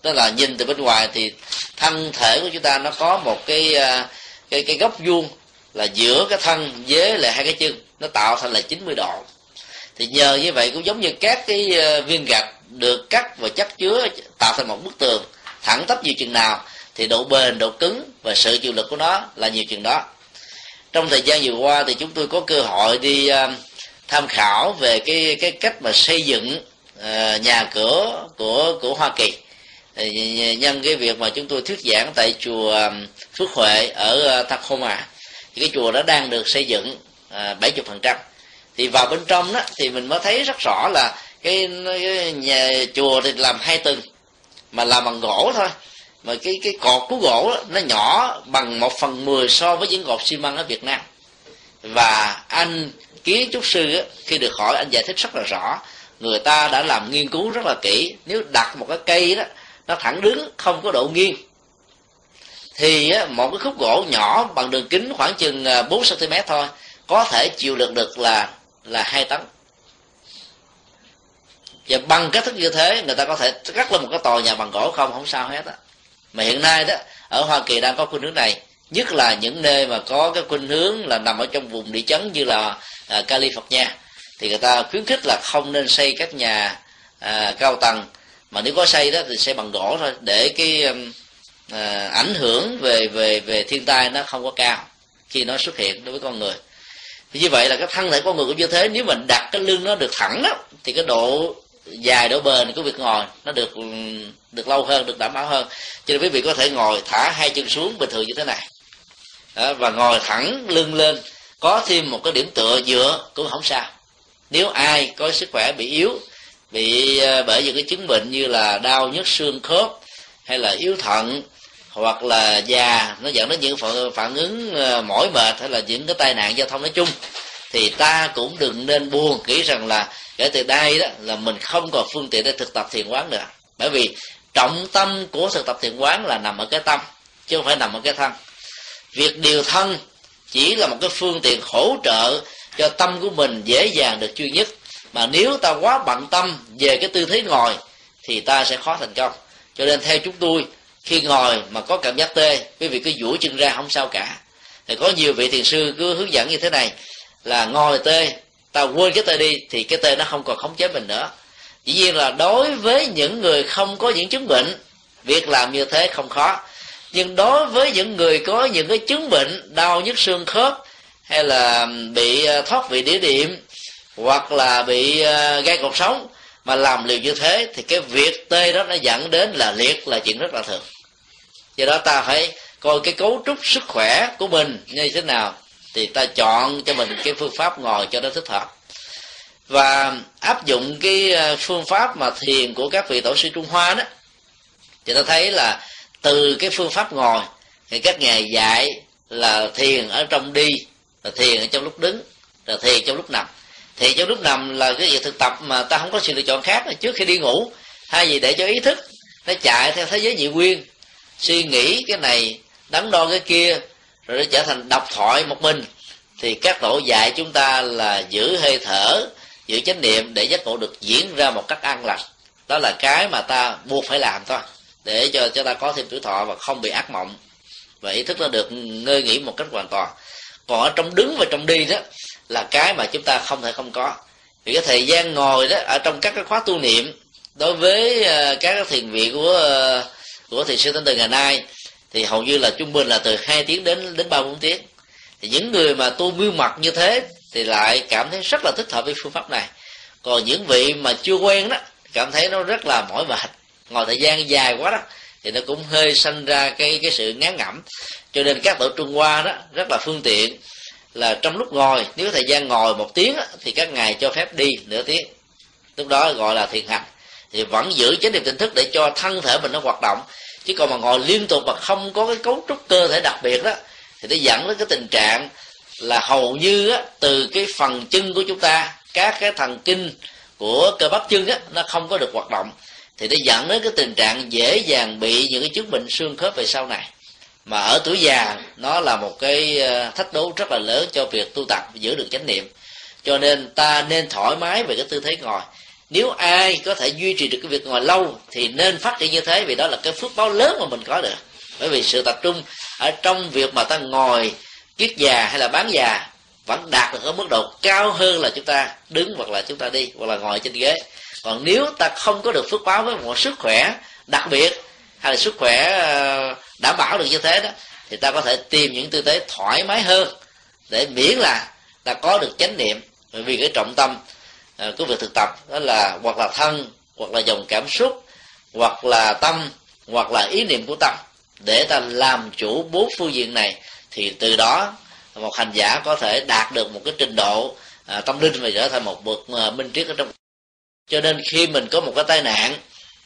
[SPEAKER 2] Tức là nhìn từ bên ngoài thì thân thể của chúng ta nó có một cái ờ, cái cái góc vuông là giữa cái thân với lại hai cái chân nó tạo thành là 90 độ thì nhờ như vậy cũng giống như các cái ờ, viên gạch được cắt và chất chứa, tạo thành một bức tường thẳng tắp nhiều chừng nào, thì độ bền, độ cứng và sự chịu lực của nó là nhiều chừng đó. Trong thời gian vừa qua thì chúng tôi có cơ hội đi ờ, tham khảo về cái cái cách mà xây dựng ờ, nhà cửa của của Hoa Kỳ. Nhân cái việc mà chúng tôi thuyết giảng tại chùa Phước Huệ ở Tacoma, thì cái chùa đó đang được xây dựng bảy chục phần trăm thì vào bên trong đó thì mình mới thấy rất rõ là cái, cái nhà chùa thì làm hai tầng mà làm bằng gỗ thôi. Mà cái cái cột của gỗ đó, nó nhỏ bằng một phần mười so với những cột xi măng ở Việt Nam. Và anh kiến trúc sư đó, khi được hỏi anh giải thích rất là rõ. Người ta đã làm nghiên cứu rất là kỹ. Nếu đặt một cái cây đó nó thẳng đứng không có độ nghiêng thì một cái khúc gỗ nhỏ bằng đường kính khoảng chừng à, 4 cm thôi có thể chịu được được là là hai tấn và bằng cách thức như thế người ta có thể cắt lên một cái tòa nhà bằng gỗ không không sao hết á. Mà hiện nay đó ở hoa kỳ đang có khuynh hướng này nhất là những nơi mà có cái khuynh hướng là nằm ở trong vùng địa chấn như là à, california. Thì người ta khuyến khích là không nên xây các nhà à, cao tầng. Mà nếu có xây đó thì xây bằng gỗ thôi để cái um, à, ảnh hưởng về về về thiên tai nó không có cao khi nó xuất hiện đối với con người thì như vậy là cái thân thể con người cũng như thế. Nếu mình đặt cái lưng nó được thẳng đó thì cái độ dài độ bền của việc ngồi nó được được lâu hơn được đảm bảo hơn. Cho nên quý vị có thể ngồi thả hai chân xuống bình thường như thế này. Đó, và ngồi thẳng lưng lên có thêm một cái điểm tựa dựa cũng không sao. Nếu ai có sức khỏe bị yếu bị ờ, bởi những cái chứng bệnh như là đau nhức xương khớp hay là yếu thận hoặc là già nó dẫn đến những phản, phản ứng ờ, mỏi mệt hay là những cái tai nạn giao thông nói chung thì ta cũng đừng nên buồn kỹ rằng là kể từ đây đó là mình không còn phương tiện để thực tập thiền quán nữa. Bởi vì trọng tâm của thực tập thiền quán là nằm ở cái tâm chứ không phải nằm ở cái thân. Việc điều thân chỉ là một cái phương tiện hỗ trợ cho tâm của mình dễ dàng được chuyên nhất. Mà nếu ta quá bận tâm về cái tư thế ngồi thì ta sẽ khó thành công. Cho nên theo chúng tôi khi ngồi mà có cảm giác tê, quý vị cứ duỗi chân ra không sao cả. Thì có nhiều vị thiền sư cứ hướng dẫn như thế này, là ngồi tê ta quên cái tê đi, thì cái tê nó không còn khống chế mình nữa. Dĩ nhiên là đối với những người không có những chứng bệnh, việc làm như thế không khó. Nhưng đối với những người có những cái chứng bệnh, đau nhức xương khớp, hay là bị ờ, thoát vị đĩa điểm hoặc là bị ờ, gây cột sống mà làm liều như thế, thì cái việc tê đó nó dẫn đến là liệt là chuyện rất là thường do đó ta phải coi cái cấu trúc sức khỏe của mình như thế nào thì ta chọn cho mình cái phương pháp ngồi cho nó thích hợp. Và áp dụng cái ờ, phương pháp mà thiền của các vị tổ sư trung hoa đó, thì ta thấy là từ cái phương pháp ngồi thì các ngài dạy là thiền ở trong đi, là thiền ở trong lúc đứng, là thiền trong lúc nằm. Thì trong lúc nằm là cái việc thực tập mà ta không có sự lựa chọn khác là trước khi đi ngủ. Hay gì để cho ý thức nó chạy theo thế giới nhị nguyên suy nghĩ cái này, đắn đo cái kia, rồi nó trở thành độc thoại một mình. Thì các tổ dạy chúng ta là giữ hơi thở, giữ chánh niệm để giác ngộ được diễn ra một cách an lành. Đó là cái mà ta buộc phải làm thôi, để cho cho ta có thêm tuổi thọ và không bị ác mộng. Và ý thức nó được ngơi nghỉ một cách hoàn toàn. Còn ở trong đứng và trong đi đó, là cái mà chúng ta không thể không có. Vì cái thời gian ngồi đó, ở trong các cái khóa tu niệm, đối với ờ, các thiền viện của ờ, của thiền sư thanh từ ngày nay thì hầu như là trung bình là từ 2 tiếng đến đến ba bốn tiếng. Thì những người mà tu miêu mặt như thế thì lại cảm thấy rất là thích hợp với phương pháp này. Còn những vị mà chưa quen đó cảm thấy nó rất là mỏi mệt ngồi thời gian dài quá đó thì nó cũng hơi sanh ra cái cái sự ngán ngẩm. Cho nên các tổ trung hoa đó rất là phương tiện là trong lúc ngồi nếu thời gian ngồi một tiếng đó, thì các ngài cho phép đi nửa tiếng. Lúc đó gọi là thiền hành thì vẫn giữ chánh niệm tỉnh thức để cho thân thể mình nó hoạt động. Chứ còn mà ngồi liên tục mà không có cái cấu trúc cơ thể đặc biệt đó thì nó dẫn đến cái tình trạng là hầu như á, từ cái phần chân của chúng ta các cái thần kinh của cơ bắp chân á, nó không có được hoạt động. Thì nó dẫn đến cái tình trạng dễ dàng bị những cái chứng bệnh xương khớp về sau này. Mà ở tuổi già nó là một cái ờ, thách đố rất là lớn cho việc tu tập giữ được chánh niệm. Cho nên ta nên thoải mái về cái tư thế ngồi nếu ai có thể duy trì được cái việc ngồi lâu thì nên phát triển như thế, vì đó là cái phước báo lớn mà mình có được. Bởi vì sự tập trung ở trong việc mà ta ngồi, kiết già hay là bán già vẫn đạt được ở mức độ cao hơn là chúng ta đứng hoặc là chúng ta đi, hoặc là ngồi trên ghế. Còn nếu ta không có được phước báo với một sức khỏe đặc biệt hay là sức khỏe ờ, đảm bảo được như thế đó, thì ta có thể tìm những tư thế thoải mái hơn để miễn là ta có được chánh niệm. Bởi vì cái trọng tâm Ờ, của việc thực tập đó là hoặc là thân hoặc là dòng cảm xúc hoặc là tâm hoặc là ý niệm của tâm. Để ta làm chủ bốn phương diện này thì từ đó một hành giả có thể đạt được một cái trình độ à, tâm linh và trở thành một bậc à, minh triết ở trong. Cho nên khi mình có một cái tai nạn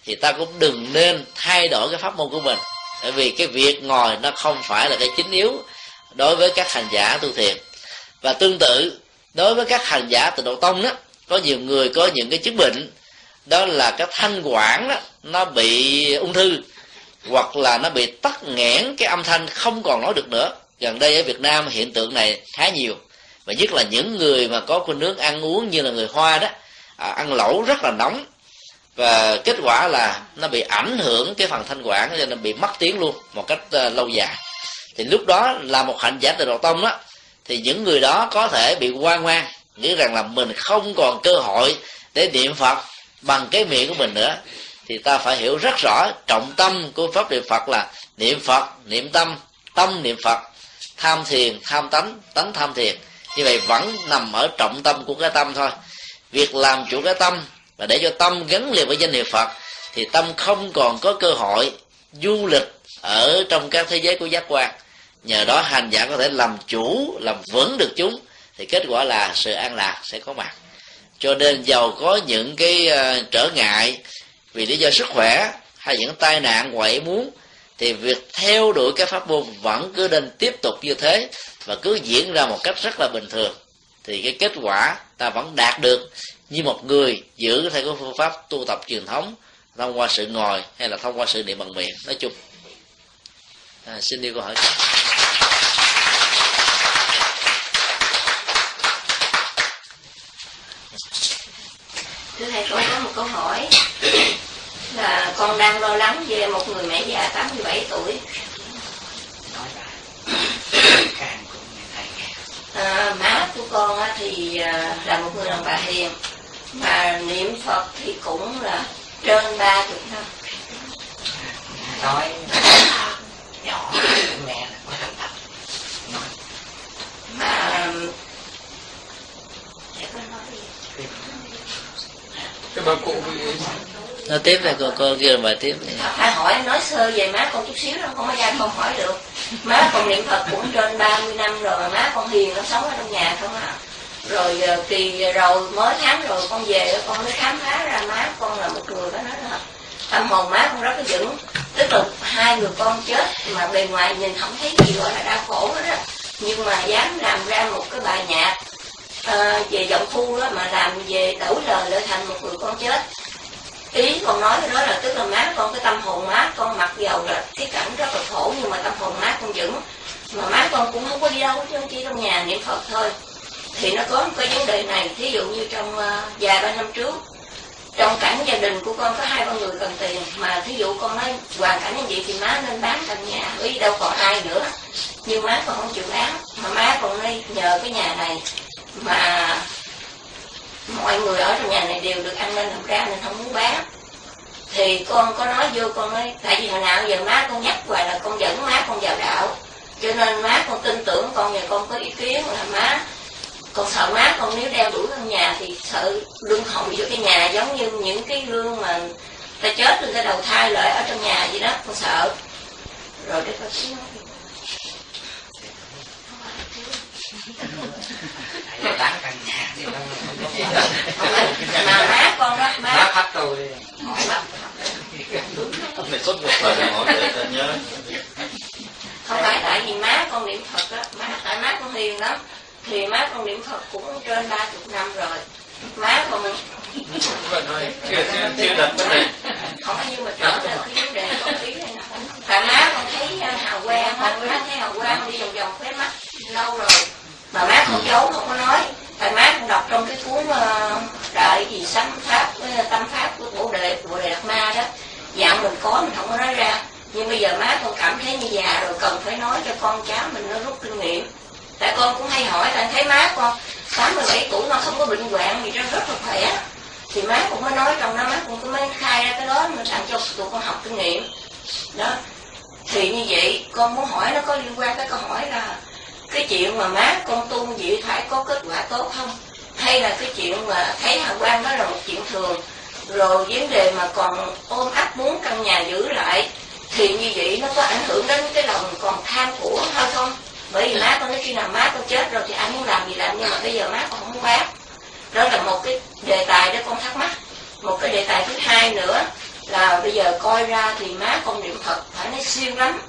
[SPEAKER 2] thì ta cũng đừng nên thay đổi cái pháp môn của mình. Bởi vì cái việc ngồi nó không phải là cái chính yếu đối với các hành giả tu thiền. Và tương tự đối với các hành giả từ độ tông đó có nhiều người có những cái chứng bệnh đó là cái thanh quản đó nó bị ung thư hoặc là nó bị tắc nghẽn cái âm thanh không còn nói được nữa. Gần đây ở Việt Nam hiện tượng này khá nhiều. Và nhất là những người mà có khuynh hướng ăn uống như là người Hoa đó à, ăn lẩu rất là nóng. Và kết quả là nó bị ảnh hưởng cái phần thanh quản cho nên bị mất tiếng luôn một cách uh, lâu dài. Thì lúc đó là một hạnh giả từ đầu tông đó thì những người đó có thể bị quan ngoan nghĩ rằng là mình không còn cơ hội để niệm phật bằng cái miệng của mình nữa, thì ta phải hiểu rất rõ trọng tâm của pháp niệm phật là niệm phật, niệm tâm tâm niệm phật. Tham thiền, tham tánh tánh tham thiền. Như vậy vẫn nằm ở trọng tâm của cái tâm thôi. Việc làm chủ cái tâm và để cho tâm gắn liền với danh hiệu phật, thì tâm không còn có cơ hội du lịch ở trong các thế giới của giác quan. Nhờ đó hành giả có thể làm chủ, làm vững được chúng thì kết quả là sự an lạc sẽ có mặt. Cho nên giàu có những cái uh, trở ngại vì lý do sức khỏe hay những tai nạn ngoại muốn thì việc theo đuổi cái pháp môn vẫn cứ nên tiếp tục như thế và cứ diễn ra một cách rất là bình thường. Thì cái kết quả ta vẫn đạt được như một người giữ theo cái phương pháp tu tập truyền thống thông qua sự ngồi hay là thông qua sự niệm bằng miệng. Nói chung à, xin đi câu hỏi.
[SPEAKER 4] Thưa thầy con có một câu hỏi. Là con đang lo lắng về một người mẹ già 87 tuổi. À, má của con thì à, là một người đàn bà hiền mà niệm phật thì cũng là trên ba chục năm.
[SPEAKER 7] Nói nhỏ mẹ là có thành thật.
[SPEAKER 4] Mà
[SPEAKER 3] cái bà cụ bị
[SPEAKER 2] nói tiếp này cô cô kêu bài tiếp này.
[SPEAKER 4] phải hỏi nói sơ về má con chút xíu đâu không có ra không hỏi được. Má con niệm phật cũng trên 30 năm rồi mà má con hiền nó sống ở trong nhà không à. Rồi ờ, kỳ rồi mới tháng rồi con về con mới khám phá ra má con là một người đó nói là tâm hồn má con rất là vững. Tức là hai người con chết mà bề ngoài nhìn không thấy gì gọi là đau khổ hết á. Nhưng mà dám làm ra một cái bài nhạc à, về giọng phu đó mà làm về đổi lời lại thành một người con chết. Ý con nói cái đó là tức là má con cái tâm hồn má con mặc dầu là cái cảnh rất là khổ nhưng mà tâm hồn má con vững. Mà má con cũng không có đi đâu chứ chỉ trong nhà niệm phật thôi. Thì nó có một cái vấn đề này thí dụ như trong uh, vài ba năm trước trong cảnh gia đình của con có hai ba người cần tiền mà thí dụ con nói hoàn cảnh như vậy thì má nên bán căn nhà ý đâu còn ai nữa. Nhưng má con không chịu bán mà má còn đi nhờ cái nhà này mà mọi người ở trong nhà này đều được ăn nên làm ra nên không muốn bán. Thì con có nói vô, con nói, tại vì hồi nào giờ má con nhắc hoài là con dẫn má con vào đạo. Cho nên má con tin tưởng con và con có ý kiến là má, con sợ má con nếu đeo đuổi trong nhà thì sợ lương hồng vô cái nhà giống như những cái lương mà ta chết lên cái đầu thai lại ở trong nhà vậy đó, con sợ. Rồi để con nói.
[SPEAKER 7] bán căn nhà thì nó
[SPEAKER 4] mà má con đó má
[SPEAKER 7] má thắt tôi đi.
[SPEAKER 4] Hỏi má
[SPEAKER 3] này xuất một lời là hỏi để ta nhớ.
[SPEAKER 4] Không phải tại vì má con niệm phật á má tại má con hiền lắm. Thì má con niệm phật cũng trên ba chục năm rồi. Má con
[SPEAKER 3] chưa chưa chưa đặt vấn đề.
[SPEAKER 4] Không có nhưng mà trở về cái vấn đề con ý này nè. Tại má con thấy uh, hào quang má má thấy hào quang đi vòng vòng khóe mắt lâu rồi mà má con giấu không có nói. Tại má con đọc trong cái cuốn ờ, uh, đại gì sấm pháp tâm pháp của bộ đề của đề đạt ma đó. Dạng mình có mình không có nói ra. Nhưng bây giờ má con cảm thấy như già rồi cần phải nói cho con cháu mình nó rút kinh nghiệm. Tại con cũng hay hỏi là thấy má con 87 tuổi mà không có bệnh hoạn gì đó rất là khỏe. Thì má cũng mới nói trong đó má cũng có mới khai ra cái đó mà tặng cho tụi con học kinh nghiệm. Đó. Thì như vậy con muốn hỏi nó có liên quan tới câu hỏi là cái chuyện mà má con tu dịu thải có kết quả tốt không? Hay là cái chuyện mà thấy hào quang đó là một chuyện thường, rồi vấn đề mà còn ôm ấp muốn căn nhà giữ lại, thì như vậy nó có ảnh hưởng đến cái lòng còn tham của hay không? Bởi vì má con nói khi nào má con chết rồi thì ai muốn làm gì làm, nhưng mà bây giờ má con không muốn bán đó là một cái đề tài đó con thắc mắc. Một cái đề tài thứ hai nữa là bây giờ coi ra thì má con niệm phật phải nói siêu lắm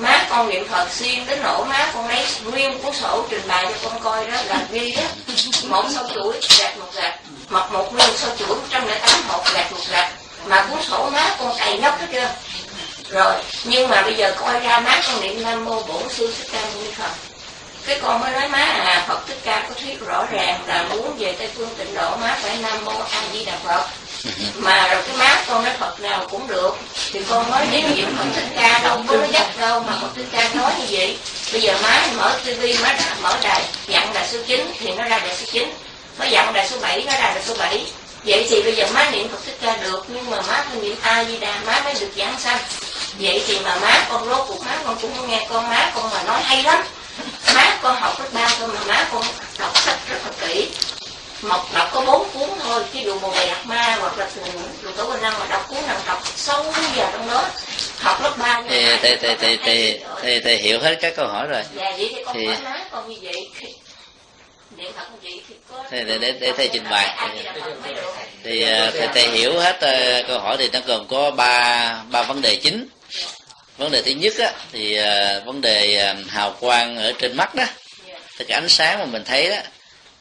[SPEAKER 4] má con niệm phật xuyên đến nỗi má con lấy nguyên cuốn sổ trình bày cho con coi đó, là ghi đó. Một sâu chuỗi gạch một gạch mặc một nguyên sâu chuỗi, một trăm lẻ tám hộp gạch một gạch mà cuốn sổ má con cày nhóc hết chưa rồi, nhưng mà bây giờ coi ra má con niệm nam mô bổn sư thích ca mâu ni phật. Cái con mới nói má à phật thích ca có thuyết rõ ràng là muốn về tây phương tịnh độ, má phải nam mô a di đà phật mà rồi cái má con nói phật nào cũng được. Thì con mới đến chuyện phật thích ca đâu có nói dắt đâu mà phật thích ca nói như vậy. Bây giờ má mở tivi má đã mở đài, dặn đài số 9 thì nó ra đài số 9 má dặn đài số 7 nó ra đài số 7 vậy thì bây giờ má niệm phật thích ca được, nhưng mà má không niệm a di đà má mới được giảng sanh. Vậy thì mà má con rốt cuộc, má con cũng nghe con, má con mà nói hay lắm. Má con học lớp ba thôi mà má con đọc sách rất là kỹ một đọc có bốn cuốn thôi ví dụ bồ đề đạt ma hoặc là đồ tổ quỳnh năng mà đọc cuốn nào đọc sâu vào trong đó. Học lớp ba
[SPEAKER 2] thì thì thì thì thì thì thì hiểu hết các câu hỏi rồi.
[SPEAKER 4] Dạ vậy thì con
[SPEAKER 2] thì-
[SPEAKER 4] má con như vậy. Thì
[SPEAKER 2] để để, để thầy trình bày. Thì ờ, thầy, thầy hiểu hết ờ, câu hỏi thì nó gồm có ba ba vấn đề chính. Vấn đề thứ nhất á, thì ờ, vấn đề ờ, hào quang ở trên mắt đó. Cái ánh sáng mà mình thấy đó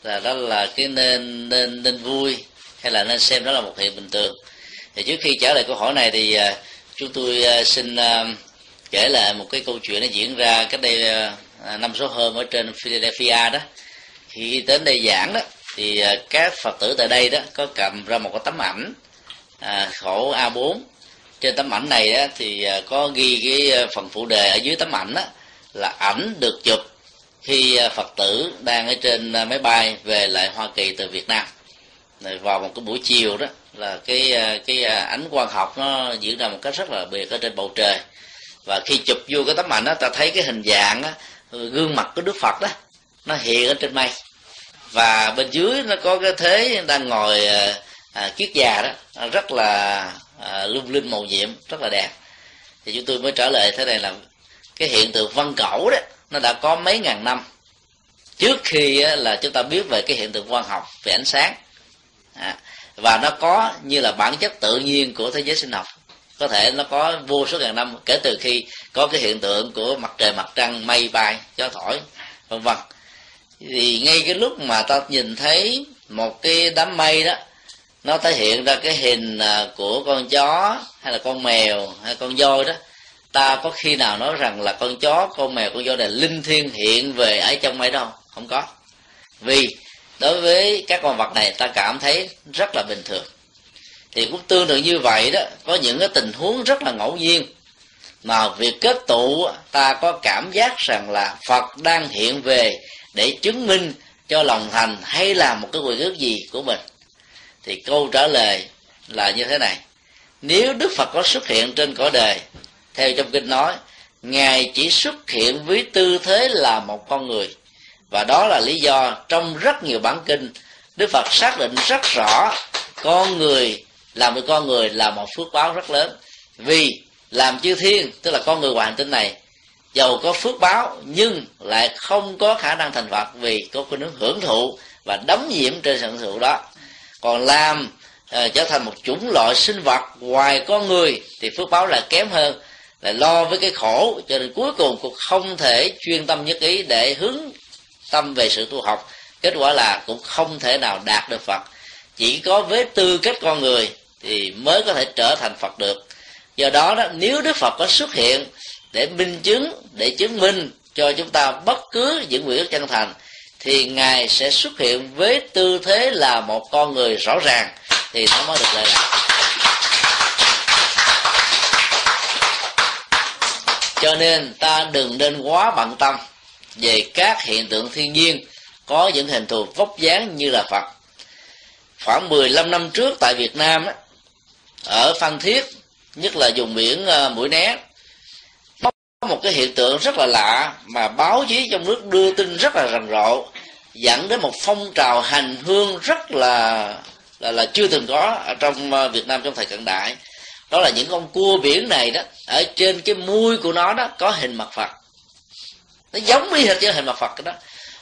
[SPEAKER 2] là đó là cái nên nên nên vui hay là nên xem đó là một hiện bình thường. Thì trước khi trả lời câu hỏi này thì à, chúng tôi à, xin à, kể lại một cái câu chuyện nó diễn ra cách đây năm số hôm ở trên Philadelphia đó. Khi đến đây giảng đó thì các phật tử tại đây đó có cầm ra một cái tấm ảnh à, khổ A4 trên tấm ảnh này đó, thì có ghi cái phần phụ đề ở dưới tấm ảnh đó là ảnh được chụp khi à, phật tử đang ở trên à, máy bay về lại Hoa Kỳ từ Việt Nam vào một cái buổi chiều đó là cái à, cái ánh quang học nó diễn ra một cách rất là biệt ở trên bầu trời. Và khi chụp vô cái tấm ảnh đó ta thấy cái hình dạng đó, gương mặt của Đức Phật đó nó hiện ở trên mây. Và bên dưới nó có cái thế đang ngồi à, kiết già đó rất là à, lung linh màu nhiệm rất là đẹp. Thì chúng tôi mới trả lời thế này là cái hiện tượng văn cẩu đó nó đã có mấy ngàn năm. Trước khi là chúng ta biết về cái hiện tượng quang học về ánh sáng. À, và nó có như là bản chất tự nhiên của thế giới sinh học. Có thể nó có vô số ngàn năm kể từ khi có cái hiện tượng của mặt trời mặt trăng mây bay gió thổi vân vân. Thì ngay cái lúc mà ta nhìn thấy một cái đám mây đó nó thể hiện ra cái hình à, của con chó hay là con mèo hay con voi đó ta có khi nào nói rằng là con chó, con mèo, con voi này linh thiêng hiện về ở trong mây đâu? Không có. Vì đối với các con vật này, ta cảm thấy rất là bình thường. Thì cũng tương tự như vậy đó, có những cái tình huống rất là ngẫu nhiên. Mà việc kết tụ, ta có cảm giác rằng là phật đang hiện về để chứng minh cho lòng thành hay là một cái quyền ước gì của mình. Thì câu trả lời là như thế này. Nếu đức phật có xuất hiện trên cõi đời theo trong kinh nói ngài chỉ xuất hiện với tư thế là một con người. Và đó là lý do trong rất nhiều bản kinh đức phật xác định rất rõ con người làm một con người là một phước báo rất lớn. Vì làm chư thiên tức là con người ngoài hành tinh này giàu có phước báo nhưng lại không có khả năng thành phật vì có khuynh hướng hưởng thụ và đấm nhiễm trên sự hưởng thụ đó. Còn làm uh, trở thành một chủng loại sinh vật ngoài con người thì phước báo là kém hơn là lo với cái khổ, cho nên cuối cùng cũng không thể chuyên tâm nhất ý để hướng tâm về sự tu học. Kết quả là cũng không thể nào đạt được phật. Chỉ có với tư cách con người thì mới có thể trở thành phật được. Do đó đó, nếu đức phật có xuất hiện để minh chứng, để chứng minh cho chúng ta bất cứ những nguyện ước chân thành, thì ngài sẽ xuất hiện với tư thế là một con người rõ ràng, thì nó mới được lợi lạc. Cho nên ta đừng nên quá bận tâm về các hiện tượng thiên nhiên có những hình thù vóc dáng như là Phật. Khoảng 15 năm trước tại Việt Nam ở Phan Thiết, nhất là vùng biển ờ, Mũi Né, có một cái hiện tượng rất là lạ mà báo chí trong nước đưa tin rất là rầm rộ, dẫn đến một phong trào hành hương rất là là là chưa từng có ở trong ờ, Việt Nam trong thời cận đại đó là những con cua biển này đó, ở trên cái mui của nó đó có hình mặt Phật. Nó giống y hệt với hình mặt Phật đó.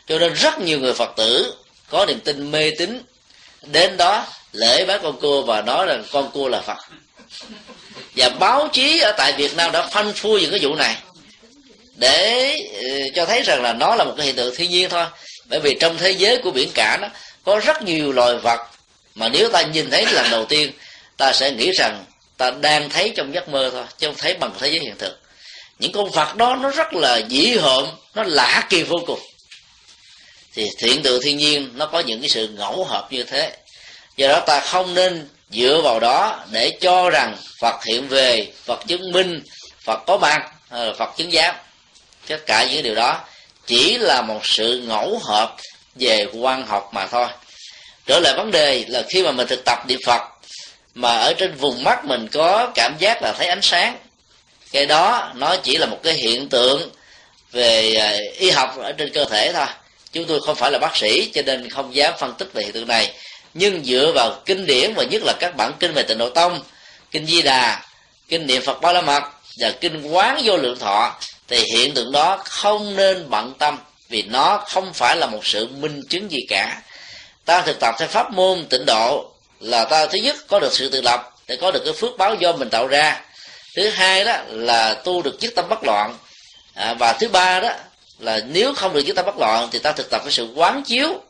[SPEAKER 2] Cho nên rất nhiều người Phật tử có niềm tin mê tín. Đến đó lễ bái con cua và nói rằng con cua là Phật. Và báo chí ở tại Việt Nam đã phanh phui những cái vụ này. Để ừ, cho thấy rằng là nó là một cái hiện tượng thiên nhiên thôi. Bởi vì trong thế giới của biển cả đó, có rất nhiều loài vật mà nếu ta nhìn thấy lần đầu tiên, ta sẽ nghĩ rằng ta đang thấy trong giấc mơ thôi, chứ không thấy bằng thế giới hiện thực. Những con vật đó nó rất là dĩ hợm, nó lạ kỳ vô cùng. Thì hiện tượng thiên nhiên, nó có những cái sự ngẫu hợp như thế. Do đó ta không nên dựa vào đó để cho rằng phật hiện về, phật chứng minh, phật có mặt ờ, phật chứng giám. Tất cả những điều đó chỉ là một sự ngẫu hợp về quan học mà thôi. Trở lại vấn đề là khi mà mình thực tập niệm phật mà ở trên vùng mắt mình có cảm giác là thấy ánh sáng. Cái đó nó chỉ là một cái hiện tượng về à, y học ở trên cơ thể thôi. Chúng tôi không phải là bác sĩ, cho nên không dám phân tích về hiện tượng này. Nhưng dựa vào kinh điển và nhất là các bản kinh về tịnh độ tông, kinh di đà, kinh niệm phật ba la mật và kinh quán vô lượng thọ, thì hiện tượng đó không nên bận tâm, vì nó không phải là một sự minh chứng gì cả. Ta thực tập theo pháp môn tịnh độ là ta thứ nhất có được sự tự lập để có được cái phước báo do mình tạo ra. Thứ hai đó là tu được chiếc tâm bất loạn. À, và thứ ba đó là nếu không được chiếc tâm bất loạn thì ta thực tập cái sự quán chiếu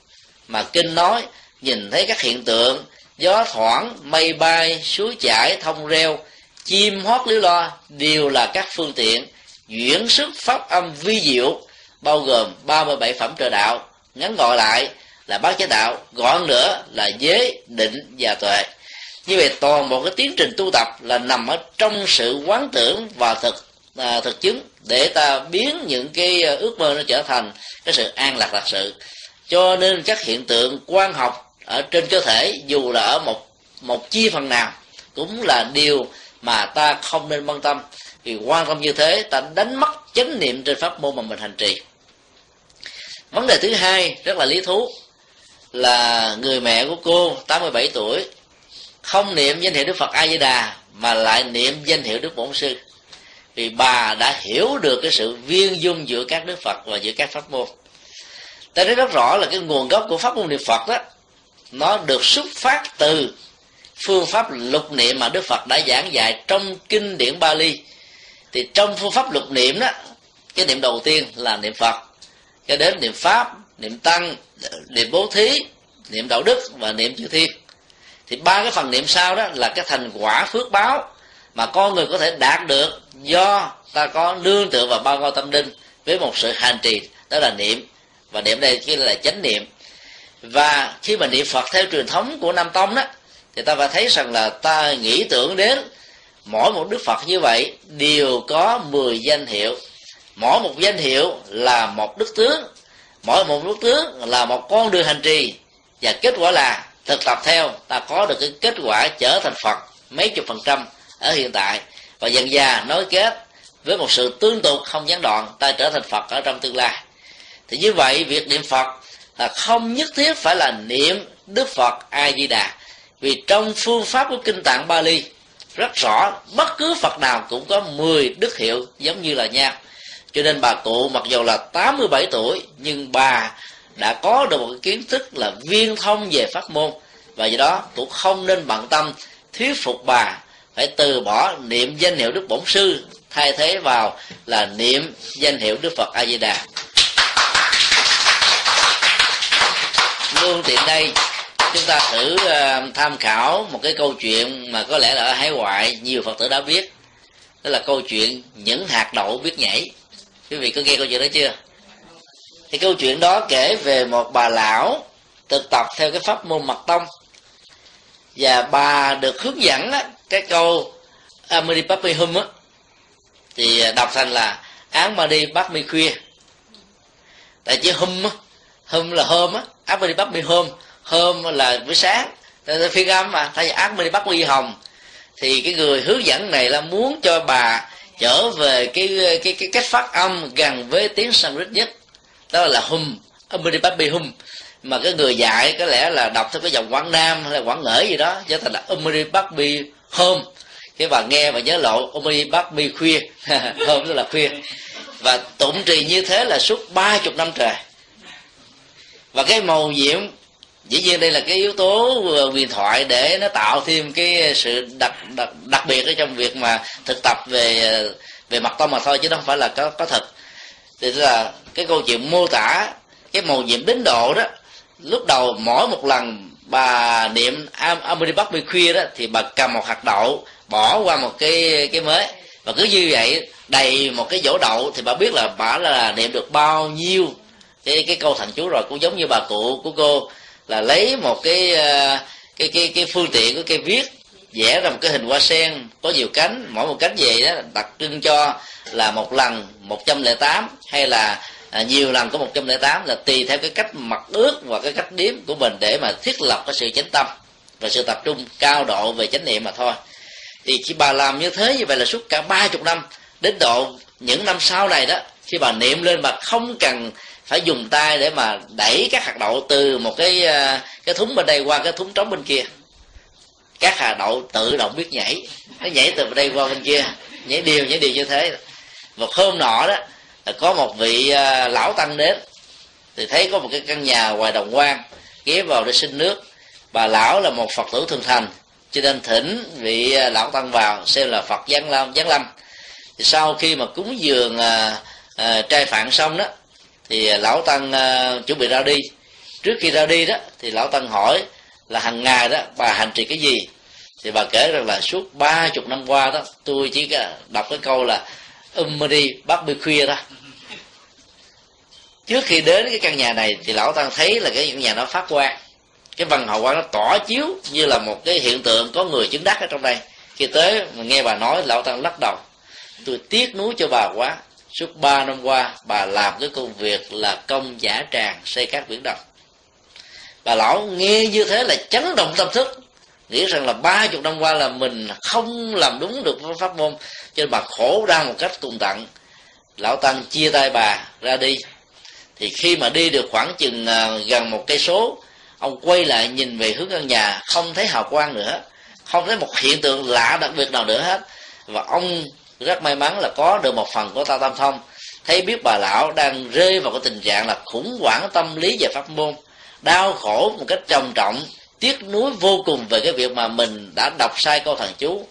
[SPEAKER 2] mà kinh nói nhìn thấy các hiện tượng gió thoảng mây bay suối chảy thông reo chim hót líu lo đều là các phương tiện chuyển sức pháp âm vi diệu bao gồm 37 phẩm trợ đạo. Ngắn gọi lại là bát chánh đạo gọn nữa là giới định và tuệ. Như vậy toàn bộ cái tiến trình tu tập là nằm ở trong sự quán tưởng và thực à, thực chứng để ta biến những cái à, ước mơ nó trở thành cái sự an lạc thật sự. Cho nên các hiện tượng quan học ở trên cơ thể dù là ở một một chi phần nào cũng là điều mà ta không nên quan tâm. Vì quan tâm như thế ta đánh mất chánh niệm trên pháp môn mà mình hành trì. Vấn đề thứ hai rất là lý thú là người mẹ của cô 87 tuổi, không niệm danh hiệu Đức Phật A Di Đà mà lại niệm danh hiệu Đức Bổn Sư. Vì bà đã hiểu được cái sự viên dung giữa các Đức Phật và giữa các pháp môn. Ta thấy rất rõ là cái nguồn gốc của pháp môn niệm Phật đó, nó được xuất phát từ phương pháp lục niệm mà Đức Phật đã giảng dạy trong kinh điển Bali. Thì trong phương pháp lục niệm đó, cái niệm đầu tiên là niệm Phật cho đến niệm pháp, niệm tăng niệm bố thí, niệm đạo đức và niệm chư thiên thì ba cái phần niệm sau đó là cái thành quả phước báo mà con người có thể đạt được do ta có nương tựa vào bao ngôi tâm linh với một sự hành trì, đó là niệm. Và niệm đây chỉ là chánh niệm. Và khi mà niệm phật theo truyền thống của nam tông đó, thì ta phải thấy rằng là ta nghĩ tưởng đến mỗi một đức phật như vậy, đều có 10 danh hiệu. Mỗi một danh hiệu là một đức tướng mỗi một nước tướng là một con đường hành trì. Và kết quả là, thực tập theo, ta có được cái kết quả trở thành phật mấy chục phần trăm ở hiện tại. Và dần già nối kết với một sự tương tục không gián đoạn, ta trở thành phật ở trong tương lai. Thì như vậy, việc niệm phật là không nhất thiết phải là niệm đức phật a di đà vì trong phương pháp của kinh tạng bali, rất rõ, bất cứ phật nào cũng có 10 đức hiệu giống như là nhau cho nên bà cụ mặc dù là 87 tuổi nhưng bà đã có được một cái kiến thức là viên thông về pháp môn. Và do đó cũng không nên bận tâm thuyết phục bà phải từ bỏ niệm danh hiệu đức bổn sư thay thế vào là niệm danh hiệu đức phật a di đà luôn tiện đây chúng ta thử uh, tham khảo một cái câu chuyện mà có lẽ là ở hải ngoại nhiều phật tử đã biết. Đó là câu chuyện những hạt đậu biết nhảy quý vị có nghe câu chuyện đó chưa? Thì câu chuyện đó kể về một bà lão thực tập theo cái pháp môn mật tông. Và bà được hướng dẫn á, cái câu Amadi Papi Hum á thì đọc thành là án mà đi bắt mi khuya tại chữ hum á hum là hôm á ác đi bắt mi hôm hôm là buổi sáng. Phiên âm mà thay vì ác đi bắt mi hồng. Thì cái người hướng dẫn này là muốn cho bà trở về cái cái cái cách phát âm gần với tiếng Sanskrit nhất. Đó là hum Amadi hum. Mà cái người dạy có lẽ là đọc theo cái dòng quảng nam hay là quảng ngỡ gì đó, cho thành là Amadi Papi hôm cái bà nghe và nhớ lộ Amadi khuya. Hôm tức là khuya. Và tụng trì như thế là suốt ba chục năm trời. Và cái màu nhiệm dĩ nhiên đây là cái yếu tố ờ, huyền thoại để nó tạo thêm cái sự đặc đặc, đặc biệt ở trong việc mà thực tập về ờ, về mặt tâm mà thôi chứ không phải là có có thật. Thì là cái câu chuyện mô tả cái màu nhiệm đến độ đó lúc đầu mỗi một lần bà niệm Amity Bắc khuya đó thì bà cầm một hạt đậu bỏ qua một cái cái mới. Và cứ như vậy đầy một cái vỗ đậu thì bà biết là bà là niệm được bao nhiêu cái cái câu thành chú rồi cũng giống như bà cụ của cô là lấy một cái ờ, cái cái cái phương tiện của cây viết vẽ ra một cái hình hoa sen có nhiều cánh mỗi một cánh về đó đặc trưng cho là một lần 108 hay là à, nhiều lần có 108 là tùy theo cái cách mặc ước và cái cách điếm của mình để mà thiết lập cái sự chánh tâm và sự tập trung cao độ về chánh niệm mà thôi. Thì khi bà làm như thế như vậy là suốt cả ba chục năm đến độ những năm sau này đó khi bà niệm lên mà không cần phải dùng tay để mà đẩy các hạt đậu từ một cái ờ, cái thúng bên đây qua cái thúng trống bên kia. Các hạt đậu tự động biết nhảy nó nhảy từ bên đây qua bên kia nhảy đều nhảy đều như thế. Một hôm nọ đó là có một vị ờ, lão tăng đến thì thấy có một cái căn nhà ngoài đồng quan ghé vào để xin nước. Bà lão là một phật tử thường thành cho nên thỉnh vị ờ, lão tăng vào xem là phật giáng lâm giáng lâm. Thì sau khi mà cúng dường à, à, trai phạn xong đó thì à, lão tăng uh, chuẩn bị ra đi. Trước khi ra đi đó thì lão tăng hỏi là hàng ngày đó bà hành trì cái gì? Thì bà kể rằng là suốt ba chục năm qua đó tôi chỉ à, đọc cái câu là um đi bắt bê khuya đó trước khi đến cái căn nhà này thì lão tăng thấy là cái căn nhà nó phát quang. Cái văn hậu quang nó tỏ chiếu như là một cái hiện tượng có người chứng đắc ở trong đây. Khi tới mà nghe bà nói lão tăng lắc đầu. Tôi tiếc nuối cho bà quá suốt ba năm qua, bà làm cái công việc là công giả tràng xây các biển đồng bà lão nghe như thế là chấn động tâm thức, nghĩ rằng là ba chục năm qua là mình không làm đúng được pháp môn, cho nên bà khổ đau một cách cùng tận. Lão tăng chia tay bà ra đi. Thì khi mà đi được khoảng chừng à, gần một cây số, ông quay lại nhìn về hướng căn nhà, không thấy hào quang nữa, không thấy một hiện tượng lạ đặc biệt nào nữa hết. Và ông rất may mắn là có được một phần của ta tam thông. Thấy biết bà lão đang rơi vào cái tình trạng là khủng hoảng tâm lý về pháp môn đau khổ một cách trầm trọng tiếc nuối vô cùng về cái việc mà mình đã đọc sai câu thần chú.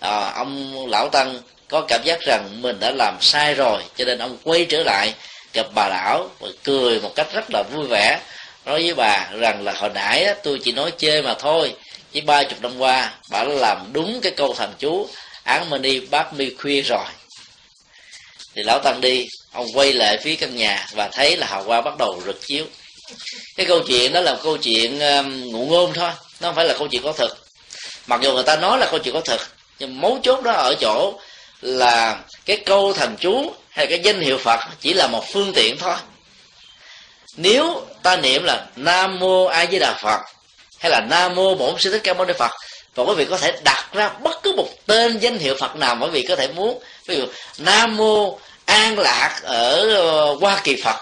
[SPEAKER 2] À, ông lão tăng có cảm giác rằng mình đã làm sai rồi cho nên ông quay trở lại gặp bà lão và cười một cách rất là vui vẻ nói với bà rằng là hồi nãy tôi chỉ nói chê mà thôi chỉ ba chục năm qua bà đã làm đúng cái câu thần chú án đi bát mi khuya rồi. Thì lão tăng đi ông quay lại phía căn nhà và thấy là hào quang bắt đầu rực chiếu. Cái câu chuyện đó là câu chuyện um, ngụ ngôn thôi nó không phải là câu chuyện có thật. Mặc dù người ta nói là câu chuyện có thật nhưng mấu chốt đó ở chỗ là cái câu thần chú hay cái danh hiệu phật chỉ là một phương tiện thôi. Nếu ta niệm là nam mô a di đà phật hay là nam mô bổn sư thích ca mâu ni phật và quý vị có thể đặt ra bất cứ một tên danh hiệu phật nào quý vị có thể muốn. Ví dụ, nam mô an lạc ở ờ, hoa kỳ phật.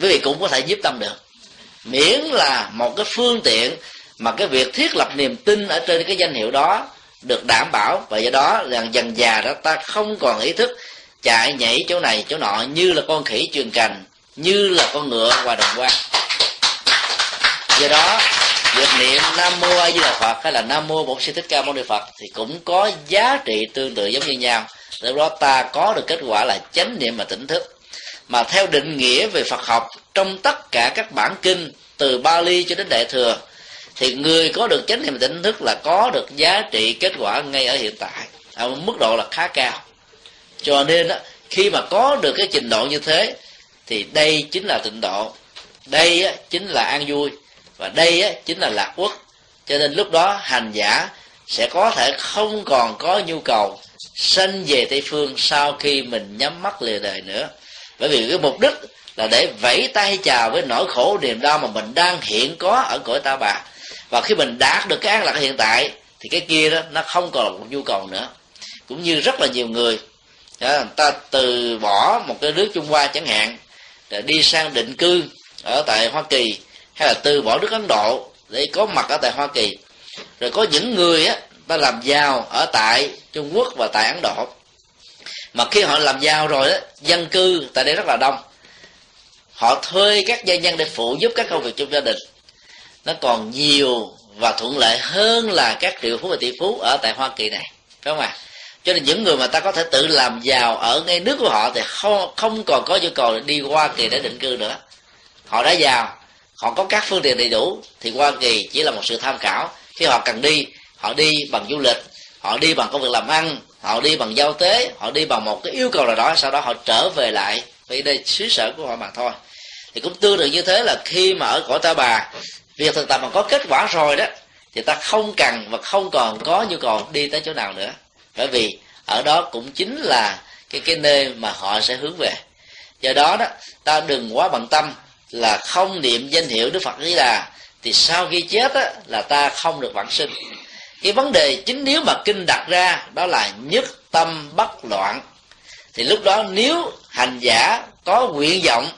[SPEAKER 2] Quý vị cũng có thể giúp tâm được. Miễn là một cái phương tiện mà cái việc thiết lập niềm tin ở trên cái danh hiệu đó được đảm bảo. Và do đó là dần già đó, ta không còn ý thức chạy nhảy chỗ này chỗ nọ như là con khỉ truyền cành, như là con ngựa qua đồng quan. Do đó việc niệm nam mô a di đà phật hay là nam mô bổn sư thích ca mâu ni phật thì cũng có giá trị tương tự giống như nhau. Lúc đó ta có được kết quả là chánh niệm và tỉnh thức. Mà theo định nghĩa về phật học trong tất cả các bản kinh từ Bali cho đến Đại thừa thì người có được chánh niệm tỉnh thức là có được giá trị kết quả ngay ở hiện tại ở mức độ là khá cao. Cho nên đó, khi mà có được cái trình độ như thế thì đây chính là tịnh độ đây chính là an vui và đây á, chính là lạc quốc. Cho nên lúc đó hành giả sẽ có thể không còn có nhu cầu sanh về tây phương sau khi mình nhắm mắt lìa đời nữa. Bởi vì cái mục đích là để vẫy tay chào với nỗi khổ niềm đau mà mình đang hiện có ở cõi ta bà. Và khi mình đạt được cái an lạc hiện tại thì cái kia đó nó không còn là một nhu cầu nữa. Cũng như rất là nhiều người à, đó, ta từ bỏ một cái nước trung hoa chẳng hạn để đi sang định cư ở tại hoa kỳ hay là từ bỏ nước ấn độ để có mặt ở tại hoa kỳ. Rồi có những người á, ta làm giàu ở tại trung quốc và tại ấn độ. Mà khi họ làm giàu rồi á, dân cư tại đây rất là đông. Họ thuê các gia nhân để phụ giúp các công việc trong gia đình. Nó còn nhiều và thuận lợi hơn là các triệu phú và tỷ phú ở tại hoa kỳ này, phải không ạ? À? cho nên những người mà ta có thể tự làm giàu ở ngay nước của họ thì không không còn có nhu cầu đi hoa kỳ để định cư nữa. Họ đã giàu họ có các phương tiện đầy đủ, thì hoa kỳ chỉ là một sự tham khảo. Khi họ cần đi, họ đi bằng du lịch, họ đi bằng công việc làm ăn, họ đi bằng giao tế, họ đi bằng một cái yêu cầu nào đó, sau đó họ trở về lại vì đây xứ sở của họ mà thôi. Thì cũng tương tự như thế là khi mà ở cõi ta bà, việc thực tập mà có kết quả rồi đó, thì ta không cần và không còn có nhu cầu đi tới chỗ nào nữa. Bởi vì ở đó cũng chính là cái cái nơi mà họ sẽ hướng về. Do đó đó, ta đừng quá bận tâm là không niệm danh hiệu đức phật di đà thì sau khi chết á, là ta không được vãng sinh. Cái vấn đề chính nếu mà kinh đặt ra đó là nhất tâm bất loạn. Thì lúc đó nếu hành giả có nguyện vọng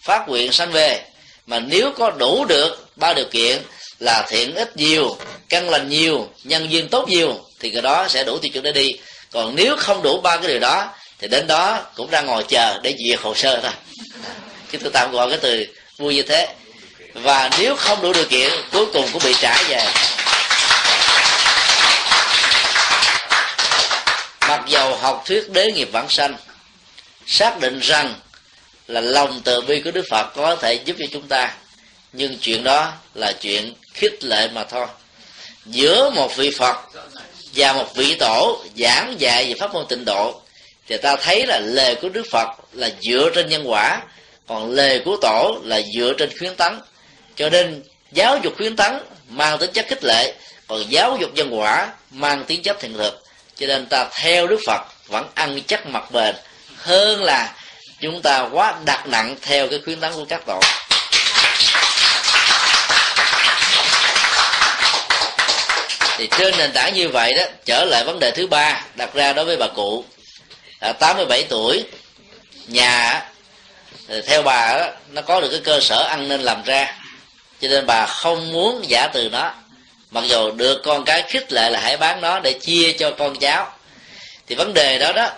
[SPEAKER 2] phát nguyện sanh về mà nếu có đủ được ba điều kiện là thiện ít nhiều căn lành nhiều nhân duyên tốt nhiều thì cái đó sẽ đủ tiêu chuẩn để đi. Còn nếu không đủ ba cái điều đó thì đến đó cũng ra ngồi chờ để duyệt hồ sơ thôi chứ tôi tạm gọi cái từ vui như thế. Và nếu không đủ điều kiện, cuối cùng cũng bị trả về. Mặc dầu học thuyết đế nghiệp vãng sanh, xác định rằng là lòng từ bi của đức phật có thể giúp cho chúng ta, nhưng chuyện đó là chuyện khích lệ mà thôi. Giữa một vị phật và một vị tổ giảng dạy về pháp môn tịnh độ, thì ta thấy là lời của đức phật là dựa trên nhân quả còn lời của tổ là dựa trên khuyến tấn. Cho nên giáo dục khuyến tấn mang tính chất khích lệ còn giáo dục nhân quả mang tính chất thiện thực cho nên ta theo đức phật vẫn ăn chắc mặt bền hơn là chúng ta quá đặt nặng theo cái khuyến tấn của các tổ. Thì trên nền tảng như vậy đó trở lại vấn đề thứ ba đặt ra đối với bà cụ. À, 87 tuổi nhà theo bà đó, nó có được cái cơ sở ăn nên làm ra. Cho nên bà không muốn giả từ nó. Mặc dù được con cái khích lệ là hãy bán nó để chia cho con cháu. Thì vấn đề đó đó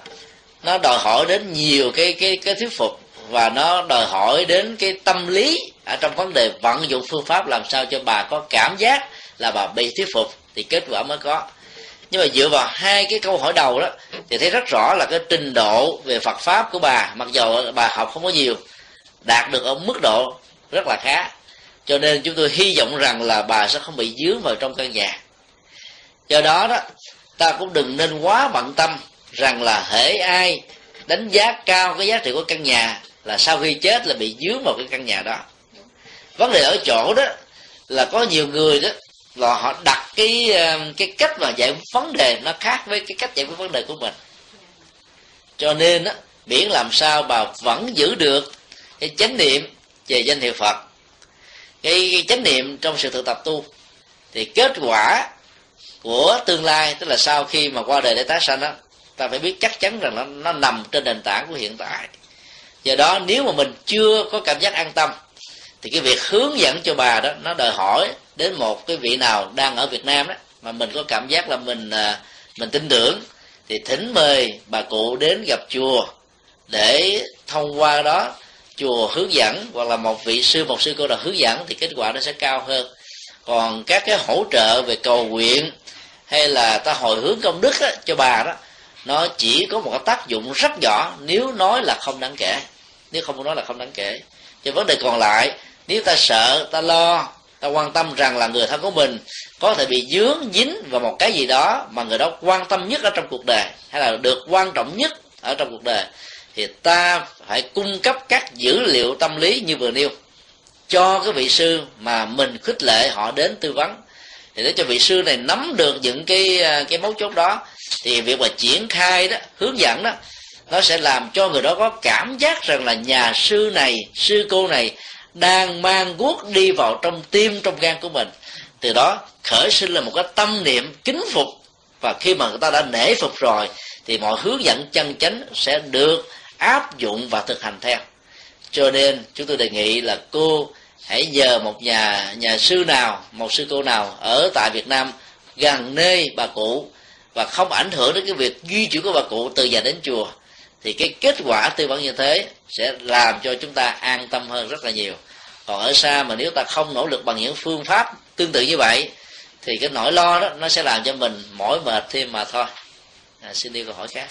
[SPEAKER 2] nó đòi hỏi đến nhiều cái cái cái thuyết phục. Và nó đòi hỏi đến cái tâm lý ở trong vấn đề vận dụng phương pháp làm sao cho bà có cảm giác là bà bị thuyết phục. Thì kết quả mới có nhưng mà dựa vào hai cái câu hỏi đầu đó, thì thấy rất rõ là cái trình độ về Phật pháp của bà, mặc dù bà học không có nhiều, đạt được ở mức độ rất là khá. Cho nên chúng tôi hy vọng rằng là bà sẽ không bị dướng vào trong căn nhà. Do đó đó, ta cũng đừng nên quá bận tâm rằng là hễ ai đánh giá cao cái giá trị của căn nhà là sau khi chết là bị dướng vào cái căn nhà đó. Vấn đề ở chỗ đó là có nhiều người đó là họ đặt cái ờ, cái cách mà giải quyết vấn đề nó khác với cái cách giải quyết vấn đề của mình. Cho nên á miễn làm sao bà vẫn giữ được cái chánh niệm về danh hiệu phật. Cái, cái chánh niệm trong sự thực tập tu. Thì kết quả của tương lai tức là sau khi mà qua đời để tái sanh đó ta phải biết chắc chắn rằng nó nó nằm trên nền tảng của hiện tại. Do đó nếu mà mình chưa có cảm giác an tâm thì cái việc hướng dẫn cho bà đó nó đòi hỏi đến một cái vị nào đang ở Việt Nam đó mà mình có cảm giác là mình à, mình tin tưởng thì thỉnh mời bà cụ đến gặp chùa để thông qua đó chùa hướng dẫn hoặc là một vị sư một sư cô nào hướng dẫn thì kết quả nó sẽ cao hơn. Còn các cái hỗ trợ về cầu nguyện hay là ta hồi hướng công đức đó, cho bà đó nó chỉ có một cái tác dụng rất nhỏ nếu nói là không đáng kể. Nếu không nói là không đáng kể. Cho vấn đề còn lại nếu ta sợ ta lo ta quan tâm rằng là người thân của mình có thể bị dướng, dính vào một cái gì đó mà người đó quan tâm nhất ở trong cuộc đời, hay là được quan trọng nhất ở trong cuộc đời, thì ta phải cung cấp các dữ liệu tâm lý như vừa nêu, cho cái vị sư mà mình khích lệ họ đến tư vấn. Thì để cho vị sư này nắm được những cái à, cái mấu chốt đó, thì việc mà triển khai đó, hướng dẫn đó, nó sẽ làm cho người đó có cảm giác rằng là nhà sư này, sư cô này đang mang guốc đi vào trong tim, trong gan của mình. Từ đó, khởi sinh là một cái tâm niệm kính phục. Và khi mà người ta đã nể phục rồi, thì mọi hướng dẫn chân chánh sẽ được áp dụng và thực hành theo. Cho nên, chúng tôi đề nghị là cô hãy nhờ một nhà nhà sư nào, một sư cô nào ở tại Việt Nam gần nơi bà cụ và không ảnh hưởng đến cái việc di chuyển của bà cụ từ nhà đến chùa, thì cái kết quả tư vấn như thế sẽ làm cho chúng ta an tâm hơn rất là nhiều còn ở xa mà nếu ta không nỗ lực bằng những phương pháp tương tự như vậy thì cái nỗi lo đó nó sẽ làm cho mình mỏi mệt thêm mà thôi. À, xin đi câu hỏi khác.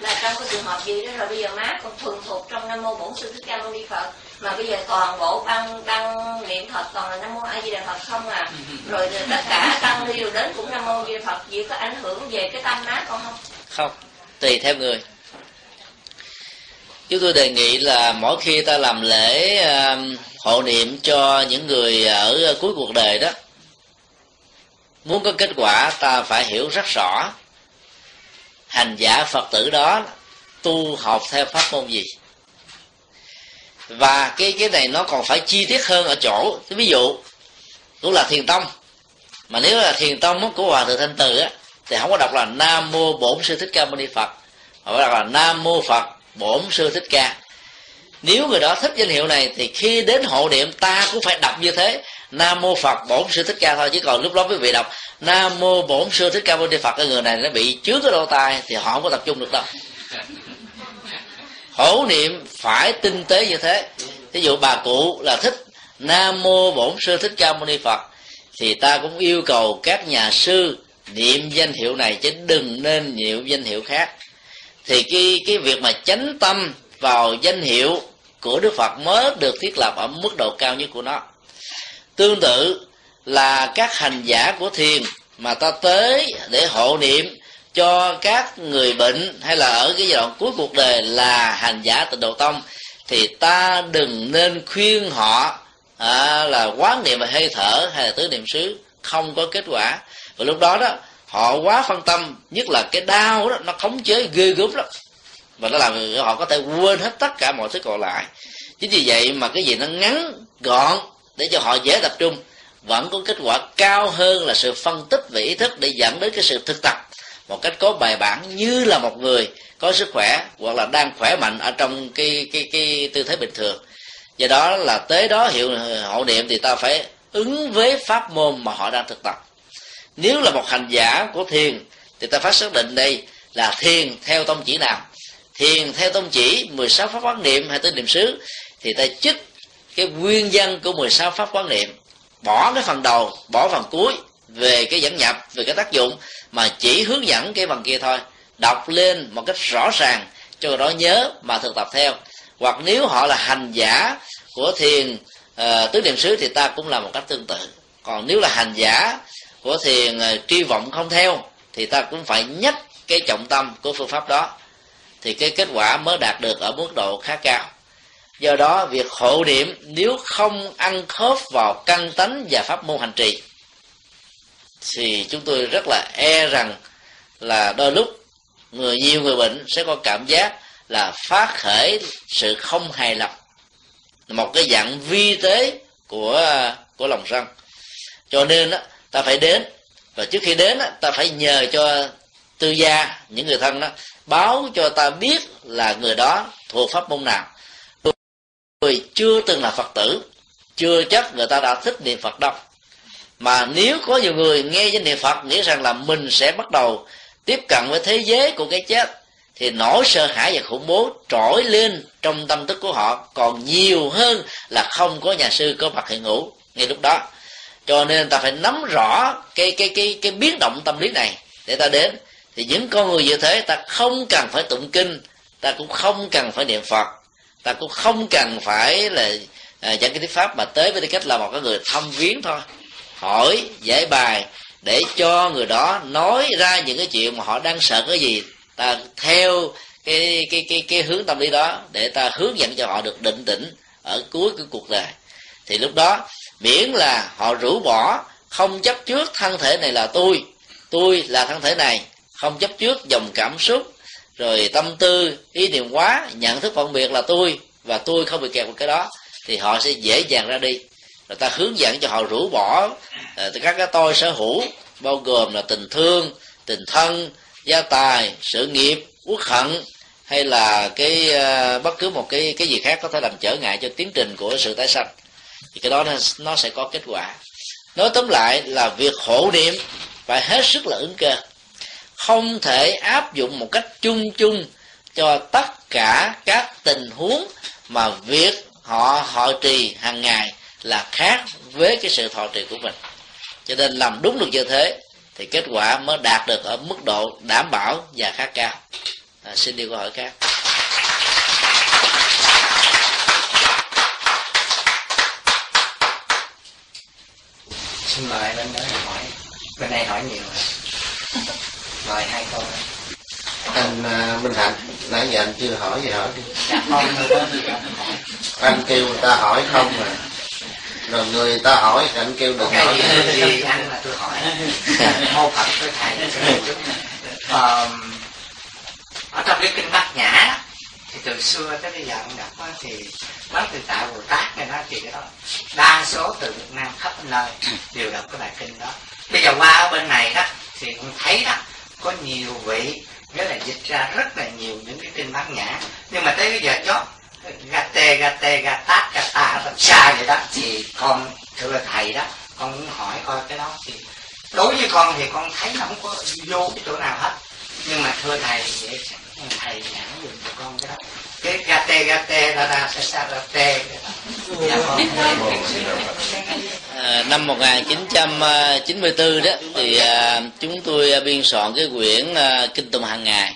[SPEAKER 4] Là trong cái trường hợp gì đó rồi bây giờ má con thuần thuộc trong nam mô bổn sư thích ca mâu ni phật mà bây giờ toàn bộ băng đăng niệm phật toàn là nam mô a di đà phật không à? Rồi tất cả tăng đi rồi đến cũng nam mô a di đà phật gì có ảnh hưởng về cái tâm má con không?
[SPEAKER 2] Không tùy theo người chúng tôi đề nghị là mỗi khi ta làm lễ um, hộ niệm cho những người ở cuối cuộc đời đó, muốn có kết quả, ta phải hiểu rất rõ hành giả phật tử đó tu học theo pháp môn gì. Và cái cái này nó còn phải chi tiết hơn ở chỗ, ví dụ, cũng là thiền tông. Mà nếu là thiền tông của hòa thượng thanh từ á, thì không có đọc là nam mô bổn sư thích ca mâu ni phật, mà phải đọc là nam mô phật bổn sư thích ca. Nếu người đó thích danh hiệu này, thì khi đến hộ niệm, ta cũng phải đọc như thế. Nam mô phật, bổn sư thích ca thôi, chứ còn lúc đó quý vị đọc nam mô bổn sư thích ca mâu ni phật, cái người này nó bị chứa cái lỗ tai, thì họ không có tập trung được đâu. Hộ niệm phải tinh tế như thế. Ví dụ bà cụ là thích nam mô bổn sư thích ca mâu ni phật, thì ta cũng yêu cầu các nhà sư niệm danh hiệu này, chứ đừng nên nhiều danh hiệu khác thì cái cái việc mà chánh tâm vào danh hiệu của đức phật mới được thiết lập ở mức độ cao nhất của nó. Tương tự là các hành giả của thiền mà ta tới để hộ niệm cho các người bệnh hay là ở cái giai đoạn cuối cuộc đời là hành giả tịnh độ tông thì ta đừng nên khuyên họ à, là quán niệm và hơi thở hay là tứ niệm xứ không có kết quả. Và lúc đó đó họ quá phân tâm, nhất là cái đau đó, nó khống chế, ghê gớm lắm. Và nó làm họ có thể quên hết tất cả mọi thứ còn lại. Chính vì vậy mà cái gì nó ngắn, gọn, để cho họ dễ tập trung, vẫn có kết quả cao hơn là sự phân tích về ý thức để dẫn đến cái sự thực tập một cách có bài bản như là một người có sức khỏe hoặc là đang khỏe mạnh ở trong cái cái cái tư thế bình thường. Do đó là tới đó hiệu hộ niệm thì ta phải ứng với pháp môn mà họ đang thực tập nếu là một hành giả của thiền thì ta phải xác định đây là thiền theo tông chỉ nào? Thiền theo tông chỉ 16 pháp quán niệm hay tới niệm xứ thì ta chích cái nguyên văn của 16 pháp quán niệm. Bỏ cái phần đầu bỏ phần cuối về cái dẫn nhập về cái tác dụng mà chỉ hướng dẫn cái phần kia thôi. Đọc lên một cách rõ ràng cho người đó nhớ mà thực tập theo. Hoặc nếu họ là hành giả của thiền uh, tứ niệm xứ thì ta cũng làm một cách tương tự. Còn nếu là hành giả của thiền à, tri vọng không theo thì ta cũng phải nhắc cái trọng tâm của phương pháp đó. Thì cái kết quả mới đạt được ở mức độ khá cao. Do đó việc hộ niệm nếu không ăn khớp vào căn tánh và pháp môn hành trì thì chúng tôi rất là e rằng là đôi lúc người nhiều người bệnh sẽ có cảm giác là phát khởi sự không hài lòng. Một cái dạng vi tế của à, của lòng sân. Cho nên đó, ta phải đến. Và trước khi đến ta phải nhờ cho tư gia, những người thân đó, báo cho ta biết là người đó thuộc pháp môn nào. Người chưa từng là phật tử, chưa chắc người ta đã thích niệm phật đâu. Mà nếu có nhiều người nghe danh niệm phật, nghĩ rằng là mình sẽ bắt đầu tiếp cận với thế giới của cái chết, thì nỗi sợ hãi và khủng bố trỗi lên trong tâm thức của họ còn nhiều hơn là không có nhà sư có mặt hiện ngủ ngay lúc đó cho nên ta phải nắm rõ cái cái cái cái biến động tâm lý này để ta đến. Thì những con người như thế ta không cần phải tụng kinh ta cũng không cần phải niệm phật ta cũng không cần phải là à, dẫn cái thuyết pháp mà tới với tư cách là một cái người thăm viếng thôi. Hỏi giải bài để cho người đó nói ra những cái chuyện mà họ đang sợ cái gì. Ta theo cái cái cái cái hướng tâm lý đó để ta hướng dẫn cho họ được định tĩnh ở cuối cái cuộc đời. Thì lúc đó miễn là họ rũ bỏ không chấp trước thân thể này là tôi. Tôi là thân thể này không chấp trước dòng cảm xúc rồi tâm tư ý niệm quá nhận thức phân biệt là tôi và tôi không bị kẹt vào cái đó thì họ sẽ dễ dàng ra đi. Rồi ta hướng dẫn cho họ rũ bỏ uh, các cái tôi sở hữu bao gồm là tình thương tình thân gia tài sự nghiệp quốc hận hay là cái uh, bất cứ một cái cái gì khác có thể làm trở ngại cho tiến trình của sự tái sanh thì cái đó nó, sẽ có kết quả. Nói tóm lại là việc hộ niệm phải hết sức là ứng cơ. Không thể áp dụng một cách chung chung cho tất cả các tình huống mà việc họ họ trì hàng ngày là khác với cái sự thọ trì của mình. Cho nên làm đúng được như thế thì kết quả mới đạt được ở mức độ đảm bảo và khá cao. À, xin đi câu hỏi khác.
[SPEAKER 7] Xin mời bên đó hỏi. Bên đây hỏi nhiều rồi. Mời hai câu.
[SPEAKER 5] Anh uh, minh hạnh nãy giờ anh chưa hỏi gì hỏi đi
[SPEAKER 7] dạ
[SPEAKER 5] anh kêu người ta hỏi không mà. Rồi người ta hỏi anh kêu đừng
[SPEAKER 7] cái
[SPEAKER 5] hỏi.
[SPEAKER 7] gì gì anh là tôi hỏi. Mô phật với thầy ờ, ở trong cái kinh bát nhã thì từ xưa tới bây giờ ông đọc á, thì bác từ tại bồ tát này đó thì cái đó đa số từ việt nam khắp nơi đều đọc cái bài kinh đó. Bây giờ qua ở bên này đó thì cũng thấy đó có nhiều vị nghĩa là dịch ra rất là nhiều những cái kinh bát nhã. Nhưng mà tới bây giờ chót gate gate gatat gata làm xa vậy đó thì con thưa thầy đó con muốn hỏi coi cái đó thì đối với con thì con thấy nó không có vô cái chỗ nào hết. Nhưng mà thưa thầy vậy thầy giảng dùm cho con cái đó cái gate gate ra ra sa sa ra te dạ con
[SPEAKER 2] năm 1994 đó, thì ờ, chúng tôi ờ, biên soạn cái quyển kinh tùng hàng ngày.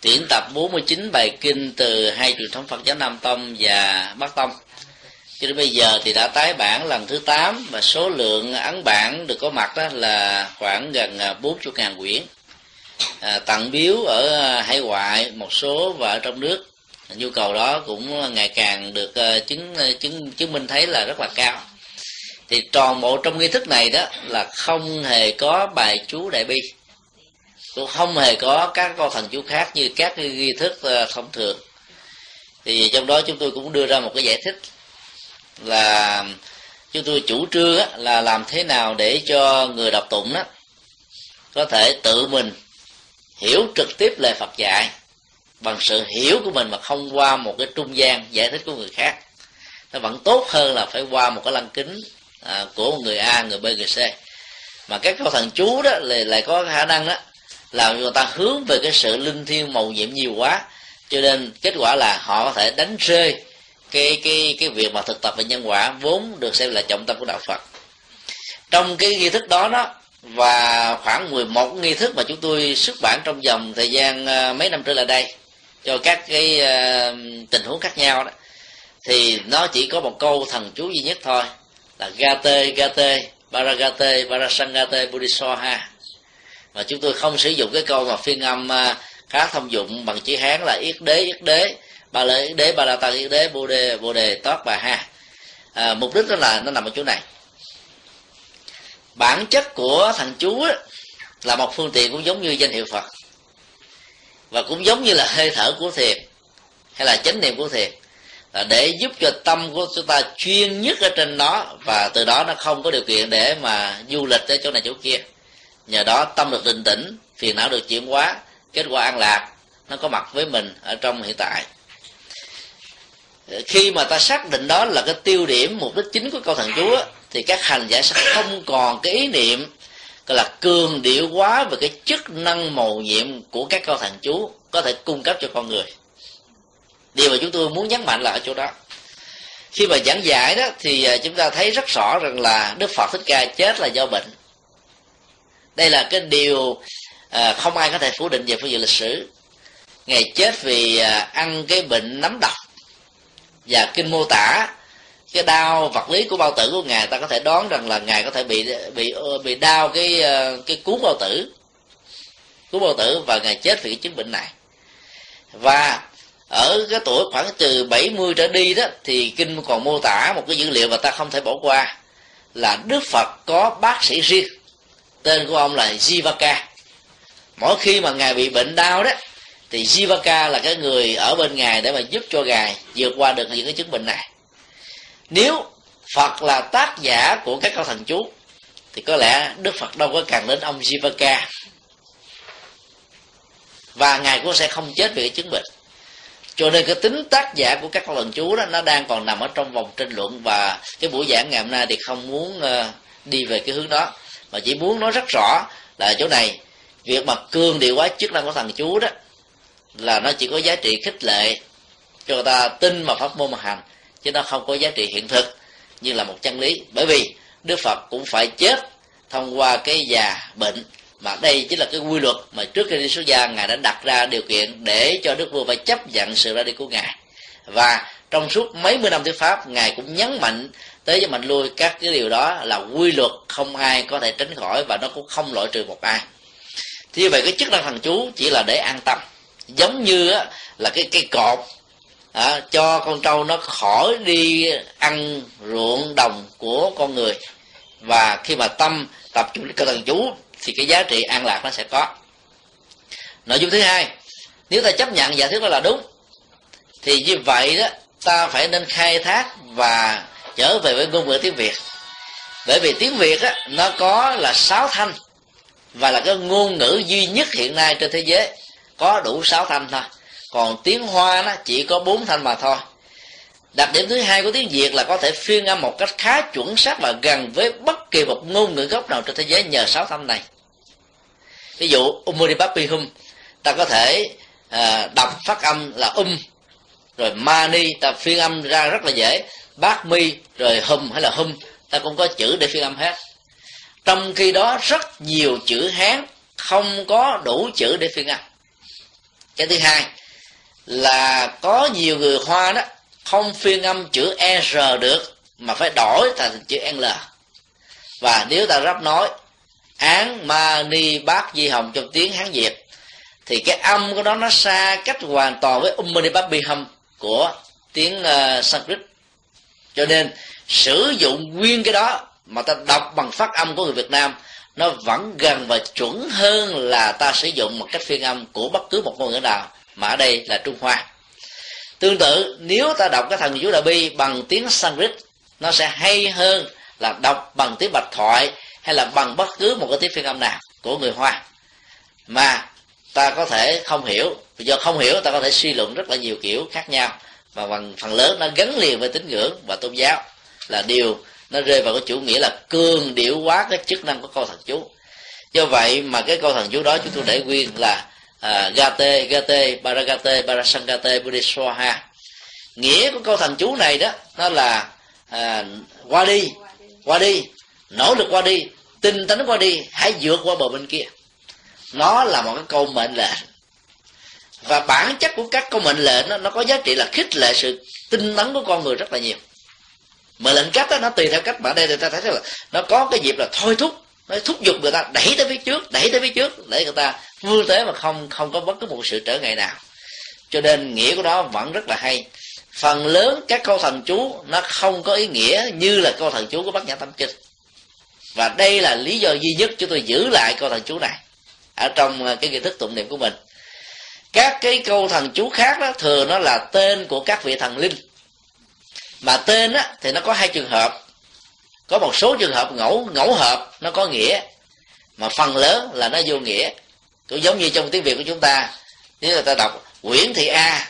[SPEAKER 2] Tuyển tập 49 bài kinh từ hai truyền thống Phật giáo Nam Tông và Bắc Tông. Cho đến bây giờ thì đã tái bản lần thứ 8 và số lượng ấn bản được có mặt đó là khoảng gần 40 ngàn quyển à, tặng biếu ở à, hải ngoại một số và ở trong nước. Nhu cầu đó cũng ngày càng được uh, chứng à, chứng chứng minh thấy là rất là cao. Thì toàn bộ trong nghi thức này đó là không hề có bài chú đại bi. Cũng không hề có các con thần chú khác như các nghi thức thông thường. Thì trong đó chúng tôi cũng đưa ra một cái giải thích là chúng tôi chủ trương là làm thế nào để cho người đọc tụng đó có thể tự mình hiểu trực tiếp lời Phật dạy bằng sự hiểu của mình mà không qua một cái trung gian giải thích của người khác. Nó vẫn tốt hơn là phải qua một cái lăng kính à, của người A người B người C. Mà các câu thần chú đó lại, lại có khả năng đó làm người ta hướng về cái sự linh thiêng màu nhiệm nhiều quá. Cho nên kết quả là họ có thể đánh rơi cái cái cái việc mà thực tập về nhân quả vốn được xem là trọng tâm của đạo Phật. Trong cái nghi thức đó đó và khoảng 11 nghi thức mà chúng tôi xuất bản trong vòng thời gian ờ, mấy năm trở lại đây cho các cái ờ, tình huống khác nhau đó thì nó chỉ có một câu thần chú duy nhất thôi là gate gate baragate barasangate buddhisoha mà chúng tôi không sử dụng cái câu mà phiên âm ờ, khá thông dụng bằng chữ hán là yết đế yết đế ba lê yết đế ba la tăng yết đế bồ đề bồ đề tót bà ha. À, mục đích đó là nó nằm ở chỗ này bản chất của thằng chú ấy, là một phương tiện cũng giống như danh hiệu phật. Và cũng giống như là hơi thở của thiền hay là chánh niệm của thiền. Là để giúp cho tâm của chúng ta chuyên nhất ở trên đó và từ đó nó không có điều kiện để mà du lịch tới chỗ này chỗ kia. Nhờ đó tâm được định tĩnh phiền não được chuyển hóa kết quả an lạc nó có mặt với mình ở trong hiện tại. Khi mà ta xác định đó là cái tiêu điểm mục đích chính của câu thần chú thì các hành giả sẽ không còn cái ý niệm gọi là cường điệu quá về cái chức năng màu nhiệm của các câu thần chú có thể cung cấp cho con người. Điều mà chúng tôi muốn nhấn mạnh là ở chỗ đó. Khi mà giảng giải đó thì à, chúng ta thấy rất rõ rằng là đức phật thích ca chết là do bệnh. Đây là cái điều à, không ai có thể phủ định về phương diện lịch sử. Ngày chết vì à, ăn cái bệnh nấm độc và kinh mô tả cái đau, vật lý của bao tử của ngài, ta có thể đoán rằng là ngài có thể bị bị bị đau cái ờ, cái cuốn bao tử, cuốn bao tử và ngài chết vì cái chứng bệnh này. Và ở cái tuổi khoảng từ 70 trở đi đó, thì kinh còn mô tả một cái dữ liệu mà ta không thể bỏ qua, là Đức Phật có bác sĩ riêng, tên của ông là Jivaka. Mỗi khi mà ngài bị bệnh đau đó, thì Jivaka là cái người ở bên ngài để mà giúp cho ngài vượt qua được những cái chứng bệnh này nếu Phật là tác giả của các câu thần chú, thì có lẽ Đức Phật đâu có cần đến ông Jivaka. Và ngài cũng sẽ không chết vì cái chứng bệnh. Cho nên cái tính tác giả của các câu thần chú đó, nó đang còn nằm ở trong vòng tranh luận. Và cái buổi giảng ngày hôm nay thì không muốn ờ, đi về cái hướng đó, mà chỉ muốn nói rất rõ là chỗ này, việc mà cương điều quá chức năng của thần chú đó, là nó chỉ có giá trị khích lệ cho người ta tin mà pháp môn mà hành chứ nó không có giá trị hiện thực như là một chân lý. Bởi vì đức phật cũng phải chết thông qua cái già bệnh, mà đây chính là cái quy luật mà trước khi đi xuất gia ngài đã đặt ra điều kiện để cho đức vua phải chấp nhận sự ra đi của ngài. Và trong suốt mấy mươi năm thuyết pháp, ngài cũng nhấn mạnh tới cho mạnh lui các cái điều đó là quy luật không ai có thể tránh khỏi và nó cũng không loại trừ một ai. Thì như vậy cái chức năng thần chú chỉ là để an tâm, giống như là cái cây cột à, cho con trâu nó khỏi đi ăn ruộng đồng của con người. Và khi mà tâm tập trung cái thần chú thì cái giá trị an lạc nó sẽ có. Nội dung thứ hai nếu ta chấp nhận giả thuyết đó là đúng thì như vậy đó ta phải nên khai thác và trở về với ngôn ngữ tiếng việt. Bởi vì tiếng việt á, nó có là sáu thanh và là cái ngôn ngữ duy nhất hiện nay trên thế giới. Có đủ sáu thanh thôi còn tiếng hoa nó chỉ có bốn thanh mà thôi. Đặc điểm thứ hai của tiếng việt là có thể phiên âm một cách khá chuẩn xác và gần với bất kỳ một ngôn ngữ gốc nào trên thế giới nhờ sáu thanh này. Ví dụ umuripapi hum ta có thể à, đọc phát âm là um rồi mani ta phiên âm ra rất là dễ bát mi rồi hum hay là hum ta cũng có chữ để phiên âm hết. Trong khi đó rất nhiều chữ hán không có đủ chữ để phiên âm. Cái thứ hai là có nhiều người hoa đó không phiên âm chữ r được mà phải đổi thành chữ l. Và nếu ta rắp nói án ma ni bát di hồng trong tiếng hán việt thì cái âm của nó nó xa cách hoàn toàn với umani mani bát bi của tiếng uh, sanskrit. Cho nên sử dụng nguyên cái đó mà ta đọc bằng phát âm của người việt nam nó vẫn gần và chuẩn hơn là ta sử dụng một cách phiên âm của bất cứ một ngôn ngữ nào mà ở đây là trung hoa. Tương tự, nếu ta đọc cái thần chú đại bi bằng tiếng sanskrit, nó sẽ hay hơn là đọc bằng tiếng bạch thoại hay là bằng bất cứ một cái tiếng phiên âm nào của người hoa. Mà ta có thể không hiểu, do không hiểu ta có thể suy luận rất là nhiều kiểu khác nhau. Mà bằng phần lớn nó gắn liền với tín ngưỡng và tôn giáo là điều nó rơi vào cái chủ nghĩa là cường điệu hóa cái chức năng của câu thần chú. Do vậy mà cái câu thần chú đó chúng tôi để nguyên là à, gate gate baragate barasangate buddhiswaha nghĩa của câu thần chú này đó nó là à, qua đi qua đi nỗ lực qua đi tinh tấn qua đi hãy vượt qua bờ bên kia. Nó là một cái câu mệnh lệnh. Và bản chất của các câu mệnh lệnh nó, nó có giá trị là khích lệ sự tinh tấn của con người rất là nhiều. Mệnh lệnh cách đó nó tùy theo cách mà đây người ta thấy là nó có cái dịp là thôi thúc nó thúc giục người ta đẩy tới phía trước đẩy tới phía trước để người ta vươn tới mà không không có bất cứ một sự trở ngại nào. Cho nên nghĩa của nó vẫn rất là hay. Phần lớn các câu thần chú nó không có ý nghĩa như là câu thần chú của bát nhã tâm kinh và đây là lý do duy nhất chúng tôi giữ lại câu thần chú này ở trong ờ, cái nghi thức tụng niệm của mình. Các cái câu thần chú khác đó thường nó là tên của các vị thần linh. Mà tên á, thì nó có hai trường hợp có một số trường hợp ngẫu ngẫu hợp nó có nghĩa mà phần lớn là nó vô nghĩa. Cũng giống như trong tiếng việt của chúng ta nếu người ta đọc nguyễn thị a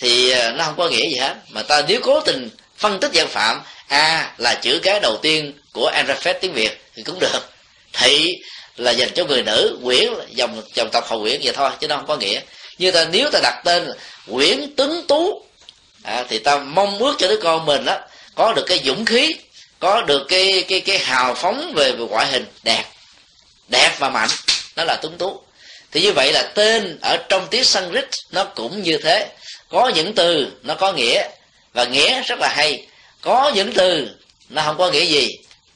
[SPEAKER 2] thì ờ, nó không có nghĩa gì hết. Mà ta nếu cố tình phân tích dạng phạm a là chữ cái đầu tiên của alphabet tiếng việt thì cũng được. Thị là dành cho người nữ nguyễn dòng dòng tộc hậu nguyễn vậy thôi chứ nó không có nghĩa. Như ta nếu ta đặt tên nguyễn tuấn tú à, thì ta mong ước cho đứa con mình đó có được cái dũng khí có được cái cái cái hào phóng về, về ngoại hình đẹp. Đẹp và mạnh. Nó là tuấn tú. Thì như vậy là tên ở trong tiếng Sanskrit nó cũng như thế. Có những từ nó có nghĩa và nghĩa rất là hay. Có những từ nó không có nghĩa gì.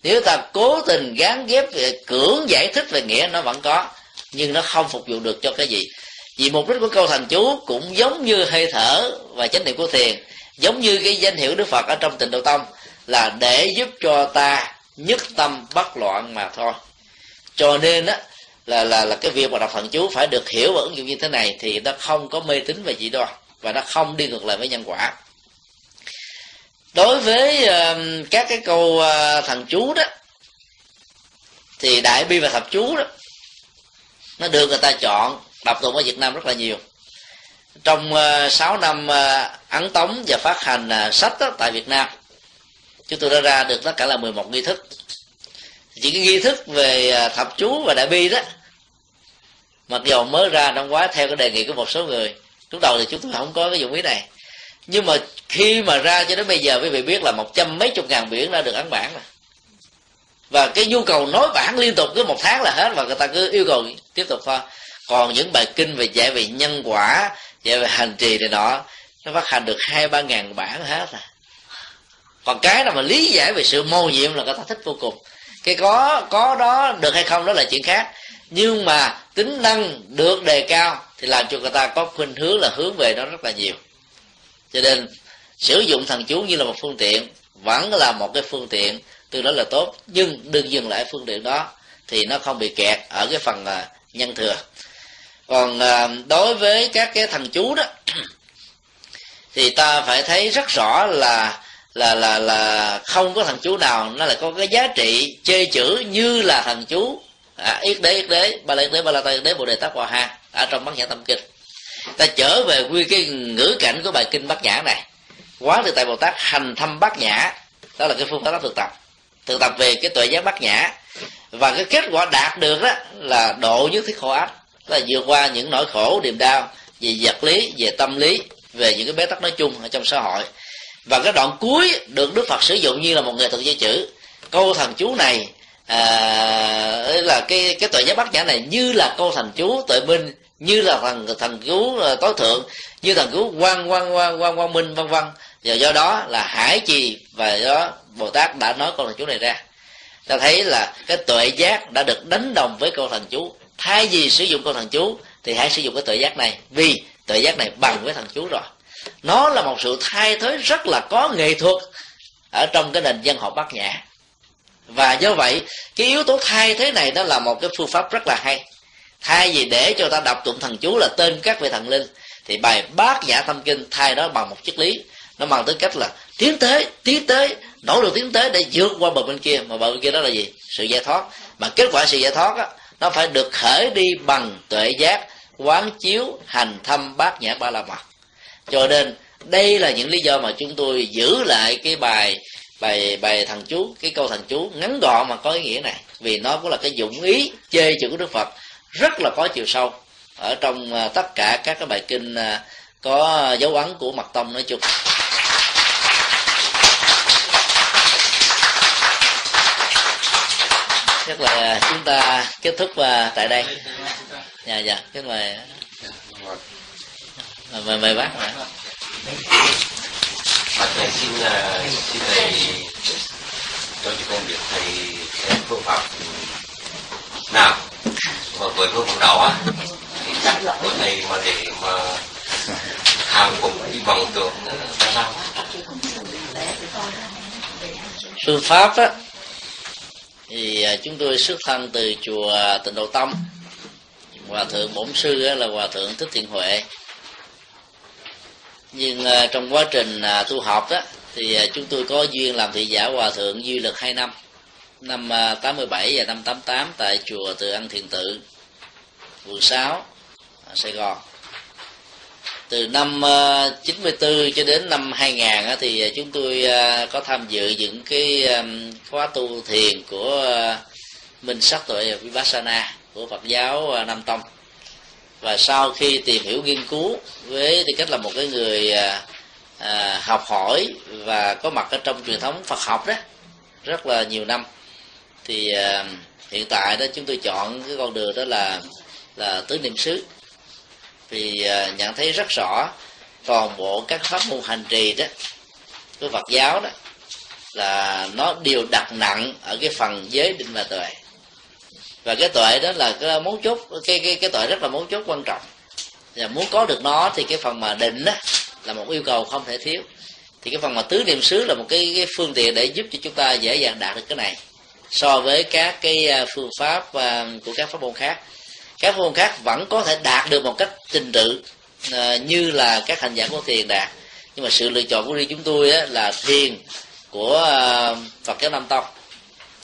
[SPEAKER 2] Nếu ta cố tình gán ghép về cưỡng giải thích về nghĩa nó vẫn có. Nhưng nó không phục vụ được cho cái gì. Vì mục đích của câu thành chú cũng giống như hơi thở và chánh niệm của thiền giống như cái danh hiệu đức phật ở trong tịnh độ tông là để giúp cho ta nhất tâm bất loạn mà thôi. Cho nên á là là là cái việc mà đọc thần chú phải được hiểu và ứng dụng như thế này thì nó không có mê tín về dị đoan và nó không đi ngược lại với nhân quả. Đối với uh, các cái câu uh, thần chú đó thì đại bi và thập chú đó nó được người ta chọn đọc tụng ở Việt Nam rất là nhiều. Trong ờ, uh, 6 năm uh, ấn tống và phát hành uh, sách đó, tại Việt Nam chúng tôi đã ra được tất cả là 11 nghi thức. Chỉ cái nghi thức về à, thập chú và đại bi đó, mặc dù mới ra năm ngoái theo cái đề nghị của một số người, lúc đầu thì chúng tôi không có cái dụng ý này. Nhưng mà khi mà ra cho đến bây giờ, quý vị biết là một trăm mấy chục ngàn biển đã được ấn bản rồi. Và cái nhu cầu nói bản liên tục cứ một tháng là hết, và người ta cứ yêu cầu tiếp tục thôi. Còn những bài kinh về dạy về nhân quả dạy về hành trì này nọ, nó phát hành được hai ba ngàn bản hết à còn cái nào mà lý giải về sự mô nhiệm là người ta thích vô cùng. Cái có có đó được hay không đó là chuyện khác. Nhưng mà tính năng được đề cao thì làm cho người ta có khuynh hướng là hướng về nó rất là nhiều. Cho nên, sử dụng thần chú như là một phương tiện, vẫn là một cái phương tiện, từ đó là tốt. Nhưng đừng dừng lại phương tiện đó, thì nó không bị kẹt ở cái phần à, nhân thừa. Còn à, đối với các cái thần chú đó, thì ta phải thấy rất rõ là là là là không có thằng chú nào nó lại có cái giá trị chê chữ như là thằng chú. À, yết đế yết đế ba la yết đế ba la ta yết đế bồ đề tát hòa ha ở trong bát nhã tâm kinh. Ta trở về quy cái ngữ cảnh của bài kinh bát nhã này. Quá từ tại bồ tát hành thâm bát nhã. Đó là cái phương pháp thực tập. Thực tập về cái tuệ giác bát nhã. Và cái kết quả đạt được đó là độ nhất thiết khổ ách là vượt qua những nỗi khổ niềm đau về vật lý về tâm lý về những cái bế tắc nói chung ở trong xã hội và cái đoạn cuối được đức phật sử dụng như là một nghệ thuật dây chữ câu thần chú này à, là cái cái tuệ giác bát nhã này như là câu thần chú tuệ minh như là thần thần cứu à, tối thượng như thần cứu quan quan quan quan quan minh vân vân. Và do đó là hải trì và do bồ tát đã nói câu thần chú này ra. Ta thấy là cái tuệ giác đã được đánh đồng với câu thần chú. Thay vì sử dụng câu thần chú thì hãy sử dụng cái tuệ giác này. Vì tuệ giác này bằng với thần chú rồi nó là một sự thay thế rất là có nghệ thuật ở trong cái nền dân học bát nhã. Và do vậy, cái yếu tố thay thế này đó là một cái phương pháp rất là hay. Thay vì để cho ta đọc tụng thần chú là tên các vị thần linh, thì bài bát nhã tâm kinh thay đó bằng một triết lý. Nó bằng tư cách là tiến tới tiến tới, nỗ lực tiến tới để vượt qua bờ bên kia. Mà bờ bên kia đó là gì? Sự giải thoát. Mà kết quả sự giải thoát á, nó phải được khởi đi bằng tuệ giác, quán chiếu hành thâm bát nhã ba la mật cho nên đây là những lý do mà chúng tôi giữ lại cái bài bài bài thần chú cái câu thần chú ngắn gọn mà có ý nghĩa này. Vì nó cũng là cái dụng ý chê chữ của đức phật rất là có chiều sâu. Ở trong à, tất cả các cái bài kinh à, có dấu ấn của mật tông nói chung. Chắc là chúng ta kết thúc à, tại đây. Dạ dạ. Cái mời mời mời bác ạ
[SPEAKER 8] mà thầy xin xin thầy cho chị con biết thầy phương pháp nào. Mà với phương pháp đó thì chắc của thầy mà để mà hàng cùng đi bằng tượng ra sao
[SPEAKER 2] phương pháp á thì à, chúng tôi xuất thân từ chùa tịnh độ tông hòa thượng bổn sư là hòa thượng thích thiện huệ nhưng ờ, trong quá trình à, tu học đó thì à, chúng tôi có duyên làm thị giả hòa thượng duy lực hai năm. Năm à, 87 và năm 88 tại chùa Từ Ân Thiền Tự quận 6 Sài Gòn. Từ năm 94 cho đến năm 2000 thì chúng tôi có tham dự những cái khóa tu thiền của minh sắc tuệ vipassana của Phật giáo Nam Tông và sau khi tìm hiểu nghiên cứu với tư cách là một cái người à, à, học hỏi và có mặt ở trong truyền thống Phật học đó rất là nhiều năm thì à, hiện tại đó chúng tôi chọn cái con đường đó là là tứ niệm xứ. Vì à, nhận thấy rất rõ toàn bộ các pháp môn hành trì đó của Phật giáo đó là nó đều đặt nặng ở cái phần giới định và tuệ và cái tuệ đó là cái mấu chốt cái cái cái tuệ rất là mấu chốt quan trọng. Và muốn có được nó thì cái phần mà định đó là một yêu cầu không thể thiếu. Thì cái phần mà tứ niệm xứ là một cái, cái phương tiện để giúp cho chúng ta dễ dàng đạt được cái này. So với các cái à, phương pháp à, của các pháp môn khác. Các pháp môn khác vẫn có thể đạt được một cách trình tự à, như là các hành giả của thiền đạt. Nhưng mà sự lựa chọn của riêng chúng tôi á, là thiền của Phật giáo Nam Tông.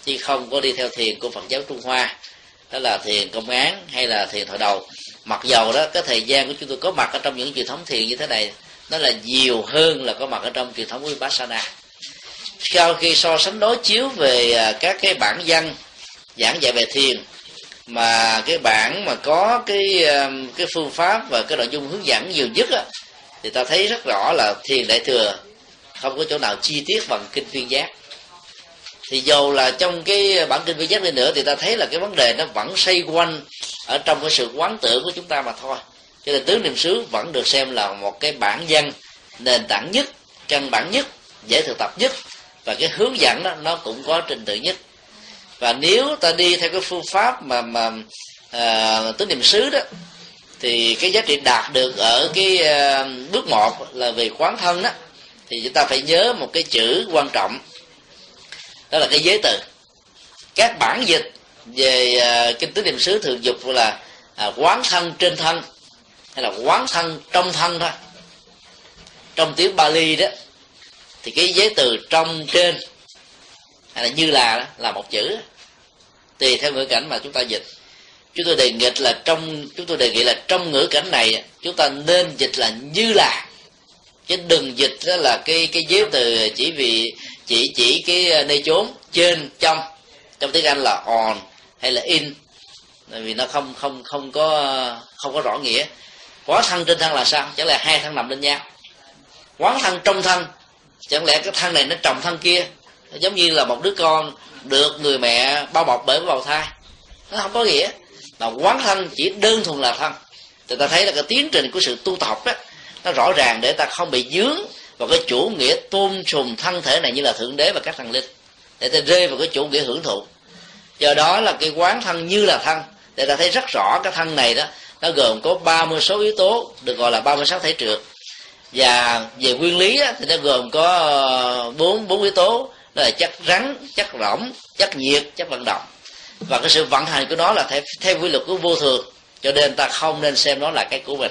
[SPEAKER 2] Chứ không có đi theo thiền của Phật giáo Trung Hoa đó là thiền công án hay là thiền thọ đầu. Mặc dầu đó cái thời gian của chúng tôi có mặt ở trong những truyền thống thiền như thế này nó là nhiều hơn là có mặt ở trong truyền thống của Vipassana. Sau khi so sánh đối chiếu về à, các cái bản văn giảng dạy về thiền mà cái bản mà có cái à, cái phương pháp và cái nội dung hướng dẫn nhiều nhất á, thì ta thấy rất rõ là thiền đại thừa không có chỗ nào chi tiết bằng kinh viên giác thì dù là trong cái bản kinh viên giác đi nữa thì ta thấy là cái vấn đề nó vẫn xoay quanh ở trong cái sự quán tưởng của chúng ta mà thôi. Cho nên tứ niệm xứ vẫn được xem là một cái bản văn nền tảng nhất căn bản nhất dễ thực tập nhất. Và cái hướng dẫn đó nó cũng có trình tự nhất. Và nếu ta đi theo cái phương pháp mà mà à, tứ niệm xứ đó thì cái giá trị đạt được ở cái à, bước một là về quán thân đó thì chúng ta phải nhớ một cái chữ quan trọng đó là cái giới từ. Các bản dịch về uh, kinh tứ niệm xứ thường dục là uh, quán thân trên thân hay là quán thân trong thân thôi. Trong tiếng Bali đó thì cái giới từ trong trên hay là như là đó, là một chữ. Tùy theo ngữ cảnh mà chúng ta dịch. Chúng tôi đề nghị là trong chúng tôi đề nghị là trong ngữ cảnh này chúng ta nên dịch là như là chứ đừng dịch đó là cái cái giới từ chỉ vì, chỉ chỉ cái ờ, nơi chốn, trên, trong. Trong tiếng anh là on hay là in. Vì nó không không không có không có rõ nghĩa. Quán thân trên thân là sao? Chẳng lẽ hai thân nằm lên nhau? Quán thân trong thân. Chẳng lẽ cái thân này nó trồng thân kia? Giống như là một đứa con được người mẹ bao bọc bởi bào thai. Nó không có nghĩa. Mà quán thân chỉ đơn thuần là thân. Thì ta thấy là cái tiến trình của sự tu tập đó nó rõ ràng để ta không bị dướng vào cái chủ nghĩa tôn sùng thân thể này như là thượng đế và các thần linh. Để ta rơi vào cái chủ nghĩa hưởng thụ. Do đó là cái quán thân như là thân. Để ta thấy rất rõ cái thân này đó nó gồm có 30 số yếu tố được gọi là 36 thể trượt và về nguyên lý á, thì nó gồm có ờ, bốn bốn yếu tố đó là chất rắn chất lỏng chất nhiệt chất vận động. Và cái sự vận hành của nó là theo, theo quy luật của vô thường cho nên ta không nên xem nó là cái của mình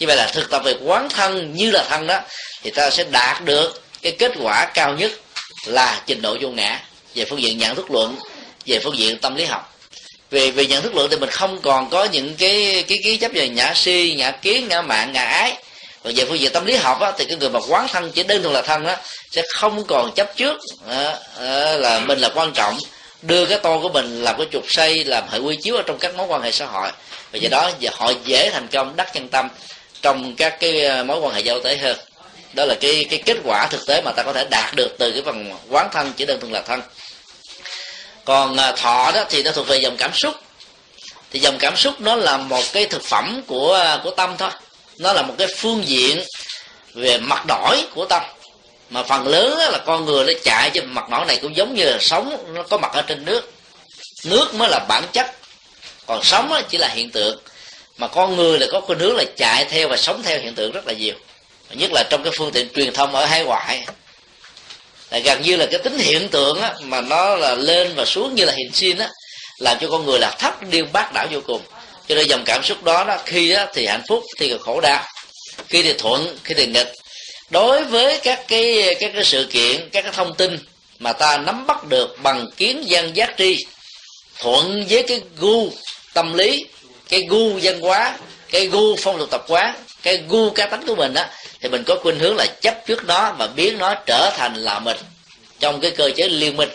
[SPEAKER 2] như vậy là thực tập về quán thân như là thân đó thì ta sẽ đạt được cái kết quả cao nhất là trình độ vô ngã về phương diện nhận thức luận về phương diện tâm lý học. Về về nhận thức lượng thì mình không còn có những cái cái cái chấp về nhã si nhã kiến ngã mạng ngã ái. Còn về phương diện tâm lý học á, thì cái người mà quán thân chỉ đơn thuần là thân đó sẽ không còn chấp trước à, à, là mình là quan trọng. Đưa cái to của mình làm cái trục xây làm hệ quy chiếu ở trong các mối quan hệ xã hội. Và do đó giờ họ dễ thành công đắc chân tâm trong các cái ờ, mối quan hệ giao tế hơn. Đó là cái cái kết quả thực tế mà ta có thể đạt được từ cái phần quán thân, chỉ đơn thuần là thân. Còn ờ, thọ đó thì nó thuộc về dòng cảm xúc. Thì dòng cảm xúc nó là một cái thực phẩm của ờ, của tâm thôi. Nó là một cái phương diện về mặt nổi của tâm. Mà phần lớn là con người nó chạy trên mặt nổi này cũng giống như là sống, nó có mặt ở trên nước. Nước mới là bản chất, còn sống chỉ là hiện tượng mà con người là có cái hướng là chạy theo và sống theo hiện tượng rất là nhiều. Nhất là trong cái phương tiện truyền thông ở hải ngoại. Là gần như là cái tính hiện tượng á, mà nó là lên và xuống như là hình xin á làm cho con người là thấp điên bác đảo vô cùng. Cho nên dòng cảm xúc đó đó khi đó thì hạnh phúc thì khổ đau. Khi thì thuận khi thì nghịch. Đối với các cái các cái sự kiện các cái thông tin mà ta nắm bắt được bằng kiến văn giác tri thuận với cái gu tâm lý cái gu văn hóa cái gu phong tục tập quán cái gu cá tánh của mình á thì mình có khuynh hướng là chấp trước nó và biến nó trở thành là mình trong cái cơ chế liên minh.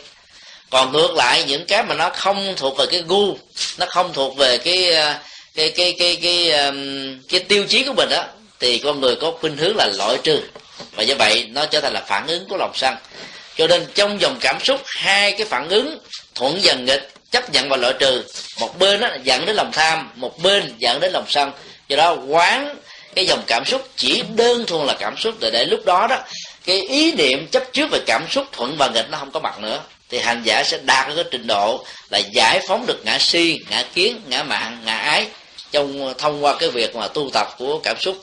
[SPEAKER 2] Còn ngược lại những cái mà nó không thuộc về cái gu nó không thuộc về cái à, cái cái cái cái cái, cái tiêu chí của mình á, thì con người có khuynh hướng là loại trừ. Và do vậy nó trở thành là phản ứng của lòng sân. Cho nên trong dòng cảm xúc hai cái phản ứng thuận dần nghịch chấp nhận và loại trừ. Một bên đó dẫn đến lòng tham một bên dẫn đến lòng sân. Do đó quán cái dòng cảm xúc chỉ đơn thuần là cảm xúc. Để để lúc đó đó cái ý niệm chấp trước về cảm xúc thuận và nghịch nó không có mặt nữa. Thì hành giả sẽ đạt được cái trình độ là giải phóng được ngã si ngã kiến ngã mạng ngã ái trong thông qua cái việc mà tu tập của cảm xúc.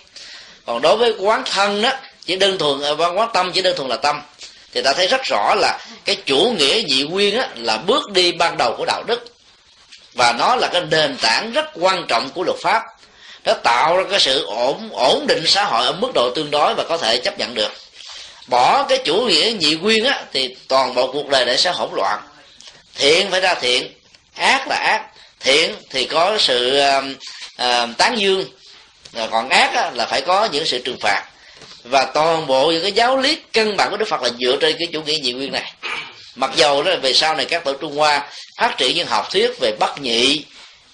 [SPEAKER 2] Còn đối với quán thân đó chỉ đơn thuần à, quán, quán tâm chỉ đơn thuần là tâm thì ta thấy rất rõ là cái chủ nghĩa nhị nguyên á, là bước đi ban đầu của đạo đức. Và nó là cái nền tảng rất quan trọng của luật pháp. Nó tạo ra cái sự ổn ổn định xã hội ở mức độ tương đối và có thể chấp nhận được. Bỏ cái chủ nghĩa nhị nguyên á thì toàn bộ cuộc đời này sẽ hỗn loạn. Thiện phải ra thiện ác là ác. Thiện thì có sự uh, uh, tán dương còn ác á, là phải có những sự trừng phạt và toàn bộ những cái giáo lý căn bản của đức phật là dựa trên cái chủ nghĩa nhị nguyên này. Mặc dầu đó về sau này các tổ trung hoa phát triển những học thuyết về bất nhị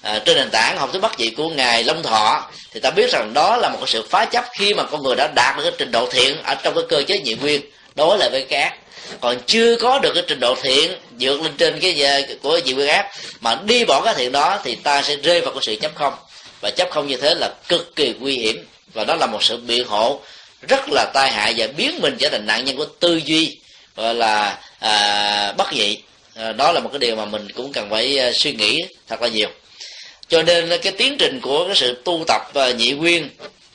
[SPEAKER 2] à, trên nền tảng học thuyết bất nhị của ngài long thọ thì ta biết rằng đó là một cái sự phá chấp khi mà con người đã đạt được cái trình độ thiện ở trong cái cơ chế nhị nguyên đối lại với cái ác còn chưa có được cái trình độ thiện vượt lên trên cái à, của nhị nguyên ác mà đi bỏ cái thiện đó thì ta sẽ rơi vào cái sự chấp không. Và chấp không như thế là cực kỳ nguy hiểm. Và đó là một sự biện hộ rất là tai hại và biến mình trở thành nạn nhân của tư duy gọi là à, bất nhị. À, đó là một cái điều mà mình cũng cần phải à, suy nghĩ thật là nhiều. Cho nên cái tiến trình của cái sự tu tập và nhị nguyên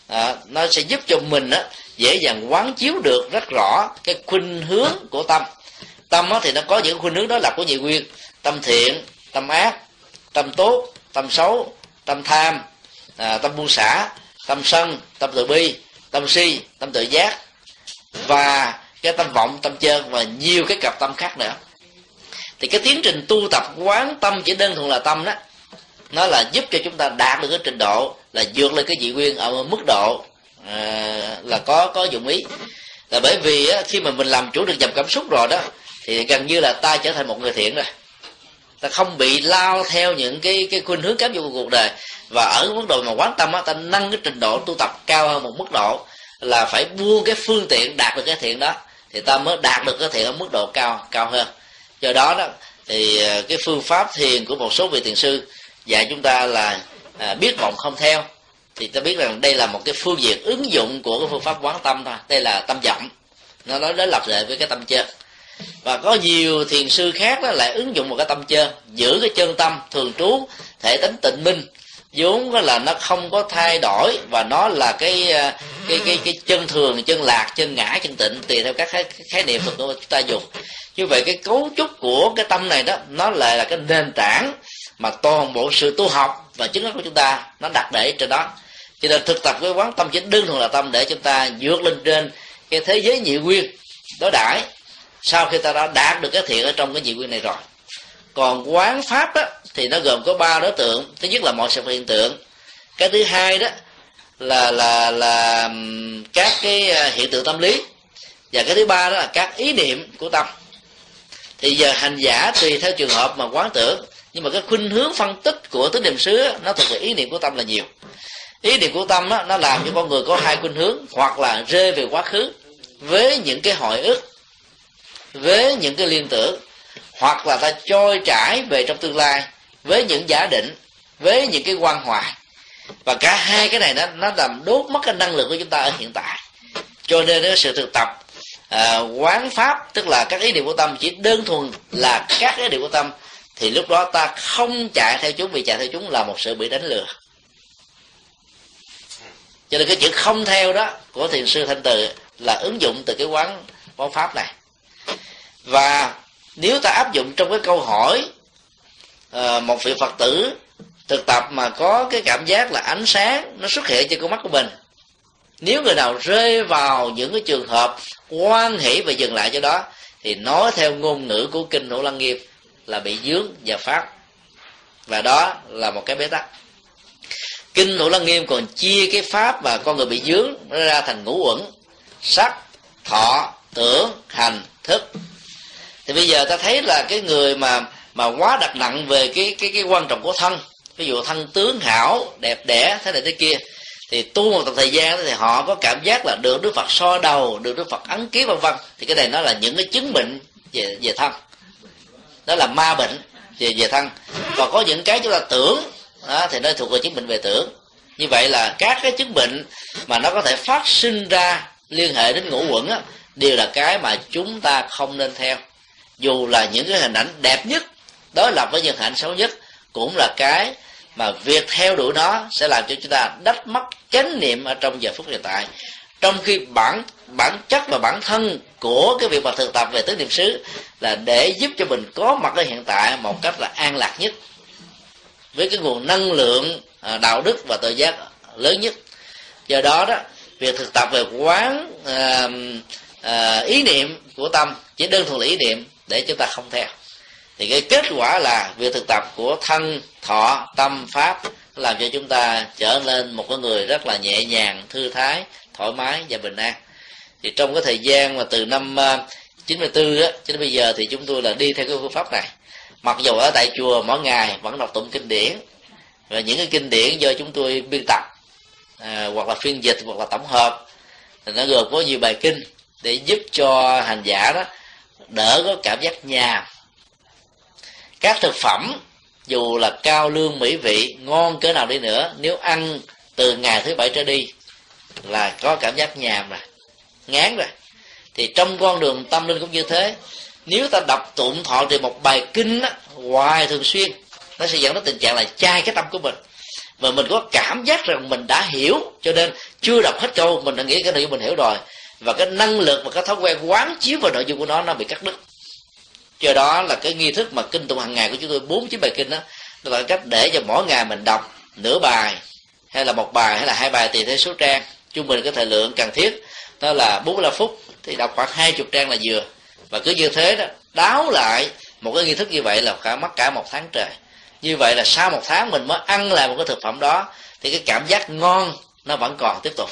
[SPEAKER 2] à, nó sẽ giúp cho mình á, dễ dàng quán chiếu được rất rõ cái khuynh hướng của tâm. Tâm á, thì nó có những khuynh hướng đó là của nhị nguyên tâm thiện tâm ác tâm tốt tâm xấu tâm tham à, tâm buông xả tâm sân tâm từ bi tâm si tâm tự giác và cái tâm vọng tâm chân và nhiều cái cặp tâm khác nữa. Thì cái tiến trình tu tập quán tâm chỉ đơn thuần là tâm đó. Nó là giúp cho chúng ta đạt được cái trình độ là vượt lên cái dị nguyên ở mức độ à, là có có dụng ý. Là bởi vì á, khi mà mình làm chủ được dòng cảm xúc rồi đó thì gần như là ta trở thành một người thiện rồi ta không bị lao theo những cái cái khuynh hướng cám dỗ của cuộc đời. Và ở mức độ mà quán tâm á ta nâng cái trình độ tu tập cao hơn một mức độ là phải buông cái phương tiện đạt được cái thiện đó thì ta mới đạt được cái thiện ở mức độ cao cao hơn. Do đó đó thì ờ, cái phương pháp thiền của một số vị thiền sư dạy chúng ta là à, biết vọng không theo. Thì ta biết rằng đây là một cái phương diện ứng dụng của cái phương pháp quán tâm thôi. Đây là tâm vọng. Nó nói đến lập lệ với cái tâm chết và có nhiều thiền sư khác đó lại ứng dụng một cái tâm chân giữ cái chân tâm thường trú thể tính tịnh minh. Vốn là nó không có thay đổi và nó là cái à, cái cái cái chân thường chân lạc chân ngã chân tịnh tùy theo các khái, khái niệm mà chúng ta dùng. Như vậy cái cấu trúc của cái tâm này đó nó lại là cái nền tảng mà toàn bộ sự tu học và chứng đắc của chúng ta nó đặt để trên đó. Cho nên thực tập cái quán tâm chính đơn thuần là tâm để chúng ta vượt lên trên cái thế giới nhị nguyên đối đãi sau khi ta đã đạt được cái thiện ở trong cái nhị nguyên này rồi. Còn quán pháp đó thì nó gồm có ba đối tượng. Thứ nhất là mọi sự hiện tượng. Cái thứ hai đó là là là các cái à, hiện tượng tâm lý. Và cái thứ ba đó là các ý niệm của tâm. Thì giờ hành giả tùy theo trường hợp mà quán tưởng nhưng mà cái khuynh hướng phân tích của tứ niệm xứ nó thuộc về ý niệm của tâm là nhiều. Ý niệm của tâm đó, nó làm cho con người có hai khuynh hướng hoặc là rơi về quá khứ với những cái hồi ức với những cái liên tưởng hoặc là ta trôi trải về trong tương lai với những giả định với những cái quan hoài. Và cả hai cái này nó nó làm đốt mất cái năng lượng của chúng ta ở hiện tại. Cho nên cái sự thực tập à, quán pháp tức là các ý niệm của tâm chỉ đơn thuần là các ý niệm của tâm thì lúc đó ta không chạy theo chúng vì chạy theo chúng là một sự bị đánh lừa. Cho nên cái chữ không theo đó của thiền sư thanh từ là ứng dụng từ cái quán quán pháp này và nếu ta áp dụng trong cái câu hỏi ờ, một vị phật tử thực tập mà có cái cảm giác là ánh sáng nó xuất hiện trên con mắt của mình, nếu người nào rơi vào những cái trường hợp quan hỷ và dừng lại cho đó, thì nói theo ngôn ngữ của kinh thủ lăng nghiệp là bị dướng và pháp và đó là một cái bế tắc. Kinh thủ lăng nghiêm còn chia cái pháp và con người bị dướng ra thành ngũ uẩn, sắc, thọ, tưởng, hành, thức thì bây giờ ta thấy là cái người mà mà quá đặt nặng về cái cái cái quan trọng của thân ví dụ thân tướng hảo đẹp đẽ thế này thế kia thì tu một thời gian thì họ có cảm giác là được đức phật so đầu được đức phật ấn ký vân vân. Thì cái này nó là những cái chứng bệnh về về thân. Đó là ma bệnh về về thân. Và có những cái chúng ta tưởng đó, thì nó thuộc về chứng bệnh về tưởng. Như vậy là các cái chứng bệnh mà nó có thể phát sinh ra liên hệ đến ngũ quẩn á, đều là cái mà chúng ta không nên theo dù là những cái hình ảnh đẹp nhất đối lập với những hình ảnh xấu nhất cũng là cái mà việc theo đuổi nó sẽ làm cho chúng ta đắt mất chánh niệm ở trong giờ phút hiện tại. Trong khi bản bản chất và bản thân của cái việc mà thực tập về tứ niệm xứ là để giúp cho mình có mặt ở hiện tại một cách là an lạc nhất với cái nguồn năng lượng à, đạo đức và tự giác lớn nhất. Do đó đó việc thực tập về quán à, à, ý niệm của tâm chỉ đơn thuần là ý niệm để chúng ta không theo. Thì cái kết quả là việc thực tập của thân thọ tâm pháp làm cho chúng ta trở nên một cái người rất là nhẹ nhàng thư thái thoải mái và bình an. Thì trong cái thời gian mà từ năm ờ, 94 á cho đến bây giờ thì chúng tôi là đi theo cái phương pháp này. Mặc dù ở tại chùa mỗi ngày vẫn đọc tụng kinh điển và những cái kinh điển do chúng tôi biên tập à, hoặc là phiên dịch hoặc là tổng hợp thì nó gồm có nhiều bài kinh để giúp cho hành giả đó đỡ có cảm giác nhà, các thực phẩm dù là cao lương mỹ vị ngon cỡ nào đi nữa nếu ăn từ ngày thứ bảy trở đi là có cảm giác nhàm rồi ngán rồi. Thì trong con đường tâm linh cũng như thế. Nếu ta đọc tụng thọ trì một bài kinh á, hoài thường xuyên nó sẽ dẫn đến tình trạng là chai cái tâm của mình. Và mình có cảm giác rằng mình đã hiểu cho nên chưa đọc hết câu mình đã nghĩ cái nội dung mình hiểu rồi và cái năng lực và cái thói quen quán chiếu vào nội dung của nó nó bị cắt đứt. Do đó là cái nghi thức mà kinh tụng hàng ngày của chúng tôi, bốn chín bài kinh đó là cách để cho mỗi ngày mình đọc nửa bài, hay là một bài, hay là hai bài tùy theo số trang. Trung bình cái thời lượng cần thiết, đó là 45 phút, thì đọc khoảng hai chục trang là vừa. Và cứ như thế đó, đáo lại một cái nghi thức như vậy là cả mất cả một tháng trời. Như vậy là sau một tháng mình mới ăn lại một cái thực phẩm đó, thì cái cảm giác ngon nó vẫn còn tiếp tục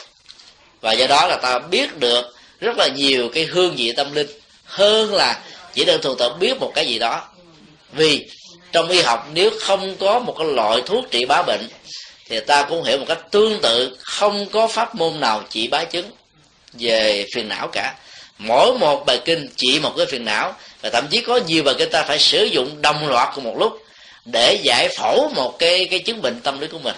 [SPEAKER 2] và do đó là ta biết được rất là nhiều cái hương vị tâm linh hơn là chỉ đơn thuần ta biết một cái gì đó. Vì trong y học nếu không có một cái loại thuốc trị bá bệnh thì ta cũng hiểu một cách tương tự, không có pháp môn nào trị bá chứng về phiền não cả. Mỗi một bài kinh trị một cái phiền não và thậm chí có nhiều bài kinh ta phải sử dụng đồng loạt cùng một lúc để giải phẫu một cái cái chứng bệnh tâm lý của mình.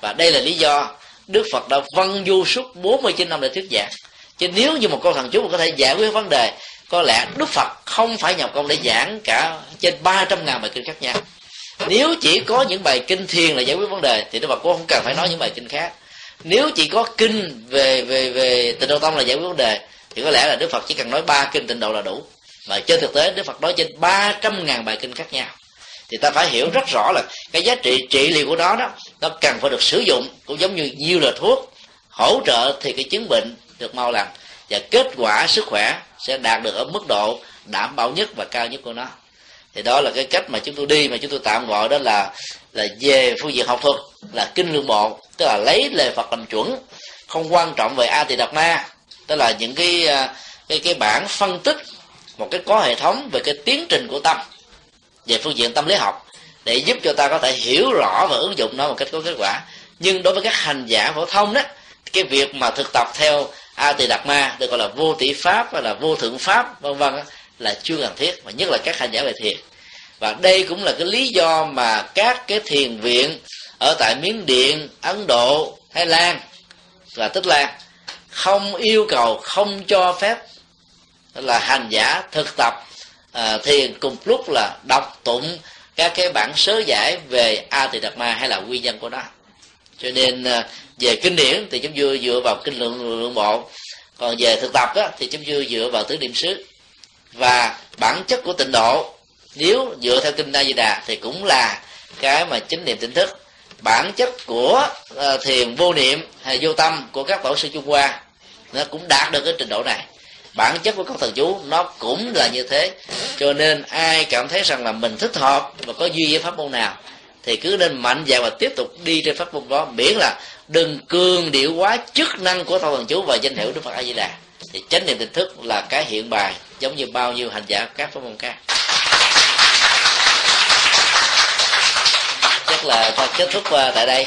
[SPEAKER 2] Và đây là lý do Đức Phật đã văn du suốt 49 năm để thuyết giảng. Chứ nếu như một câu thần chú mà có thể giải quyết vấn đề, có lẽ Đức Phật không phải nhập công để giảng cả trên 300 ngàn bài kinh khác nhau. Nếu chỉ có những bài kinh thiền là giải quyết vấn đề, thì Đức Phật cũng không cần phải nói những bài kinh khác. Nếu chỉ có kinh về về về tịnh độ tông là giải quyết vấn đề, thì có lẽ là Đức Phật chỉ cần nói ba kinh tịnh độ là đủ. Mà trên thực tế, Đức Phật nói trên 300 ngàn bài kinh khác nhau thì ta phải hiểu rất rõ là cái giá trị trị liệu của nó đó, nó cần phải được sử dụng cũng giống như nhiều là thuốc hỗ trợ thì cái chứng bệnh được mau lành và kết quả sức khỏe sẽ đạt được ở mức độ đảm bảo nhất và cao nhất của nó. Thì đó là cái cách mà chúng tôi đi mà chúng tôi tạm gọi đó là là về phương diện học thuật, là kinh lương bộ, tức là lấy lời Phật làm chuẩn, không quan trọng về a tỳ đạt ma tức là những cái à, cái cái bản phân tích một cái có hệ thống về cái tiến trình của tâm về phương diện tâm lý học, để giúp cho ta có thể hiểu rõ và ứng dụng nó một cách có kết quả. Nhưng đối với các hành giả phổ thông đó, cái việc mà thực tập theo a tỳ đạt ma được gọi là vô tỷ pháp hay là vô thượng pháp, vân vân là chưa cần thiết, và nhất là các hành giả về thiền. Và đây cũng là cái lý do mà các cái thiền viện ở tại miến điện, ấn độ, thái lan và tích lan không yêu cầu, không cho phép là hành giả thực tập à, thiền cùng lúc là đọc tụng các cái bản sớ giải về a tỳ đạt ma hay là nguyên nhân của nó. Cho nên à, về kinh điển thì chúng vừa dựa vào kinh lượng lượng bộ. Còn về thực tập á thì chúng vừa dựa vào tứ niệm xứ. Và bản chất của tịnh độ nếu dựa theo kinh A Di Đà thì cũng là cái mà chính niệm tỉnh thức. Bản chất của uh, thiền vô niệm hay vô tâm của các tổ sư Trung Hoa nó cũng đạt được cái trình độ này bản chất của câu thần chú nó cũng là như thế. Cho nên ai cảm thấy rằng là mình thích hợp và có duy với pháp môn nào, thì cứ nên mạnh dạn và tiếp tục đi trên pháp môn đó. Miễn là đừng cường điệu quá chức năng của thâu thần chú và danh hiệu đức phật a di đà thì chánh niệm tỉnh thức là cái hiện bài, giống như bao nhiêu hành giả các pháp môn khác. Chắc là ta kết thúc à, tại đây.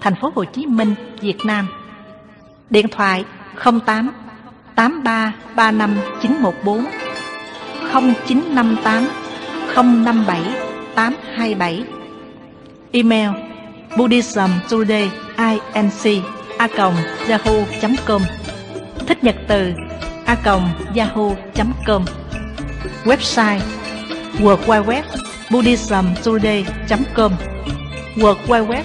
[SPEAKER 9] thành phố Hồ Chí Minh, Việt Nam. Điện thoại 08 83 35 914 0958 057 827 Email buddhismtodayinc a yahoo.com Thích nhật từ a yahoo.com Website World Wide Web buddhismtoday.com World Wide Web